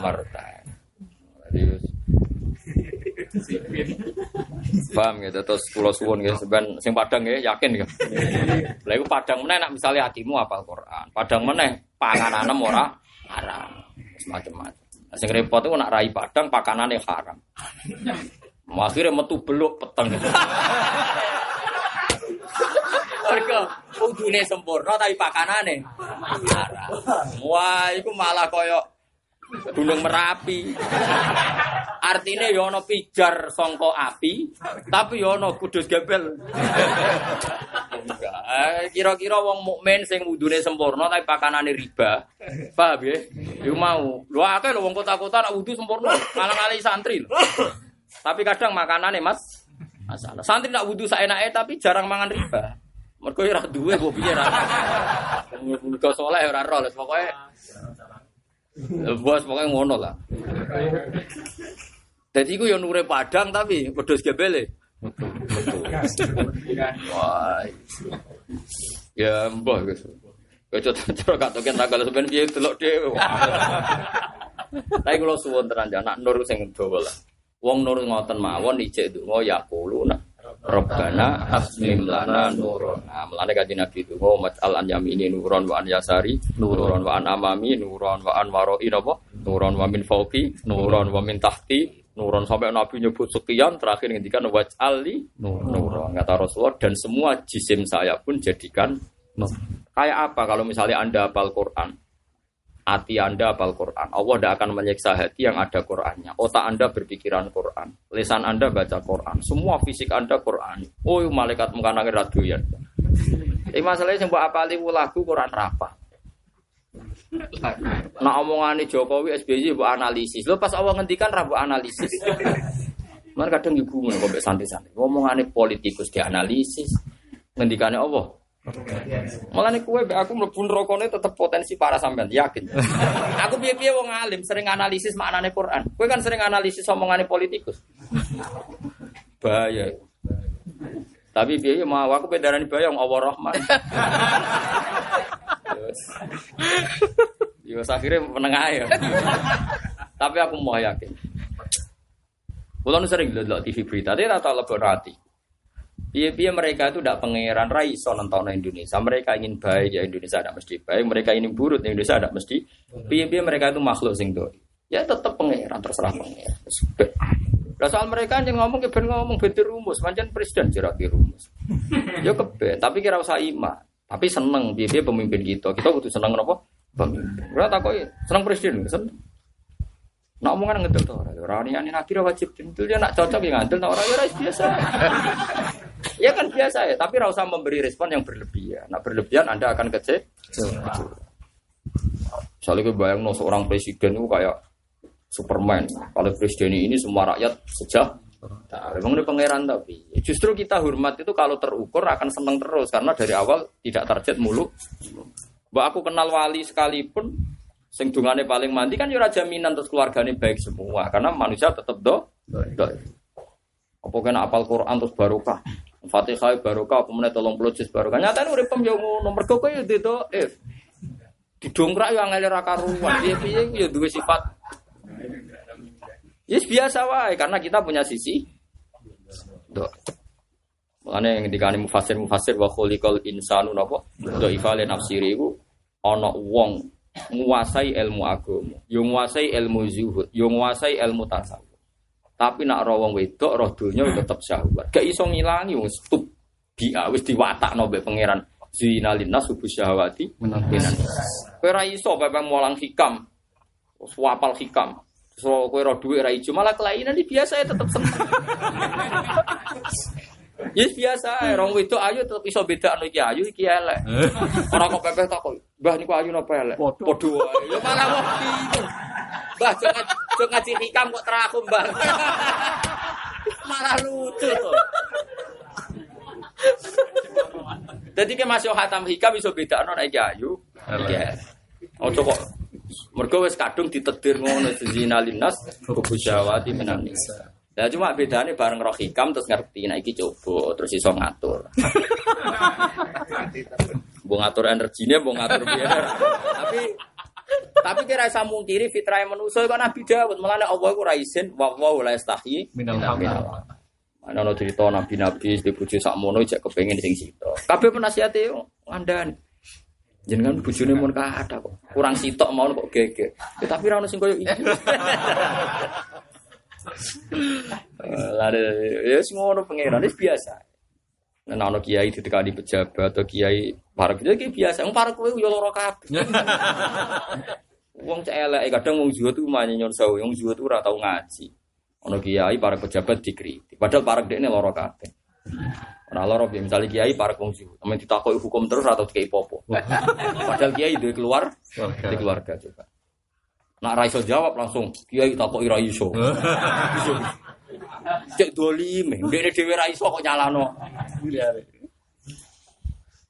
marotan. Jadi Paham gitu terus pulau suwun gitu sebenarnya sing padang ya yakin gitu. Lah iku padang meneh nak misalnya hatimu apal Quran. Padang meneh pangananem ora haram. Semacam-macam. Sing repot itu nak rai padang pakanane haram. Akhirnya metu beluk peteng. Udune sempurna tapi pakanane. Wah, iku malah koyo Gunung Merapi. Artinya ya ana pijar sangka api, tapi ya ana kudus gebel. Eh, Kira-kira wong mukmin sing wudune sempurna tapi pakanane riba. Paham ya? Iku mau. Lho akeh lho wong kota-kota nak wudu sempurna, malah ngalih santri. Tapi kadang makanane Mas masalah. Santri nak wudu saenake tapi jarang mangan riba. Mergo ora duwe kok piye ra. Mergo saleh ora ro, pokoke Bos pokoknya ngono lah. Jadi iku yo nure padang tapi wedhus gebele. Wah. Ya mbah guys. Kocok cara katoken tanggal sampean piye delok dhewe. Tapi kalau suwun tenan anak nur sing dawa lah. Wong nur ngoten mawon ijek donga ya Robbana asmim lana nuron. Nah, melane kanjeng Nabi itu oh mas'al an yamini nuron wa an yasari nuron wa an amami nuron wa an waroi napa? Nuron wa min fauqi nuron wa min tahti nuron sampai Nabi nyebut sekian terakhir ngendikan waj'ali nuron kata Rasulullah dan semua jisim saya pun jadikan. Kayak apa kalau misalnya Anda hafal Quran? Hati Anda apal Quran. Allah tidak akan menyiksa hati yang ada Qurannya. Otak Anda berpikiran Quran. Lisan Anda baca Quran. Semua fisik Anda Quran. Oh, malaikat mengkanangi radoyan. Ini masalahnya buat apali lagu Quran rapa. Nah omongan Jokowi SBY buat analisis. Lo pas Allah ngendikan rabu analisis. Mana kadang ibu mau santai-santai. Omongan politikus dianalisis. Ngendikannya Allah. Malah nih kue, aku melebur rokoknya tetap potensi para sampean, yakin. aku piye-piye wong alim sering analisis maknane Quran. Kue kan sering analisis omongane politikus. Bahaya. Tapi piye mau aku bedaran bayang Allah Rahman. Yo akhirnya menengah ya. Tapi aku mau yakin. Kulo sering lihat TV berita, dia tahu lebih. Iya mereka itu tidak pangeran raiso nonton Indonesia. Mereka ingin baik ya Indonesia tidak mesti baik. Mereka ingin buruk ya Indonesia tidak mesti. Iya mereka itu makhluk sing doi. Ya tetap pangeran terserah pangeran. Nah, soal mereka yang ngomong ke ben ngomong ben rumus, manjan presiden jerak rumus. Ya kebe, tapi kira usah ima. Tapi seneng dia pemimpin kita. Kita butuh seneng apa? Pemimpin. Ora takoi seneng presiden, seneng. Nak omongan ngedel to ora. Ora niane nabi wajib tentu dia nak cocok ya ngandel nak ora ya biasa. Ya kan biasa ya, tapi ora usah memberi respon yang berlebihan. Nak berlebihan Anda akan kece. Misalnya gue bayang no, seorang presiden itu kayak Superman. Kalau presiden ini semua rakyat sejak Nah, memang ini pangeran tapi justru kita hormat itu kalau terukur akan senang terus karena dari awal tidak target mulu. Mbak aku kenal wali sekalipun Sing paling mandi kan ya jaminan terus keluargane baik semua karena manusia tetap do. do. Apa kena apal Quran terus barokah. Fatihah barokah apa meneh 30 juz barokah. Nyatane urip yo ngono mergo kowe yo dido if. Didongkrak yo angel ra karuan. Piye-piye yo duwe sifat Yes biasa wae karena kita punya sisi do. Makanya yang dikani mufasir mufasir wa khuliqal insanu napa? Do ifale nafsiri iku ana wong nguasai ilmu agama, yo nguasai ilmu zuhud, yo nguasai ilmu tasawuf. Tapi nak roh wong wedok roh donya tetep syahwat. Gak iso ngilangi wong stup dia wis diwatakno mbek pangeran. Zina linnas subuh syahwati menakinan. Kowe ra iso bapak mulang hikam. Wapal hikam. So kowe roh dhuwit ra ijo malah kelainan biasa ya tetep seneng. Yes biasa, orang itu ayu tetap iso beda anu iki ayu iki elek. Ora kok pepeh tak kok, "Mbah niku ayu napa elek?" Padha wae. Ya malah wong bingung. Mbah jek ngaji hikam kok teraku, Mbah. malah lucu tuh. Jadi ke masih hatam hikam iso beda anu iki ayu. Iki Ojo kok mergo wis kadung ditedir ngono zina linas kubujawati menan Ya cuma bedanya bareng roh hikam terus ngerti nah iki coba terus iso ngatur. Bu ngatur energinya, bu ngatur biaya. tapi tapi kira saya mungkiri fitrah yang manusia kan Nabi Dawud malah Allah ku raisin wa wa la yastahi minal Mana no cerita nabi nabi di bujuk sak mono cek kepengen sing situ. Kabeh penasihate ngandani. Jenengan bojone mun ada kok. Kurang sitok mau kok geger. Ya, tapi ra ono sing koyo iki. Lare ya ngono pangeran wis biasa. Nah, ana kiai ditekani pejabat atau kiai para kiai ki biasa, wong para kowe yo lara kabeh. Wong cek elek kadang wong jiwa tuh manye nyon sewu, wong jiwa tuh ora tau ngaji. Ana kiai para pejabat dikritik, padahal para dekne lara kabeh. Ora lara piye misale kiai para wong jiwa, amen ditakoki hukum terus atau dikai popo. Padahal kiai duwe keluar di keluarga coba. Nak ra iso jawab langsung kiai takoki ra iso. Cek dolime, ndekne dhewe ra iso kok nyalano.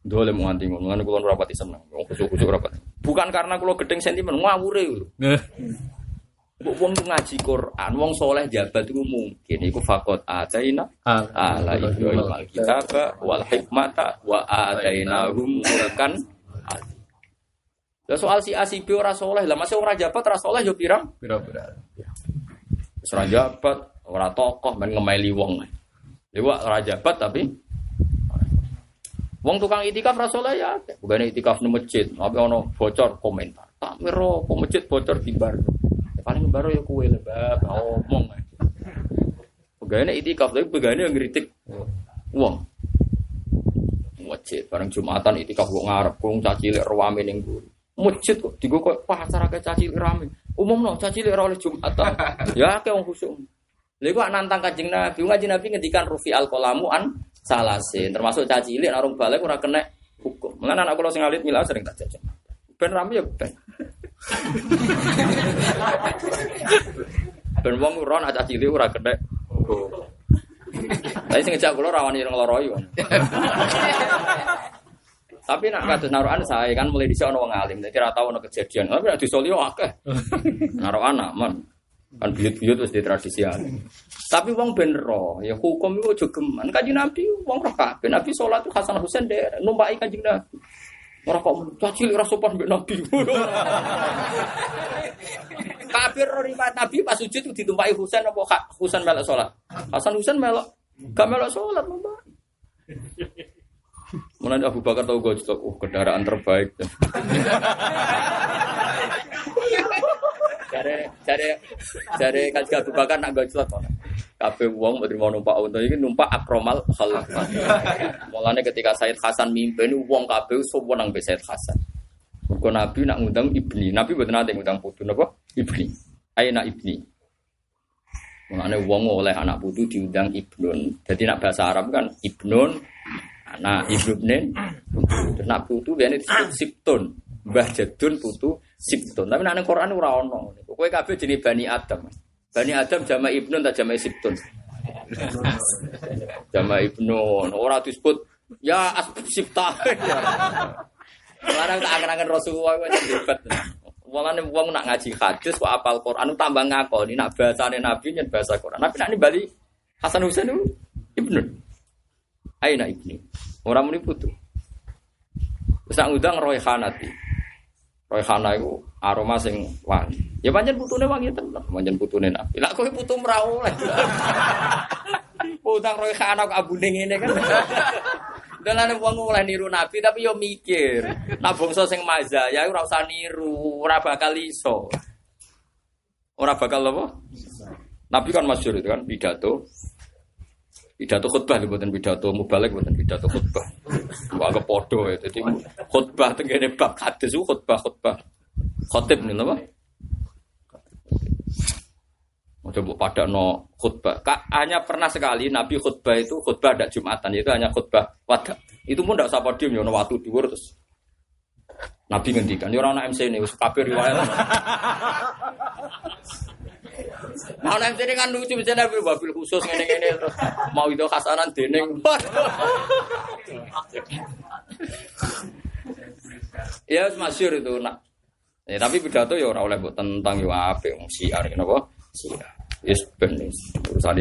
Dolim nganti ngono, ngene kula ora pati seneng. Kusuk-kusuk ora pati. Bukan karena kula gedeng sentimen, ngawure lho. Mbok wong ngaji Quran, wong soleh jabat itu mungkin iku fakot ataina ala ibrahim alkitab wal hikmata wa atainahum mulkan Lah soal si A si B ora soleh, lah masih ora jabat ora soleh yo pirang? Pira-pira. Ora jabat, ora tokoh men ngemeli wong. Dewa ora jabat tapi Wong tukang itikaf ra soleh ya, bukan itikaf nang masjid, tapi ono bocor komentar. Tak miro, kok masjid bocor bibar. Ya, paling baru ya kue lebab, ngomong. Pegawai itikaf, tapi pegawai yang ngeritik wong. Masjid, bareng Jumatan itikaf kok ngarep, kok caci lek ning mburi. Masjid kok digo kok pasar akeh caci lek rame. Umumno caci lek ora oleh Jumatan. ya akeh wong khusuk. Lha iku nantang Kanjeng Nabi, Kanjeng Nabi ngendikan rufi al qalamu an salasin, termasuk caci cilik narung balik ora kena hukum. Mulane anak kula sing alit mila sering tak jajan. Ben rame ya ben. ben wong ora nak caci ora kena hukum. Tapi sing ngejak kula rawani ngloroi. Tapi nak kados naruhan saya kan mulai dhisik ana wong alim, dadi ora tau ana kejadian. Tapi nek disolio akeh. Naruhan aman. Kan buyut-buyut wis tradisi alim. Tapi wong ben ro, ya hukum iku aja geman. Kanjeng Nabi wong roh kabeh. Nabi salat Hasan Husain derek numpaki Kanjeng Nabi. Ora kok caci ora sopan mbek Nabi. Kafir ro riwayat Nabi pas sujud ditumpaki Husain apa Husain melok salat. Hasan Husain melok gak melok salat mbak. Mulai Abu Bakar tahu gue oh kendaraan terbaik. Cari cari cari kasih Abu Bakar nak gue celak Kabeh wong mau terima numpak unta iki numpak akromal khalq. Mulane ketika Said Hasan mimpin wong kabeh sopo nang Said Hasan. Mergo Nabi nak ngundang ibni, Nabi mboten nate ngundang putu napa? Ibni. Aina ibni. Mulane wong oleh anak putu diundang ibnun. Jadi nak bahasa Arab kan ibnun anak ibnunen putu. Nak putu biasanya disebut siptun. Mbah Jadun putu siptun. Tapi nak Quran ora ono. Kowe kabeh jenis Bani Adam. Bani Adam jama ibnun tak jama siptun. Jama ibnun. Orang disebut ya asbab sipta. Larang tak angen-angen Rasulullah kok debat. Walane wong nak ngaji hadis kok apal Quran tambah ngakoni nak bahasane Nabi nyen bahasa Quran. Nabi nak bali Hasan Husain itu ibnun. Aina ibni. Orang muni putu. Terus nak ngundang Roy Hanati. Roy Hana itu aroma sing wangi. Ya pancen putune wangi tenan, pancen putune Nabi. Lah kowe putu mra oleh. Utang Roy Hana kok abune ngene kan. Dalane wong oleh niru Nabi tapi yo mikir. Nah bangsa sing maza ya ora usah niru, ora bakal iso. Ora bakal apa? Nabi kan masyhur itu kan pidato. Pidato khutbah lho mboten pidato mubalek mboten pidato khutbah. Wah kepodo ya. Dadi khutbah tengene bab hadis ku khutbah-khutbah. Khotib nih apa? Coba pada no khutbah. Kak, hanya pernah sekali Nabi khutbah itu khutbah ada Jumatan itu hanya khutbah wadah. Itu pun tidak sampai diem, ya waktu dua terus. Nabi ngendikan, ini orang MC ini, kabir riwayat. Nah, MC ini kan lucu, misalnya Nabi wabil khusus ngene-ngene terus mau itu khasanan dening. ya masyur itu nak. Ya, tapi pidato ya orang oleh buat tentang yo ape wong siar kenapa? Siar. Yes ben urusan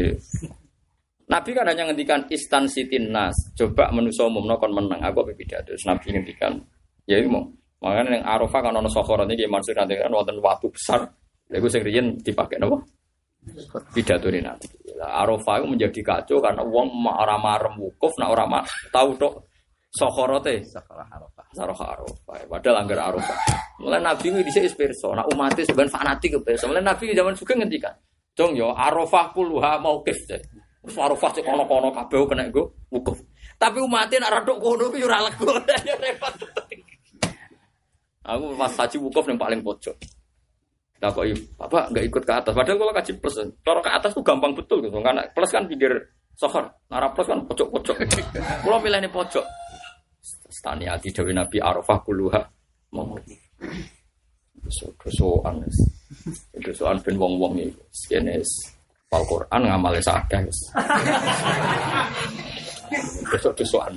Nabi kan hanya ngendikan istan sitin nas. Coba menuso umumno kon menang. Aku apa pidato. Terus Nabi ngendikan ya ini mau. Makanya yang Arafah kan ono sokoron ini maksud nanti kan waktu besar. Lagu sing riyen dipakai napa? Pidato ini Nabi. Arafah itu menjadi kacau karena uang ora marem wukuf nak ora tahu tok sokorote. Sekolah Arafah. Saroh Arafah. Padahal anggar Arafah. Mulai Nabi ini bisa inspirasi. Nah umatnya sebenarnya fanatik perso. Mulai Nabi zaman juga ngendikan. Jong yo Arafah puluha mau kif. Terus Arafah cek kono-kono kabeh kena gue wukuf. Tapi umatnya nak radok kono ku yo ora lego. Ya repot. Aku pas haji wukuf yang paling pojok. Tak kok Bapak nggak ikut ke atas. Padahal kalau kaji plus, kalau ke atas tuh gampang betul gitu. Karena plus kan pinggir sohor, nara plus kan pojok-pojok. Kalau milih ini pojok. Stani hati Dewi Nabi Arafah kuluha. Mau dosoan dosoan ben wong wong itu sejenis Al Quran ngamale sakeh dosok dosoan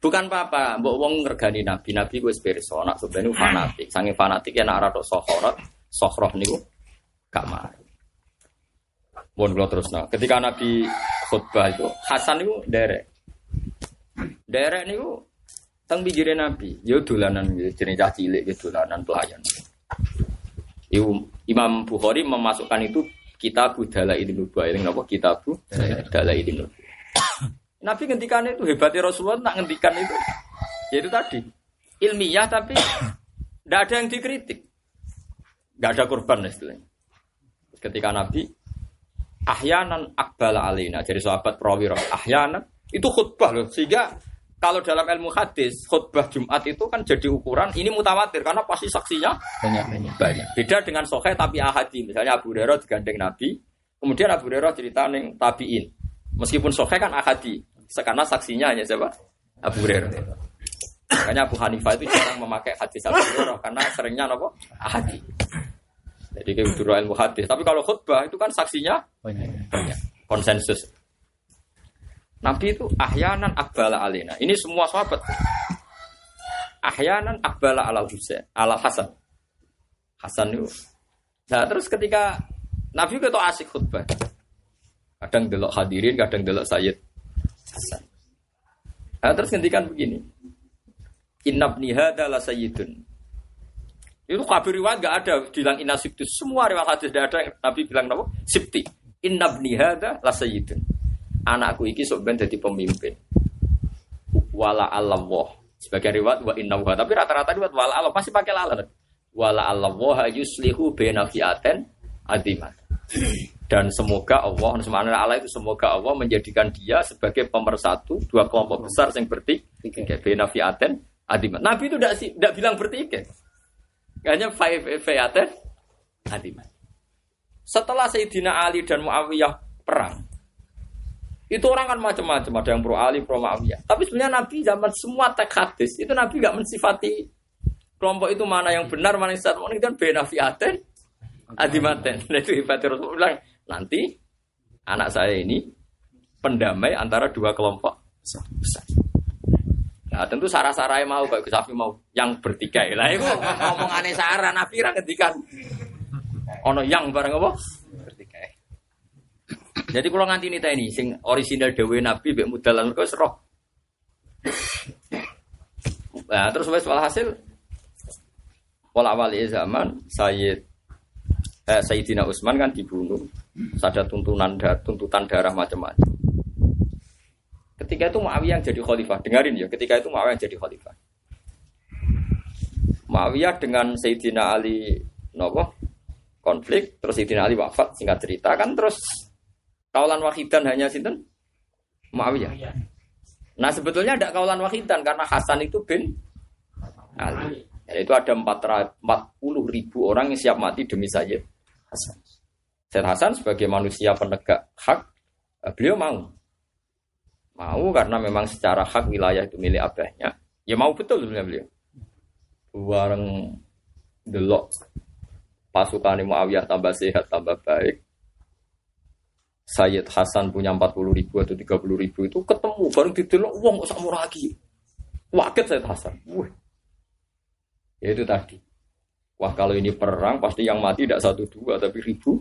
bukan apa-apa mbok wong ngergani nabi. Nabi gue spiritual nak sebenarnya fanatik. Sange fanatik ya nak rada sohorot sohroh niku gak mari. Mohon kalau terus nah, ketika Nabi khutbah itu Hasan itu derek, derek niku teng pinggire Nabi, yo dolanan jenenge cah cilik yo dolanan pelayan. Ibu Imam Bukhari memasukkan itu kitab budala ini nubuah ini apa kitab ini Nabi ngendikan itu hebatnya Rasulullah tak ngendikan itu. Yaitu tadi. Ilmiah tapi tidak ada yang dikritik, nggak ada korban istilahnya. Ketika Nabi ahyanan akbala alina jadi sahabat prawiro ahyanan itu khutbah loh. Sehingga kalau dalam ilmu hadis khutbah Jumat itu kan jadi ukuran ini mutawatir karena pasti saksinya banyak banyak banyak. Beda dengan sohe tapi ahadi. Misalnya Abu Hurairah digandeng Nabi kemudian Abu Hurairah cerita neng tabiin meskipun sohe kan ahadi karena saksinya hanya siapa Abu Hurairah makanya Abu Hanifah itu jarang memakai hadis Abu Hurairah karena seringnya apa ahadi jadi kayak guru ilmu hadis. Tapi kalau khutbah itu kan saksinya banyak. Konsensus. Nabi itu ahyanan akbala alina. Ini semua sahabat. Ahyanan akbala ala Husain, ala Hasan. Hasan itu. Nah terus ketika Nabi itu asik khutbah. Kadang delok hadirin, kadang delok Sayyid. Nah, terus ngendikan begini. Innabni hadza la sayyidun. Itu kabir riwayat gak ada bilang inna sibti. Semua riwayat hadis tidak ada yang Nabi bilang apa? Sibti. Inna bni hadha la sayyidun. Anakku iki sok ben dadi pemimpin. Wala Allah. Sebagai riwayat wa inna wa. Tapi rata-rata riwayat wala Allah pasti pakai lala. Wala Allah yuslihu baina adimat. Dan semoga Allah, subhanahu Allah itu semoga Allah menjadikan dia sebagai pemersatu dua kelompok besar yang bertikai. Baina fi'aten adimat. Nabi itu tidak bilang bertikai. Hanya five fiaten hadiman. Setelah Sayyidina Ali dan Muawiyah perang, itu orang kan macam-macam, ada yang pro Ali, pro Muawiyah. Tapi sebenarnya Nabi zaman semua teks hadis itu Nabi nggak mensifati kelompok itu mana yang benar, mana yang salah. Ini kan bena fiaten, adimaten. Nah, itu hebatnya Rasulullah bilang nanti anak saya ini pendamai antara dua kelompok besar. Nah, tentu sarah-sarai mau Pak Gusafi mau yang bertikai. Lah itu ngomong aneh sarah Nabi ra ono yang bareng apa? Bertikai. Jadi kalau nganti nita ini sing original dewe Nabi mbek mudalan mergo roh. Nah, terus wes hasil pola wali zaman Sayyid eh, Sayyidina Utsman kan dibunuh. Ada tuntunan tuntutan darah macam-macam. Ketika itu Muawiyah yang jadi khalifah. Dengarin ya, ketika itu Muawiyah yang jadi khalifah. Muawiyah dengan Sayyidina Ali nopo konflik, terus Sayyidina Ali wafat, singkat cerita kan terus kaulan wahidan hanya sinten Muawiyah. Nah sebetulnya ada kaulan wahidan karena Hasan itu bin Ali. Itu ada 440 ribu orang yang siap mati demi Sayyid Hasan. Sayyid Hasan sebagai manusia penegak hak, beliau mau Mau karena memang secara hak wilayah itu milik abahnya. Ya mau betul sebenarnya beliau. Bareng delok pasukan Muawiyah tambah sehat, tambah baik. Sayyid Hasan punya 40 ribu atau 30 ribu itu ketemu bareng didelok uang kok lagi. Waket Sayyid Hasan. Wah. Ya itu tadi. Wah kalau ini perang pasti yang mati tidak satu dua tapi ribu.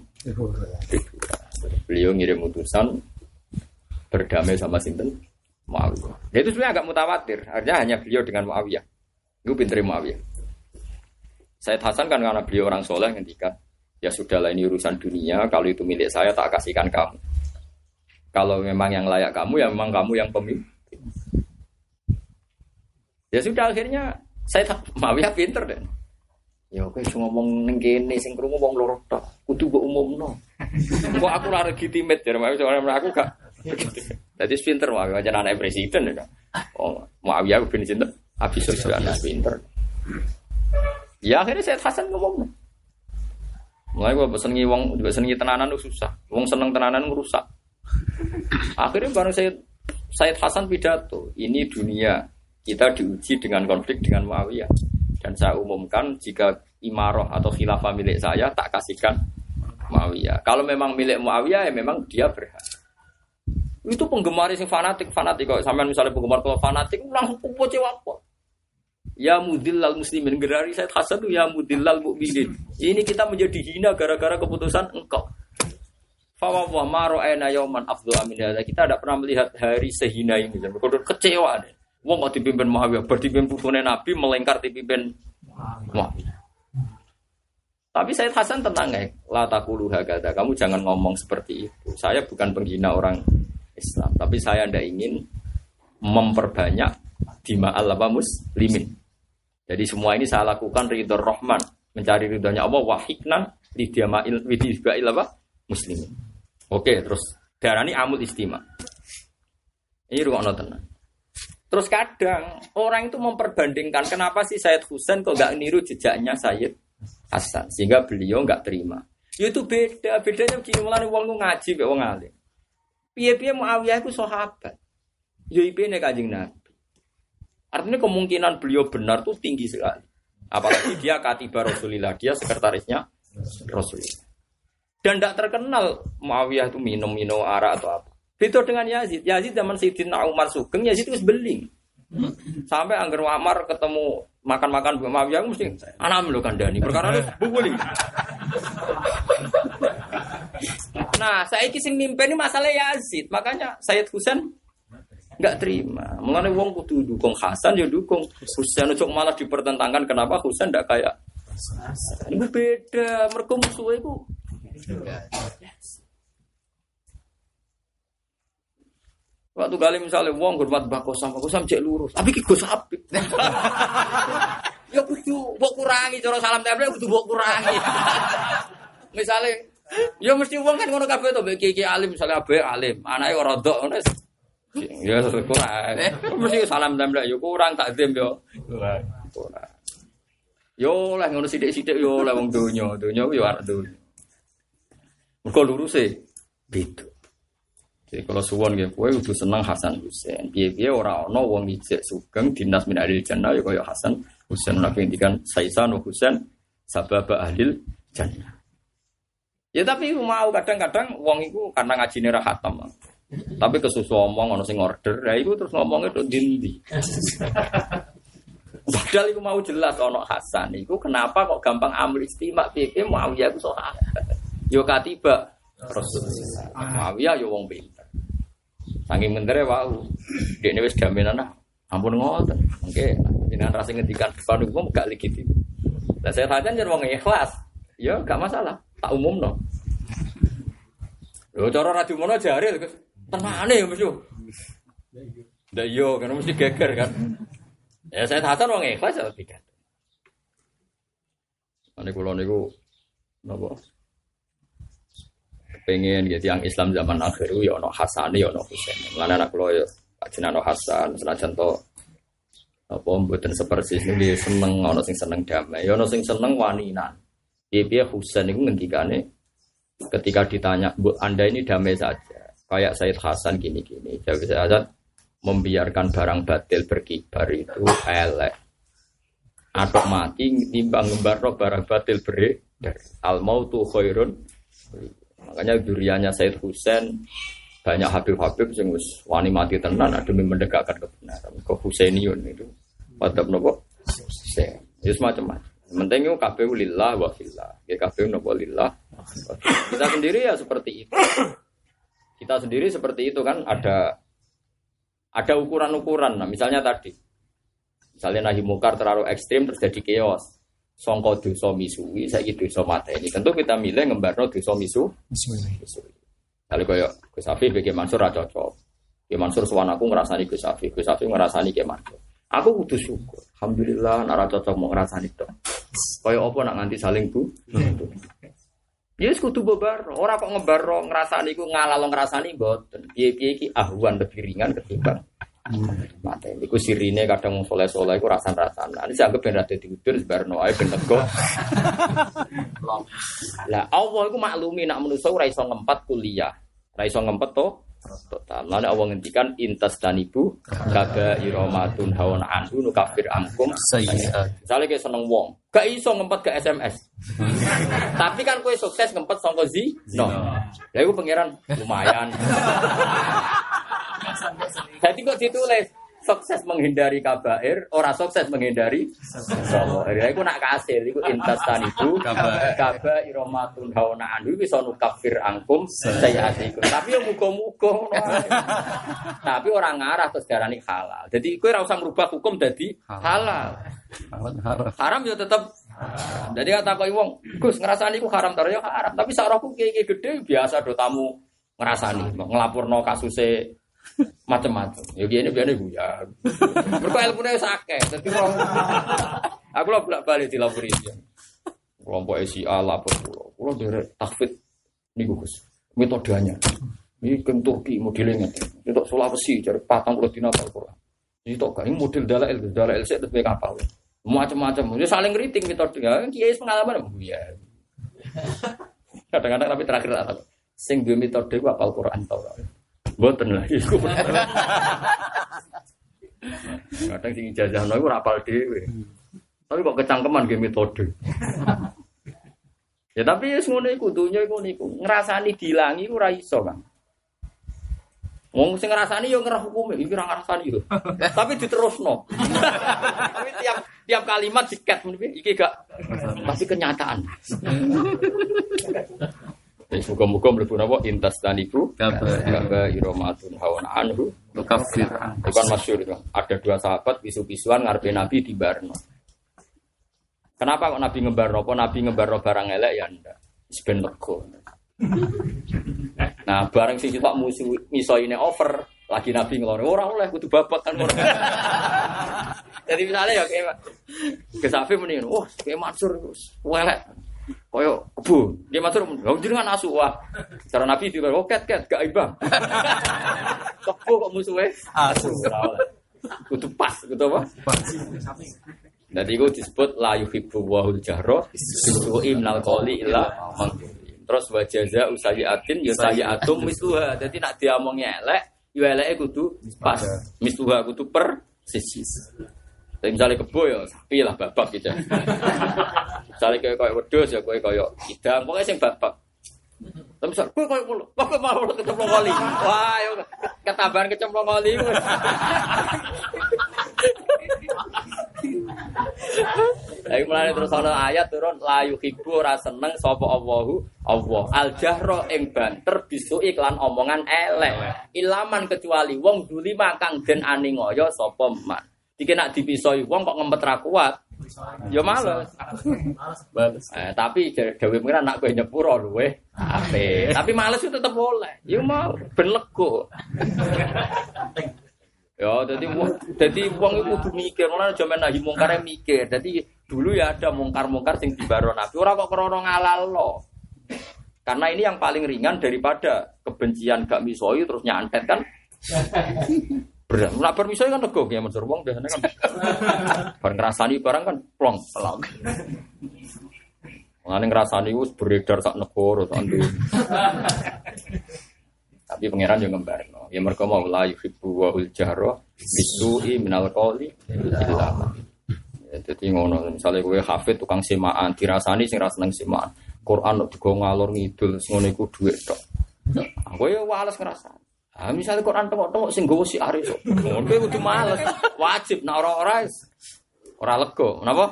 Beliau ngirim utusan berdamai sama sinten Muawiyah. Ya itu sebenarnya agak mutawatir. Artinya hanya beliau dengan Muawiyah. Itu pinter Muawiyah. Said Hasan kan karena beliau orang soleh ngendikan, ya sudahlah ini urusan dunia, kalau itu milik saya tak kasihkan kamu. Kalau memang yang layak kamu, ya memang kamu yang pemimpin. Ya sudah akhirnya saya Muawiyah pinter deh. Ya oke, cuma ngomong neng kene, sing krungu wong loro tok. Kudu mbok umumno. Kok aku ora legitimate ya, aku gak Jadi pinter Muawiyah aja anak presiden ya. Oh, Muawiyah bin sinten? Abi Sufyan pinter. Ya akhirnya saya Hasan ngomong. Mulai gue pesen wong juga senengi tenanan itu susah. Wong seneng tenanan ngerusak. Akhirnya baru saya Said Hasan pidato. Ini dunia kita diuji dengan konflik dengan Muawiyah. Dan saya umumkan jika imaroh atau khilafah milik saya tak kasihkan Muawiyah. Kalau memang milik Muawiyah ya memang dia berhak. Itu penggemar yang fanatik, fanatik kok. Sampai misalnya penggemar kalau fanatik langsung kupo apa? Ya mudillal muslimin gerari saya Hasan itu ya mudillal mukminin. Ini kita menjadi hina gara-gara keputusan engkau. Fawawa maro ena yoman afdu amin Kita tidak pernah melihat hari sehina ini. Dan kecewa deh. Wong kok dipimpin Muawiyah, berdipimpin putune Nabi melengkar dipimpin Muawiyah. Tapi saya Hasan tenang ya, la takulu hakada. Kamu jangan ngomong seperti itu. Saya bukan penghina orang Islam, tapi saya tidak ingin memperbanyak dima Allah muslimin. Jadi semua ini saya lakukan ridho Rahman, mencari ridhonya Allah wahiknan lidiamail widibail apa? Muslimin. Oke, terus darah ini amul istima. Ini ruang tenang. Terus kadang orang itu memperbandingkan kenapa sih Sayyid Husain kok gak niru jejaknya Sayyid Hasan sehingga beliau nggak terima. Ya itu beda, bedanya begini mulai uang ngaji be wong alim. Piye-piye Muawiyah itu sahabat. Ya ipene Kanjeng Nabi. Artinya kemungkinan beliau benar tuh tinggi sekali. Apalagi dia katiba Rasulillah, dia sekretarisnya Rasulullah. Dan tidak terkenal Muawiyah itu minum-minum arak atau apa. Beda dengan Yazid. Yazid zaman Sayyidina Umar Sugeng, Yazid itu beling. Sampai Angger Umar ketemu makan-makan Bu Muawiyah mesti anak lo kandani. Perkara itu bubuli. Nah, saya kisah mimpi ini masalah Yazid. Makanya Sayyid Husain nggak terima. Mengenai wong kudu dukung Hasan ya dukung Husain untuk malah dipertentangkan kenapa Husain tidak kayak Ini beda, mereka musuh itu. Waktu kali misalnya wong hormat bako sama Kosam cek lurus, tapi ki Gus apik. ya kudu mbok kurangi cara salam tempel kudu mbok kurangi. misalnya ya mesti wong kan ngono kabeh to iki alim misalnya abe alim, anake ora ndok ngono Ya kurang. Mesti salam tempel yo ya kurang takdim yo. Kurang. Kurang. Yo lah ngono sithik-sithik yo lah wong donya, donya yo arep donya. Mergo lurus e beda. Jadi kalau suwon gitu, kue udah seneng Hasan Husain. Piye-piye orang ono wong ijek sugeng dinas min ahli jannah ya kaya Hasan Husain nabi ngendikan Saisan Husain sabab ahli jannah. Ya tapi mau kadang-kadang wong itu karena ngaji ra hatam. Tapi kesusu omong ono sing order, ya itu terus ngomong itu dindi. Padahal itu mau jelas ono Hasan itu kenapa kok gampang ambil istimak piye mau ya itu soal. Yo katiba Rasulullah. Muawiyah yo wong pinter. Saking mentere wau. Dekne wis jaminan ah. Ampun ngoten. Oke, jenengan rasa ngendikan depan umum gak legitim. Lah saya tanya jan wong ikhlas. Ya gak masalah. Tak umum no. Lho cara radio mono jare. Tenane ya yo. Ndak yo kan mesti geger kan. Ya saya tahan wong ikhlas ya tidak. Ane kula niku napa? Pengen gitu yang Islam zaman akhir ya ono Hasan ya ono Husain. Mana anak lo ya kajian ono Hasan senajan to apa mboten seperti ini dia seneng ono sing seneng damai ya ono sing seneng. Dia dia Husain itu ngendikane ketika ditanya bu anda ini damai saja kayak Said Hasan gini-gini jadi saya membiarkan barang batil berkibar itu elek atau mati timbang ngembar barang batil beredar al mautu khairun Makanya duriannya Said Husain banyak Habib-Habib yang wis wani mati tenan demi mendekatkan kebenaran. Ke Husainiun itu pada nopo Husain. Itu semacam-macam. Penting itu KPU lillah wa fillah. Ya KPU nopo lillah. Kita sendiri ya seperti itu. Kita sendiri seperti itu kan ada ada ukuran-ukuran. Nah, misalnya tadi, misalnya nahi mukar terlalu ekstrim terus jadi chaos songko dosa misui saiki dosa ini tentu kita milih ngembarno dosa misu misui. kalau koyo Gus Afif bagi Mansur ra cocok. Ki Mansur suwan aku ngrasani Gus Afif Gus Afif ngrasani Ki Mansur. Aku kudu syukur alhamdulillah ora cocok mau ngrasani tok. Koyo apa nak nganti saling bu? Ya wis kudu bebar, ora kok ngebarno ngrasani iku ngalalo ngrasani mboten. Piye-piye iki ahwan lebih ringan ketimbang mate. Iku sirine kadang wong soleh-soleh iku rasan-rasan. Nah, ini dianggap ben rada diudur sebarno ae ben. Lah Allah iku maklumi nak manusa ora iso ngempet kuliah. Ora iso ngempet to total. Lalu Allah ngendikan intas dan ibu kaba iromatun hawan anhu nukafir amkum Sayyi'at. Misalnya kayak seneng wong, gak iso ngempet ke SMS. Tapi kan kue sukses ngempet songko zi, no. Ya itu pangeran lumayan. Jadi kok ditulis sukses menghindari kabair, ora sukses menghindari. Ya iku nak kasil, iku intas tanibu Kabair. kaba iromatun hawana anhu bisa nukafir angkum sayyiatikum. Tapi yo muga-muga. Tapi orang ngarah terus darani halal. Jadi kowe ora usah merubah hukum dadi halal. Haram. Ya tetep jadi kata kau wong, Gus ngerasani ku haram terus ya haram. Tapi sarahku kiai kiai gede biasa do tamu ngerasani, ngelapurno kasusnya macam-macam. Ya gini biar bu ya. Mereka ilmunya sakit. Jadi kalau aku lah bolak balik dilapuri dia. Kelompok SIA lapor pulau. Pulau dari takfit nih Gus. Metodenya. Ini ke Turki modelnya. Itu Sulawesi dari patang pulau dina Al-Quran. Ini tok ini model dalail, dalail sih terus kapal. Macam-macam. Ini saling ngeriting metodenya. Kiai pengalaman bu ya. Kadang-kadang tapi terakhir tak tahu. Sing dua metode ku apal Quran tau. Boten lah iku. Kadang sing jajahno iku ora apal dhewe. Tapi kok kecangkeman ge metode. ya tapi wis ngono iku dunya iku niku. Ngrasani dilangi ku ora iso, Kang. Wong sing ngrasani yo ngerah hukume, iki ora ngrasani yo. Tapi diterusno. Tapi tiap tiap kalimat diket iki gak pasti kenyataan. Muga-muga mlebu napa intas taniku Kabair. kaba iromatun hawan anhu Nukafir. itu kan masyur itu. Ada dua sahabat pisu-pisuan ngarepe Nabi di Barno. Kenapa kok Nabi ngebarno? Apa Nabi ngebarno barang elek ya ndak? Wis ben lega. Nah, barang sing sitok musuh miso ini over, lagi Nabi ngelone ora oleh kudu babak kan ora. Jadi misalnya ya kayak ke Safi mendingan, wah kayak Mansur welek. Koyo kebu, dia Mansur, oh jenengan asu wah. Cara Nabi itu, oh ket ket gak ibang. Kebu kok musuhnya asu. Kudu pas, kudu apa? Jadi itu disebut la yuhibbu wahul jahro minal qawli illa mangkuri. Terus wa jaza usayiatin ya sayiatum misluha. Jadi nak diomongnya elek, ya eleke kudu pas. Misluha kudu per sisi. Jadi misalnya kebo ya sapi lah babak gitu. misalnya kayak kayak wedus ya kayak kayak idang, pokoknya sing babak. Tapi misal, kue kayak mulu, wah kue mau kecemplung kali. Wah, ya ketambahan kecemplung kali. Lagi mulai terus ana ayat turun la yuhibbu ora seneng sapa Allahu Allah al jahra ing banter bisu iklan omongan elek ilaman kecuali wong zulima kang den aningoyo sapa man iki nak dipisoi wong kok ngempet ra kuat ya males eh, tapi dewe pengiran nak kowe nyepuro luwe ape tapi males itu tetep boleh ya mau ben lego Ya, jadi jadi wong itu kudu mikir, malah zaman nahi mungkar mikir. Jadi dulu ya ada mungkar-mungkar sing dibaro nabi. Ora kok krono ngalal lo. Karena ini yang paling ringan daripada kebencian gak misoi terus nyantet kan. Berat. Nak bar misoi kan nego ya Mansur wong biasanya kan. Bar ngrasani barang kan plong pelong. Mengenai ngrasani wis beredar sak negara sak. Tapi pangeran yo ngembarno. Ya mergo mau la yuhibbu wa ul jahra bisu'i minal qawli illa ma. Ya, Jadi ngono, misalnya gue hafid tukang semaan, dirasani sing ra seneng semaan. Quran kok digo ngalor ngidul, ngono iku dhuwit tok. Aku ya wales ngerasa. Ah, misalnya Quran tengok-tengok sing gowo si Aris. kok. Ngono kuwi kudu males. Wajib nek ora ora wis ora lega. Napa?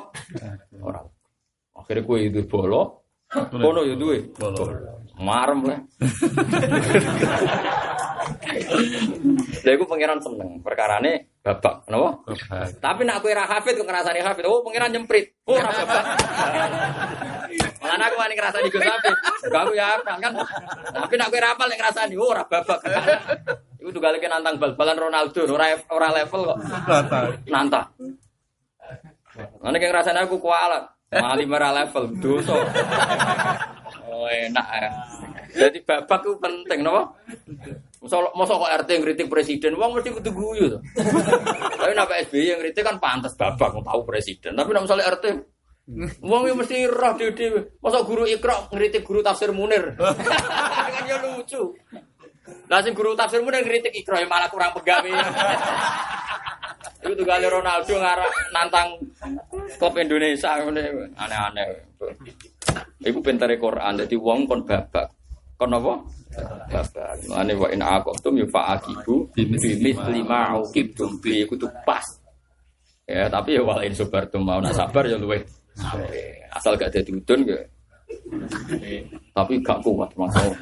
Ora. Akhirnya gue itu bolo. Kono ya duwe. Marem lah. Lha iku pangeran seneng. Perkarane babak, napa? Tapi nak kowe ra hafid kok ngrasani hafid. Oh, pangeran nyemprit. Oh, ora babak. Lan aku wani ngrasani Gus Hafid. Gak ya apa kan. Tapi nak kowe ra hafal nek ngrasani, oh, ora babak. Iku juga lagi nantang bal-balan Ronaldo, ora ora level kok. Nantang. Mana yang ngrasani aku kualat. Mali merah level dosa. Oh, enak ya. Jadi babak itu penting, no? Masa, masa kok RT ngeritik presiden, wong mesti kudu guyu to. Tapi nak SBY yang ngeritik kan pantas babak tahu presiden. Tapi nak misalnya RT Wong yang mesti roh dhewe. Masa guru Iqra ngeritik guru tafsir Munir. kan ya lucu. Lah sing guru tafsir Munir ngeritik Iqra ya malah kurang pegawe. Itu tuh kali Ronaldo ngarah nantang klub Indonesia ngene aneh-aneh. Iku pintere Quran dadi wong kon babak. Kon apa? Babak. Ane wa in aqtum yufa'aqibu bimis lima uqibtum bi iku tuh pas. Ya, tapi ya walain sabartum mau nak sabar ya luwe. Asal gak dadi udun ya. Tapi gak kuat maksud.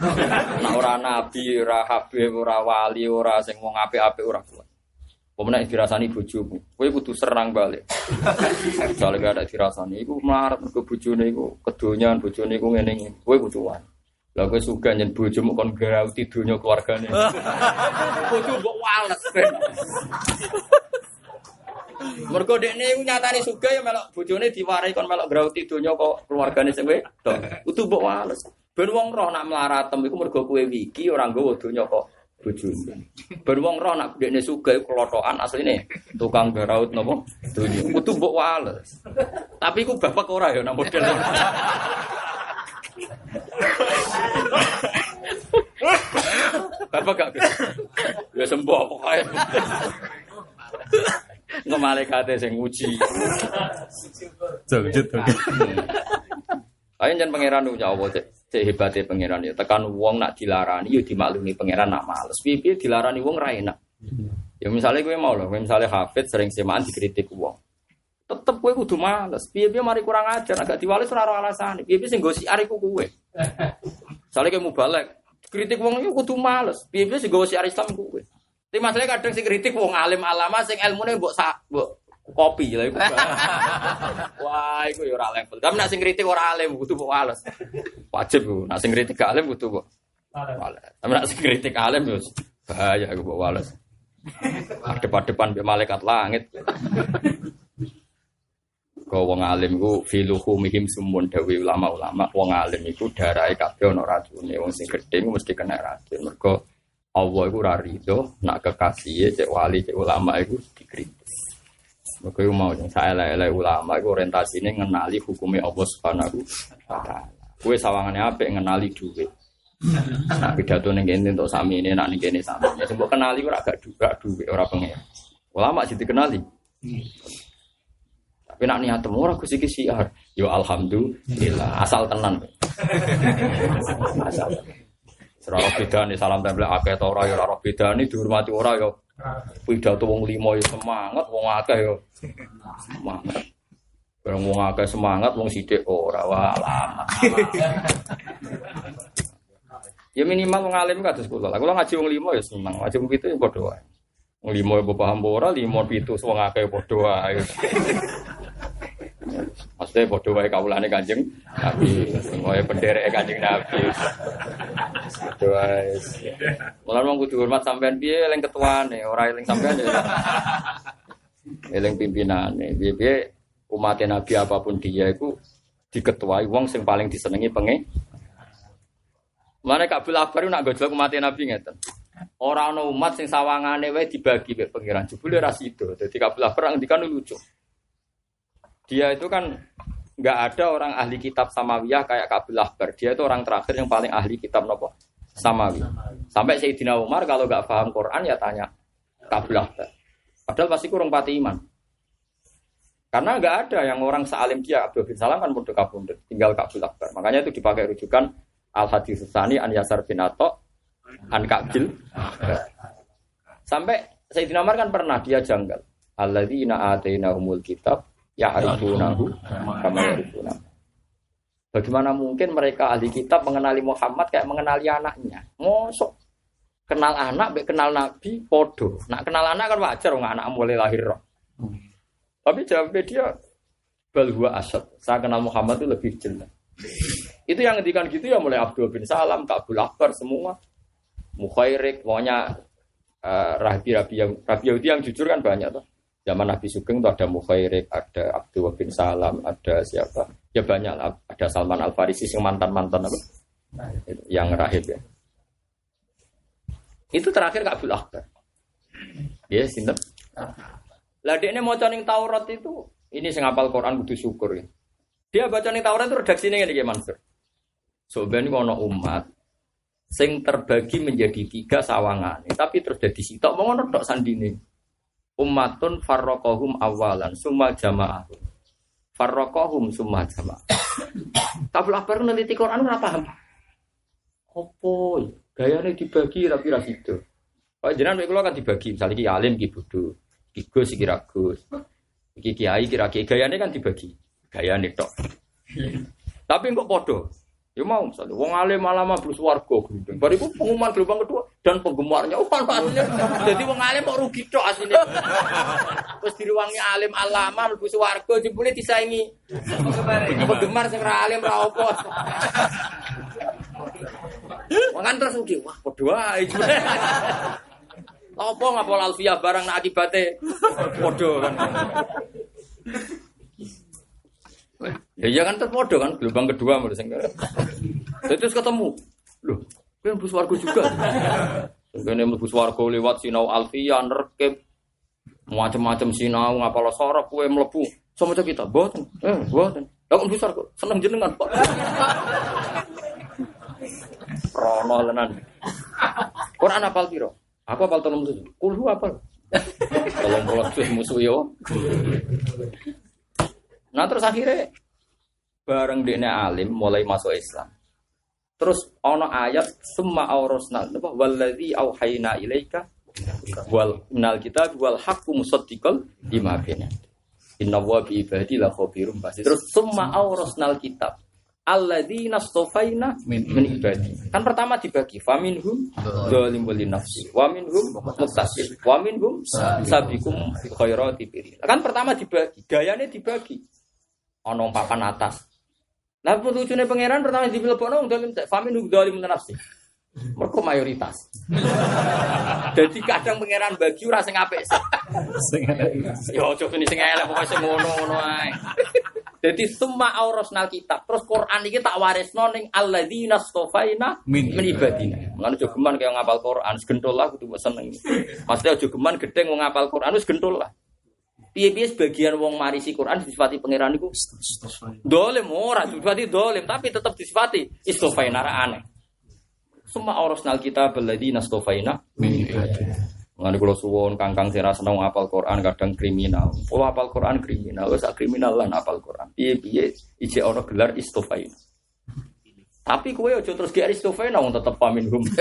Nak ora nabi, ora habib, ora wali, ora sing wong apik-apik ora kuat. Pemenang dirasani bojomu, kowe kudu serang balik. Soalnya gak ada dirasani, iku melarat mergo bojone iku kedonyan bojone iku ngene iki. Kowe kudu wan. Lah kowe suka nyen bojomu kon grauti donya keluargane. Bojo mbok wales. Mergo dekne iku nyatane suga ya melok bojone diwarai kon melok grauti donya kok keluargane sing wedok. Kudu mbok wales. Ben wong roh nak mlaratem iku mergo kowe wiki ora nggawa donya kok bojone. Ben wong roh nak dekne suga iku klotokan asline tukang garaut napa donya. Kudu mbok wales. Tapi iku bapak ora ya nak model. Bapak gak Ya sembuh pokoknya. Nggak malaikatnya sing nguji. Jujur. Ayo jangan pangeran ya Allah cek cek hebatnya pangeran ya. Tekan wong nak dilarani, yo dimaklumi pangeran nak males. Pipi dilarani wong ra enak. Ya misalnya gue mau loh, misalnya Hafid sering semaan dikritik wong. Tetep gue kudu males. Piye-piye mari kurang ajar, agak diwales ora ora alasan. Piye-piye sing gosi ariku kowe. Misalnya kayak mau balik, kritik wong itu kudu males. Piye-piye sing gosi ari Islam kowe. Tapi masalahnya kadang sing kritik wong alim alama sing ilmune mbok sak mbok kopi lah iku. Wah, iku ya ora level. Tapi nek sing kritik ora alim kudu mbok wales. Wajib ku. Nek sing kritik gak alim kudu mbok wales. Tapi nek sing kritik alim yo bahaya iku mbok wales. Depan-depan be malaikat langit. Kau wong alim ku filuhu mihim sumun dawi ulama-ulama wong alim iku darahe kabeh ana racune wong sing gedhe mesti kena racun. Mergo Allah iku ora rido nak kekasih cek wali cek ulama iku dikritik. Mergo iku mau sing saelek-elek ulama iku orientasine ngenali hukume Allah Subhanahu wa taala. Kuwe sawangane ngenali dhuwit. Nah pidato ning kene entuk sami ini nak sami. Ya mbok kenali ora gak dhuwit, dhuwit ora pengen. Ulama sih dikenali. Tapi nak niat temu ora Gus iki siar. Yo alhamdulillah asal tenan. asal. Ora roh bedane salam tempel akeh ta ora ya ora bedane dihormati ora ya. Pidato wong limo ya semangat, wong akeh ya semangat. Bareng wong akeh semangat, wong sithik ora lama. Ya minimal wong alim kados kula. Lah kula ngaji wong limo ya seneng, ngaji wong pitu ya padha wae. Wong limo ya paham ora, limo pitu wong akeh padha wae. Maksudnya padha wae kawulane Kanjeng Nabi, wae pendereke Kanjeng Nabi. Padha wae. Mulane wong kudu hormat sampean piye eling ketuane, ora eling sampean ya. Eling pimpinane. Piye-piye umat Nabi apa pun dia itu diketuai wong sing paling disenengi pengen. Mana Kabul Akbar nak gojlok umat Nabi ngeten. Orang umat sing sawangane wae dibagi mek pangeran. Jebule ra sido. Dadi Kabul Akbar ngendikan lucu. Dia itu kan nggak ada orang ahli kitab Samawiyah kayak Kabul Akbar. Dia itu orang terakhir yang paling ahli kitab nopo Samawi. Sampai Sayyidina Umar kalau nggak paham Quran ya tanya Kabul Akbar. Padahal pasti kurang pati iman. Karena nggak ada yang orang sealim dia Abdul bin Salam kan pun kabundut, tinggal Kabul Akbar. Makanya itu dipakai rujukan Al Hadis Sani An Yasar bin Ato An Kabil. Sampai Sayyidina Umar kan pernah dia janggal. Alladzina atainahumul kitab ya'rifunahu kama ya'rifunahu. Bagaimana mungkin mereka ahli kitab mengenali Muhammad kayak mengenali anaknya? Mosok kenal anak, be kenal nabi, podo. Nak kenal anak kan wajar, nggak anak mulai lahir roh. Tapi jawabnya dia balhua asad. Saya kenal Muhammad itu lebih jelas. Itu yang ngedikan gitu ya mulai Abdul bin Salam, Kabul Akbar semua. Mukhairik, pokoknya uh, rabi-rabi yang rabi Yahudi yang jujur kan banyak tuh. Zaman Nabi Sugeng tuh ada Mukhairik, ada Abdul bin Salam, ada siapa? Ya banyak lah. Ada Salman Al Farisi yang mantan mantan apa? Yang rahib ya. Itu terakhir Kabul Akbar. Ya, sinten? Lah dia mau ning Taurat itu, ini sing hafal Quran kudu syukur ya. Dia baca ning Taurat itu redaksinya ngene iki Mansur. Sebenarnya ono umat sing terbagi menjadi tiga sawangan, tapi terus jadi sitok mau ngono tok sandine. Ummatun farraqahum awalan summa jamaah. Farraqahum summa jamaah. Kabul Akbar neliti Quran ora paham. Opo? Gayane dibagi tapi ra sido. Oh, jenengan kula kan dibagi, misalnya ki alim ki bodho, ki gus ki ragus. Iki kiai kira kiai gayane kan dibagi. Gayane tok. tapi kok podo? Ya mau misalnya, wong alim malah mah blus warga gendeng. Baru itu pengumuman gelombang kedua dan penggemarnya, oh aslinya. Jadi wong alim kok rugi tok aslinya. Terus diruangi alim alama mlebu warga jebule disaingi. Penggemar sing ra alim ra opo. Wong kan terus rugi, wah padha wae. Apa ngapol alfiah barang nak akibate padha kan. Ya iya kan terpodo kan gelombang kedua menurut saya. Terus ketemu. Loh, kowe mlebu swarga juga. Kene mlebu swarga lewat sinau alfiah nerkep macam-macam sinau ngapal sorok kowe mlebu. Sama kita, boten. Eh, boten. Lah kok mlebu swarga? Seneng jenengan, Pak. Rono tenan. Quran apal piro? Aku apal tolong musuh. Kulhu apal. Tolong bolak musuh yo. Nah terus akhirnya bareng dene alim mulai masuk Islam. Terus ono ayat summa aurasna apa wallazi auhayna ilaika wal minal kitab wal haqqu musaddiqal lima baina. Inna wa bi ibadi la khabirum basir. Terus summa aurasnal kitab alladzina stofaina min, min ibadi. Kan pertama dibagi faminhum zalim wali nafsi wa minhum muqtasid wa minhum sabiqum khairati. Kan pertama dibagi, gayane dibagi. Ono papan atas. Nah, lucunya pangeran pertama di Bilbono dalim famin zalim nafsi. Mereka mayoritas. Jadi kadang pangeran bagi ora sing apik. Ya aja kene sing elek pokoke sing ngono-ngono ae. Jadi semua aurasnal kitab. Terus Quran iki tak warisno ning alladzina stofaina min ibadina. Mulane aja geman kaya ngapal Quran, segentol lah kudu seneng. Maksudnya aja geman gedeng wong ngapal Quran wis gentol lah. Piye-piye sebagian wong marisi Quran disifati pangeran iku dolim ora disifati dolim tapi tetap disifati istofaina aneh. Semua aurasnal kitab alladzina stofaina min ibadina. Mengenai kalau suwon kangkang sira seneng apal Quran kadang kriminal. Kalau apal Quran kriminal, wes kriminal lah apal Quran. Piye piye ije orang gelar istofain. Tapi kue aja terus gelar istofain, wong tetep pamin hum.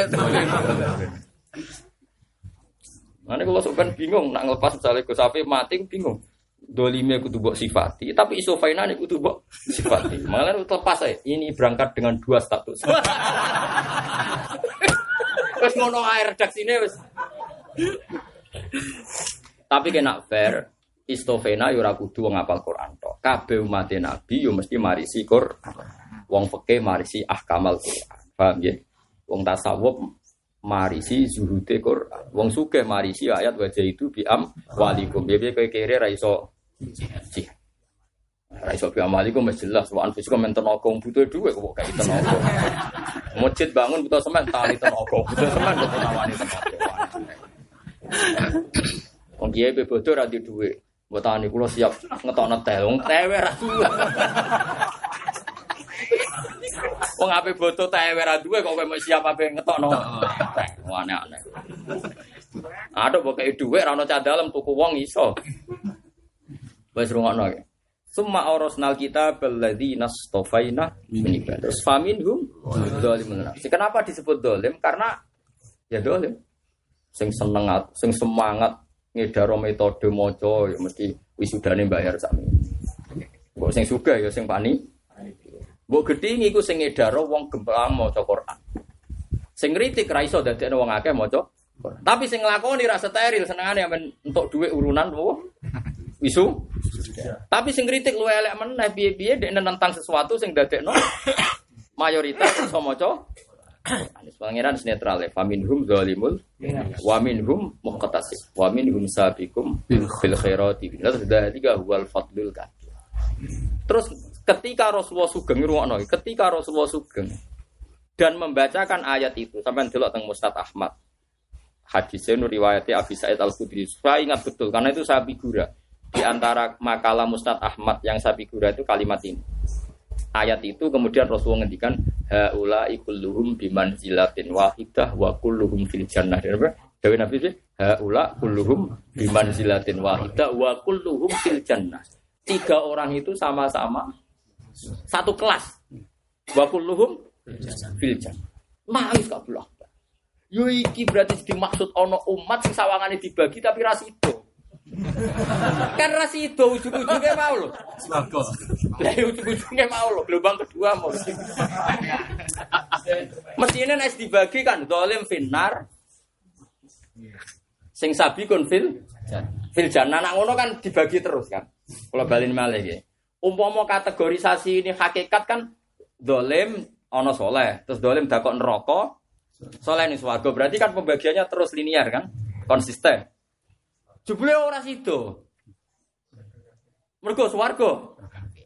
Mana kalau sopan bingung, nak ngelepas misalnya Gus Sapi mati bingung. Dolime kudu mbok sifati, tapi isofaina ini kudu mbok sifati. Malah lepas saya. Ini berangkat dengan dua status. Wes ngono air redaksine wes. Tapi kena fair, istofena yo ora kudu wong apal Quran tok. Kabeh umat Nabi yo mesti marisi Quran. Wong fikih marisi ahkamal Quran. Paham ya? Wong tasawuf marisi zuhude Quran. Wong sugih marisi ayat wajah itu biam walikum. Biye kowe kere ra iso jihad. Ra iso biam walikum wis jelas wa anfusikum men tenaga butuh dhuwit kok kayak tenaga. Masjid bangun butuh semen tali tenaga. Butuh semen butuh nawani tenaga. Wong kiai be bodoh ra duwe. Mbok tani kula siap ngetokno teh. Wong tewe ra. Wong ape bodoh tewe ra duwe kok kowe siap ape ngetokno teh. Aneh-aneh. Aduh kok kei dhuwit ra ono cah dalem tuku wong iso. Wis rungokno ya. Summa aurasnal kita beladi nastofaina Terus faminhum nafsi. Kenapa disebut dolim? Karena ya dolim sing seneng sing semangat ngedaro metode maca ya mesti wisudane bayar sami. Mbok sing sugih ya sing pani. Mbok gedhi iku sing ngedaro wong gemplang maca Quran. Sing kritik ra iso dadekno wong akeh maca. Tapi sing nglakoni ra steril senengane men entuk dhuwit urunan wo. Wisu. Tapi sing kritik luwe elek meneh piye-piye dekne nentang sesuatu sing dadekno mayoritas iso maca Anis pangeran netral ya. Faminhum zalimul wa minhum muqtasid wa minhum sabiqum bil khairati. Terus tiga huwal fadlul kabir. Terus ketika Rasulullah sugeng ngrungokno, ketika Rasulullah sugeng dan membacakan ayat itu sampai delok teng Mustad Ahmad. Hadisnya nur riwayatnya Abi Sa'id Al Khudri. Saya ingat betul karena itu saya figura di antara makalah Mustad Ahmad yang saya figura itu kalimat ini. Ayat itu kemudian Rasulullah ngendikan haula ikulluhum bimanzilatin wahidah wa kulluhum fil jannah. Dewi Nabi itu haula kulluhum bimanzilatin wahidah wa kulluhum fil jannah. Tiga orang itu sama-sama satu kelas. Wa kulluhum fil. Nangis gak belah. Yo iki berarti dimaksud ono umat sing sawangane dibagi tapi ras itu. kan ras itu ujung-ujungnya mau loh. Swarga. Lah ujung-ujungnya mau loh. Gelombang kedua mau. Mestinya nek dibagi kan dolim finar. Sing sabi kun fil fil jannah. Nak ngono kan dibagi terus kan. Kalau balin malih nggih. Umpama kategorisasi ini hakikat kan dolim ono soleh, terus dolim dakok neraka, soleh nih swarga. Berarti kan pembagiannya terus linear kan, konsisten. Jebule ora sido. Mergo swarga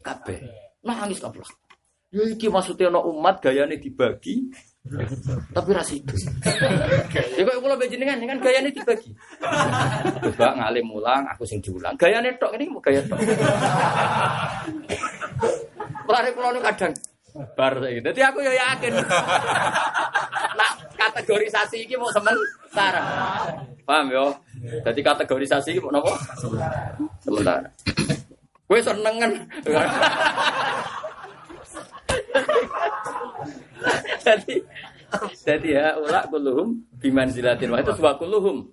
kabeh. Nangis kabeh. Ya iki maksudnya umat gayane dibagi tapi ra sido. Ya kok kula mbek jenengan kan gayane dibagi. Coba ngalim mulang, aku sing diulang. Gayane tok ini mau gaya tok. Lari kula nu kadang bar saiki. Dadi aku ya yakin. Nah, kategorisasi iki mau sementara. Paham yo? Jadi kategorisasi iki mau napa? Sementara. Kowe seneng kan? Jadi jadi ya ulak kuluhum biman zilatin wah itu sebuah kuluhum.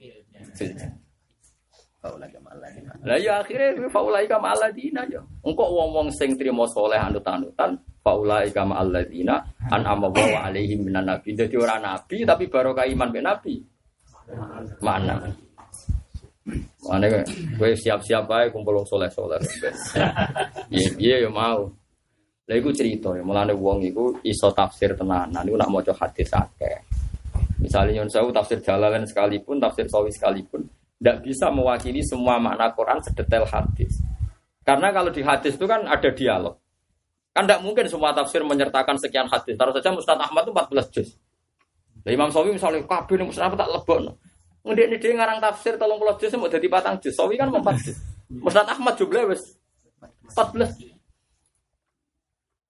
Lah ya akhirnya faulai kama alladzina ya. Engkau wong-wong sing trimo soleh anut-anutan faulai kama alladzina an wa alaihim minan nabi. Jadi orang nabi tapi barokah iman be nabi. Mana? Mana gue siap-siap aja kumpul wong soleh-soleh. Iya, iya ya mau. Lah iku cerita ya, mulane wong iku iso tafsir tenanan iku nak maca hadis akeh. Misalnya Yun Sewu tafsir Jalalain sekalipun, tafsir Sawi sekalipun, tidak bisa mewakili semua makna Quran sedetail hadis. Karena kalau di hadis itu kan ada dialog. Kan tidak mungkin semua tafsir menyertakan sekian hadis. Taruh saja Mustad Ahmad itu 14 juz. Nah, Imam Sawi misalnya, kabeh ini Mustad Ahmad tak lebok. Ngedik ini dia ngarang tafsir tolong puluh juz, mau jadi patang juz. Sawi kan 4 juz. Mustad Ahmad juga wes 14 juz.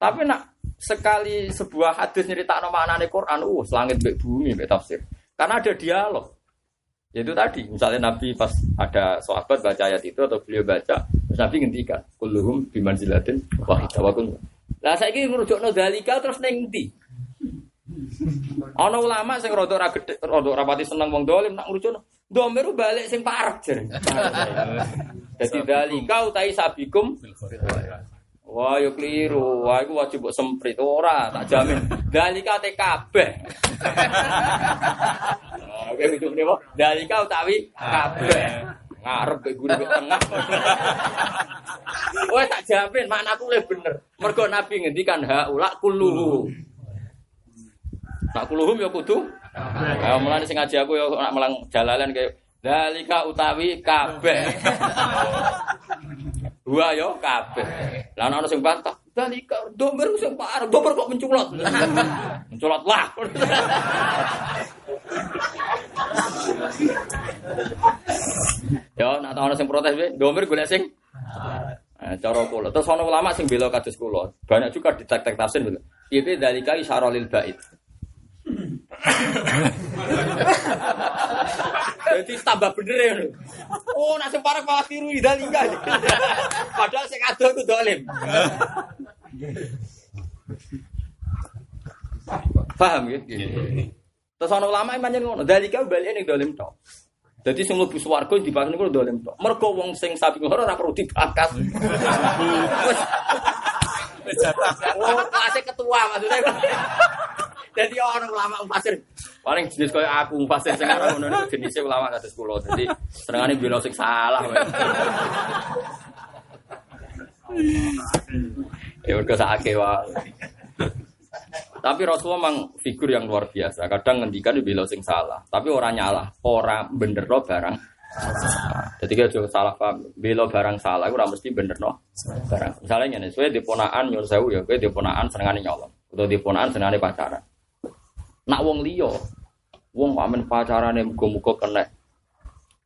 Tapi nak sekali sebuah hadis nyerita nama anane Quran, uh, selangit bek bumi bek tafsir. Karena ada dialog. Yaitu tadi, misalnya Nabi pas ada sahabat baca ayat itu atau beliau baca, terus Nabi ngendikan, kulluhum bimanzilatin wahidah wa kullu. Lah saiki ngrujukno dalika terus ning ndi? Ana ulama sing rada ora gedhe, rada ora pati seneng wong dolim nak ngrujukno. Domiru balik sing parek jere. Dadi dalika utai sabikum Wah, yo keliru. Wah, iku wajib mbok semprit ora, tak jamin. Dalika te kabeh. Oke, itu nih, Pak. Dalika utawi kabeh. Ngarep ke guru tengah. Wah, tak jamin maknaku le bener. Mergo Nabi ngendikan haula kulluhu. Nak kulluhum ya kudu. Ya mulane sing ngaji aku ya nak melang jalalan kayak dalika utawi kabeh. Dua yo kabeh. Lah ana sing bantah, dalika domber sing parah, domber kok menculot. menculot lah. Yo nak ana sing protes we, domber golek sing Nah, cara kula. Terus ana ulama sing bela kados kula. Banyak juga di tek-tek tafsir. Itu dalika isyara lil bait. Jadi tambah bener ya. Oh, nak sing parek malah tiru idalika. Padahal sing ado itu dolim. Paham ya? Terus ana ulama yang manjen ngono, dalika bali ning dolim tok. Jadi sing mlebu swarga dibahas niku dolim tok. Mergo wong sing sapi ngoro ora perlu dibakas. Wis Oh, kelasnya ketua maksudnya. Jadi orang ulama pasir paling jenis kayak aku pasir sing ora ngono niku jenisnya ulama kados kula. Jadi senengane bela sing salah. wae. Ya mergo sakake wae. Tapi Rasulullah memang figur yang luar biasa. Kadang ngendikan bela sing salah, tapi orang nyalah, orang bener barang. Jadi kita juga salah paham. Bela barang salah, ora mesti bener no barang. Misalnya nih, saya diponaan nyuruh saya ya, gue diponaan senengane nyolong, atau diponaan senengane pacaran. Nak wong liya, wong pamen pacarane muga-muga kena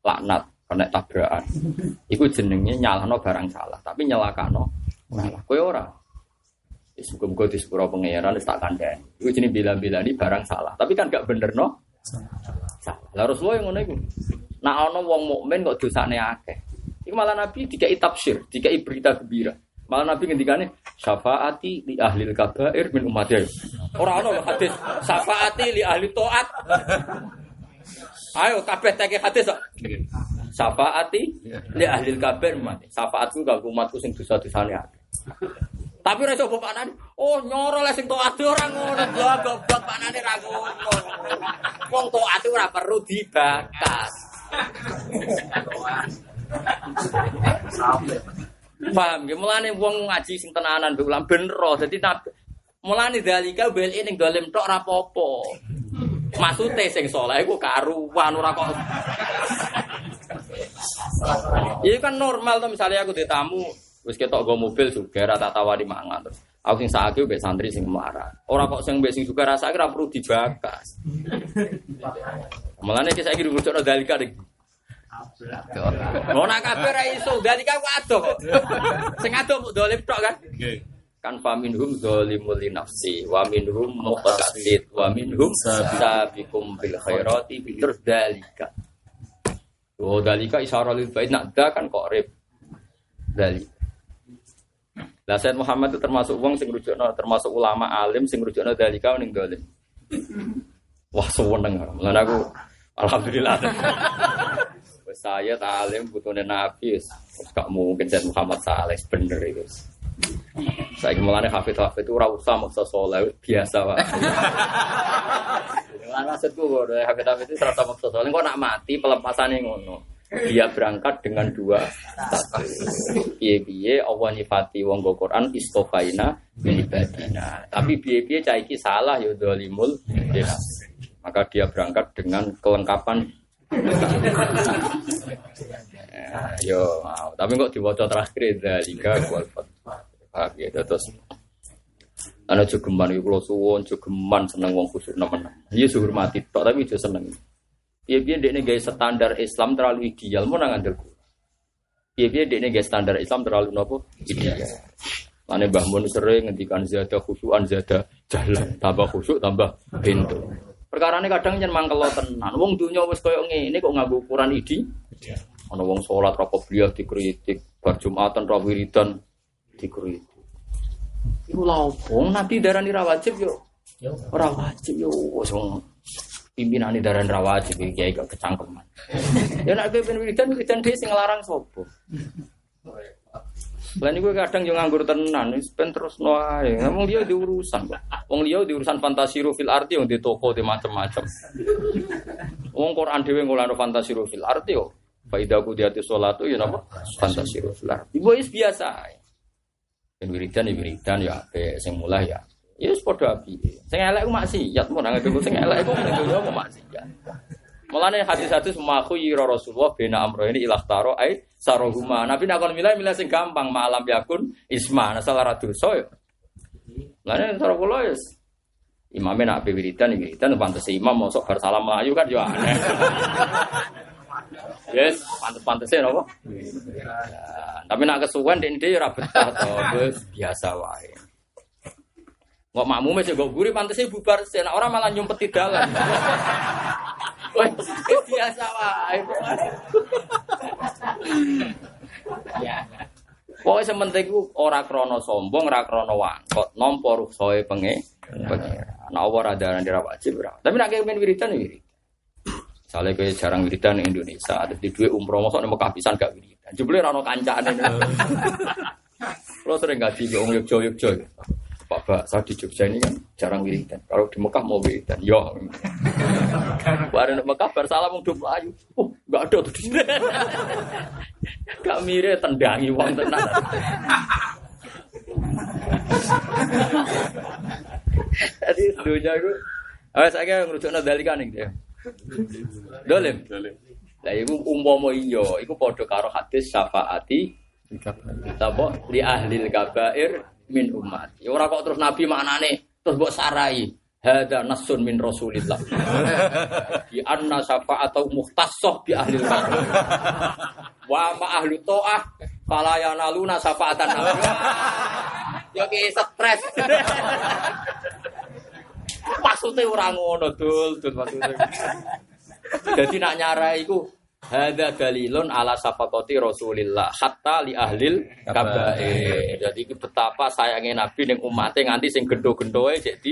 laknat, kena tabrakan. Iku jenenge nyalahno barang salah, tapi nyelakano salah. Kowe ora. Wis muga-muga di sepuro pangeran wis tak kandhani. Iku jenenge bela-belani barang salah, tapi kan gak bener no. Salah. Lah Rasulullah yang ngono iku. Nak ana wong mukmin kok dosane akeh. Iku malah Nabi dikai tafsir, dikai berita gembira. Malah Nabi ngendikane syafaati li ahli kabair min ummati. Ora lho hadis syafaati li ahli taat. Ayo kabeh teke hadis. Syafaati li ahli kabair ummati. Syafaatku kanggo umatku sing dosa-dosane akeh. Tapi ora coba. Oh, nyoro le sing taat ora ngono. Lah goblok panane ra ngono. Wong taat ora perlu dibakas. Paham ya, mulane wong ngaji sing tenanan mbek ulam bener. Dadi nabi mulane dalika bel ning dolim tok ora apa-apa. Maksude sing saleh iku karuan ora kok. Iya kan normal tuh misalnya aku ditamu wis ketok go mobil juga rata tawari mangan terus. Aku sing sakit mbek santri sing marah. Ora kok sing mbek sing juga rasa ora perlu dibakas. Mulane iki saiki rujuk dalika iki. Ora kabeh ra iso, dalika ku adoh kok. Sing adoh mbok dolim tok kan. Kan faminhum zalimul li nafsi wa minhum muqtasid wa minhum sabiqum bil khairati terus dalika. Oh dalika isyarah lil bait nak da kan kok rib. Dalika. Lah Said Muhammad itu termasuk wong sing rujukno, termasuk ulama alim sing rujukno dalika ning dolim. Wah seneng. Lan aku alhamdulillah. Saya talim butuhnya Nabi, gak mungkin Said Muhammad Saleh bener itu. Saya mulane hafid hafid itu ora usah maksa soleh biasa. Lan maksudku kok hafid hafid itu ora usah maksa soleh kok nak mati pelepasane ngono. Dia berangkat dengan dua status. Piye-piye Allah nyifati wong go Quran istofaina. Tapi piye-piye cah iki salah ya zalimul Maka dia berangkat dengan kelengkapan Ya, yo, mau. tapi kok diwaca terakhir dalika wal Paham ya, terus ana jogeman iku kula suwun jogeman seneng wong kusuk nemen. Iya hormati tok tapi aja seneng. Iya piye dekne gawe standar Islam terlalu ideal mau nang ngandel Iya piye dekne gawe standar Islam terlalu nopo ideal. Mane Mbah Mun sering ngendikan zada khusyuan zada jalan, tambah khusyuk tambah pintu. Perkara ini kadang yen mangkel tenan. Wong dunya wis koyo ngene kok nganggo ukuran idi. Ana wong salat ra qobliyah dikritik, bar Jumatan ra wiridan dikritik. Iku lha opo? Nabi darani ra wajib yo. Ora wajib yo wis wong pimpinane darani ra wajib iki gak kecangkeman. Ya nek kowe ben wiridan wiridan dhewe sing nglarang sapa? Lah niku kadang yo nganggur tenan, wis ben terus no ae. Wong liya diurusan kok. Wong liya diurusan fantasiru fil arti yang di toko di macam-macam. Wong Quran dhewe ngolano fantasiru fil arti yo. Faidah ku diati sholatu ya napa? Fantasiru fil arti. Ibu is biasa. Ben wiridan ya wiridan ya ape sing mulai ya. Ya wis padha api. Sing elek ku maksiat, mun nang sing elek ku ku maksiat. Mulane hadis-hadis maku yira Rasulullah bena amro ini ilah taro ai sarohuma. Nabi nak kon milih milih sing gampang malam yakun isma nah salah ra dosa ya. Mulane cara kula ya imamnya nak wiridan wiridan pantes imam mosok bar salam melayu kan yo aneh. Yes, pantes-pantesnya nopo. Ya, tapi nak kesuwen di ini ora betah to, wis biasa wae. Kok makmume sing nggo guri pantese bubar sih, nek ora malah nyumpet di dalan. Wis biasa wae. Ya. Pokoke sementing ku ora krana sombong, ora krana wangkot, nampa ruksoe penge. Nah, ora darani ra wajib ora. Tapi nek kepen wiridan wirid. Misalnya kayak jarang wiridan Indonesia, ada di dua umroh masuk nih kehabisan gak wiridan. Jebule rano kancaan ini. Lo sering ngaji ke Om Yogyo Yogyo. Pak Pak, saya di Jogja ini kan jarang wiridan. Kalau di Mekah mau wiridan, yo. Baru di Mekah bersalam mau dua ayu. Oh, nggak ada tuh di sini. Gak mirip tendangi uang tenan. Jadi dunia itu, Awas saya ngerujuk nadalika nih dia. Dolim. Lah iku umpama iya, iku padha karo hadis syafaati Apa li ahli kabair min umat. Ya ora kok terus nabi maknane terus mbok sarai. Hada nasun min Rasulillah. Di anna syafa'atau muhtassoh bi ahli Wa ma ahlu ta'ah fala yanaluna syafa'atan nabi. Yo ki stres. Maksudnya orang ngono dul, dul maksudnya. Jadi nak nyarai iku Hada dalilun ala sapakoti Rasulillah hatta li ahlil kabair. Jadi betapa sayangnya Nabi ning umatnya nganti sing gendo-gendoe jadi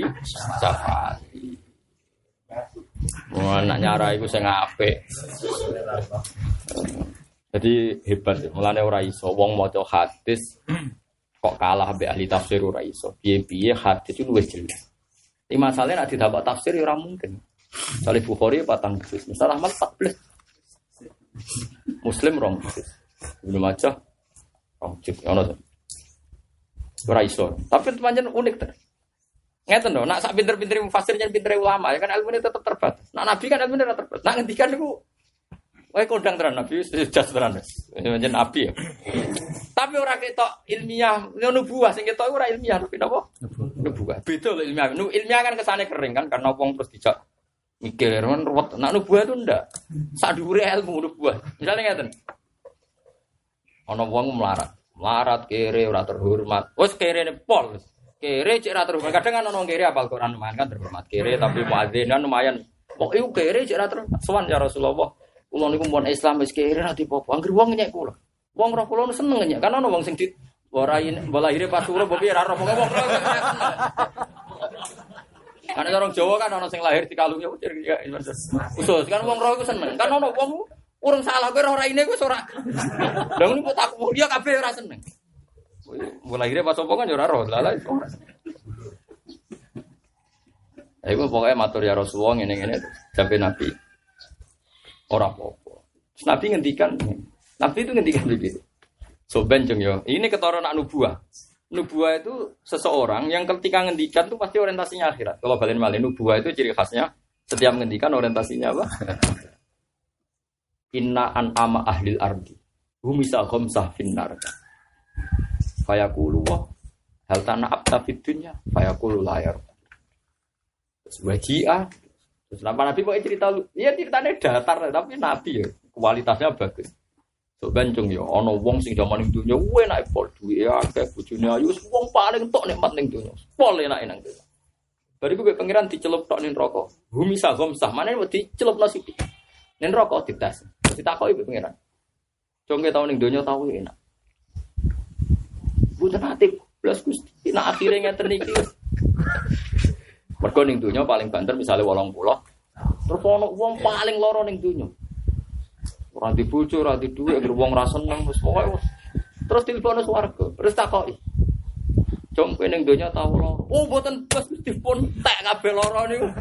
syafaati. Wah, nak nyara iku sing apik. Jadi hebat, mulane ora iso wong maca hadis kok kalah mbek ahli tafsir ora iso. Piye-piye hadis itu luwih jelas. Ini masalahnya nak didapat tafsir ya ora mungkin. Salih Bukhari patang juz, misal Ahmad 14 Muslim rong juz. Ibnu Majah rong juz. Ono to. Ora iso. Tapi pancen unik ter. Ngeten lho, nak sak pinter-pinter mufasir jan pinter ulama ya kan ilmune tetep terbatas. Nak nabi kan ilmune ora terbatas. Nak ngendikan niku Wae kondang tenan nabi jas tenan. Pancen nabi ya. Tapi ora ketok ilmiah, nubuah sing ketok ora ilmiah tapi napa? Nubuah. Beda lho ilmiah. Ilmiah kan kesane kering kan karena wong terus dijak mikir kan ruwet. Nak nubuah itu ndak? Sak dhuwure ilmu nubuah misalnya ngeten. Ana wong melarat. Melarat kere ora terhormat. Wis kere ne pol kere cek ora terhormat. Kadang kan ana kere apal Quran lumayan kan terhormat. Kere tapi muadzinan lumayan. Kok iku kere cek ora terhormat. Sowan ya Rasulullah. Kula niku mun Islam wis kere ora dipopo. Anggere wong nyek kula. Wong roh kula seneng nyek kan ana wong sing di ora lahir pas urip piye ora roh wong karena orang Jawa kan orang sing lahir di ucir ya khusus kan wong roh itu seneng. Kan orang wong urung salah kowe ora ini gue ora. Lah ngono tak dia kabeh ora seneng. Mulai lahirnya pas opo kan ya ora roh. Lah lah ora. Iku pokoknya matur ya Rasulullah ngene-ngene sampai Nabi. Ora apa-apa. Nabi ngendikan, Nabi itu ngendikan begitu. So benjeng yo. Ini ketara nak nubuah nubuah itu seseorang yang ketika ngendikan tuh pasti orientasinya akhirat. Kalau balen malin nubuah itu ciri khasnya setiap ngendikan orientasinya apa? Inna an ama ahlil ardi. Humisa khomsah finnar. Fayaqulu wa hal tanah abta fid dunya fayaqulu layar. Terus wajia Terus nama Nabi kok cerita lu? Iya ceritanya datar tapi Nabi ya kualitasnya bagus. So bencong ya, ono wong sing zaman ning dunya enak pol duwe akeh bojone ayu wong paling tok nikmat ning dunya. Pol enak nang dunya. Bariku gue pangeran dicelup tok ning neraka. Bumi sagom sah mana dicelup nasi. Ning neraka ditas. Terus ditakoki ibu pangeran. Congke tau ning dunya tau enak. Bukan hati plus Gusti. Nah akhirnya ngeten iki. Mergo ning paling banter misalnya 80. Terus ono wong paling loro ning dunya. Ora di bojo, ora di dhuwit, anggere wong ra seneng wis pokoke. Terus telepon swarga, terus takoki. Jom kowe ning donya tau loro. Oh, mboten bos dipun tek kabeh loro niku.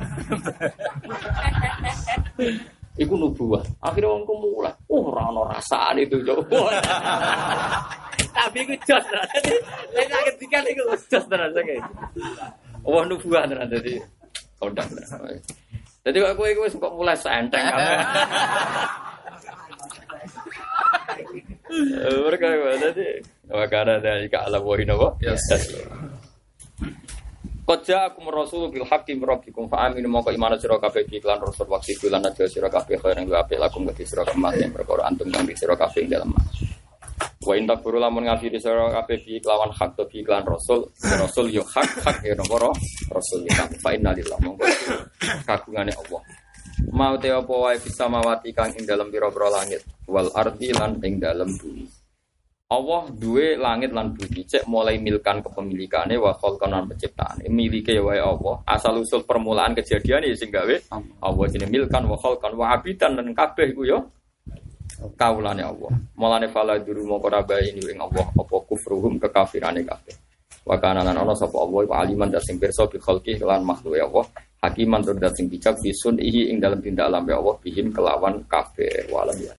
Iku nubuah. Akhirnya wong mulai, oh ora ana rasane itu, Cok. Tapi iku jos tenan. Nek ketika niku jos tenan saking. Oh nubuah tenan dadi. Kodang. Jadi kok kowe iku kok mulai senteng kabeh. Mereka tadi Wakana dari ka'ala wahin apa? Koja aku merasul bil haqqi rabbikum fa aminu mongko iman sira kabeh iklan rasul waktu bulan aja sira kabeh khair yang apik lakum gati sira kemas yang perkara antum kang sira kabeh dalam Wa in takfuru lamun ngafiri sira kabeh bi kelawan hak to bi iklan rasul rasul yo hak hak ya nomor rasul ya fa inna lillahi mongko kagungane Allah mau te apa wae bisa mawati kang ing dalam pira-pira langit? Wal ardi lan ing dalam bumi. Allah duwe langit lan bumi. Cek mulai milkan kepemilikane wa khalqan lan penciptaan milike wae Allah. Asal usul permulaan kejadian ya sing gawe Allah. Jenenge milkan wa khalqan wa abidan lan kabeh iku yo kaulane Allah. Mulane fala duru mongko ini ing Allah apa kufruhum kekafirane kabeh. Wa kana lan ana sapa Allah aliman dan sing pirsa bi khalqi lan makhluk Allah hakiman tur dat bijak bisun ihi ing dalam tindak lambe Allah bihim kelawan kabeh walam ya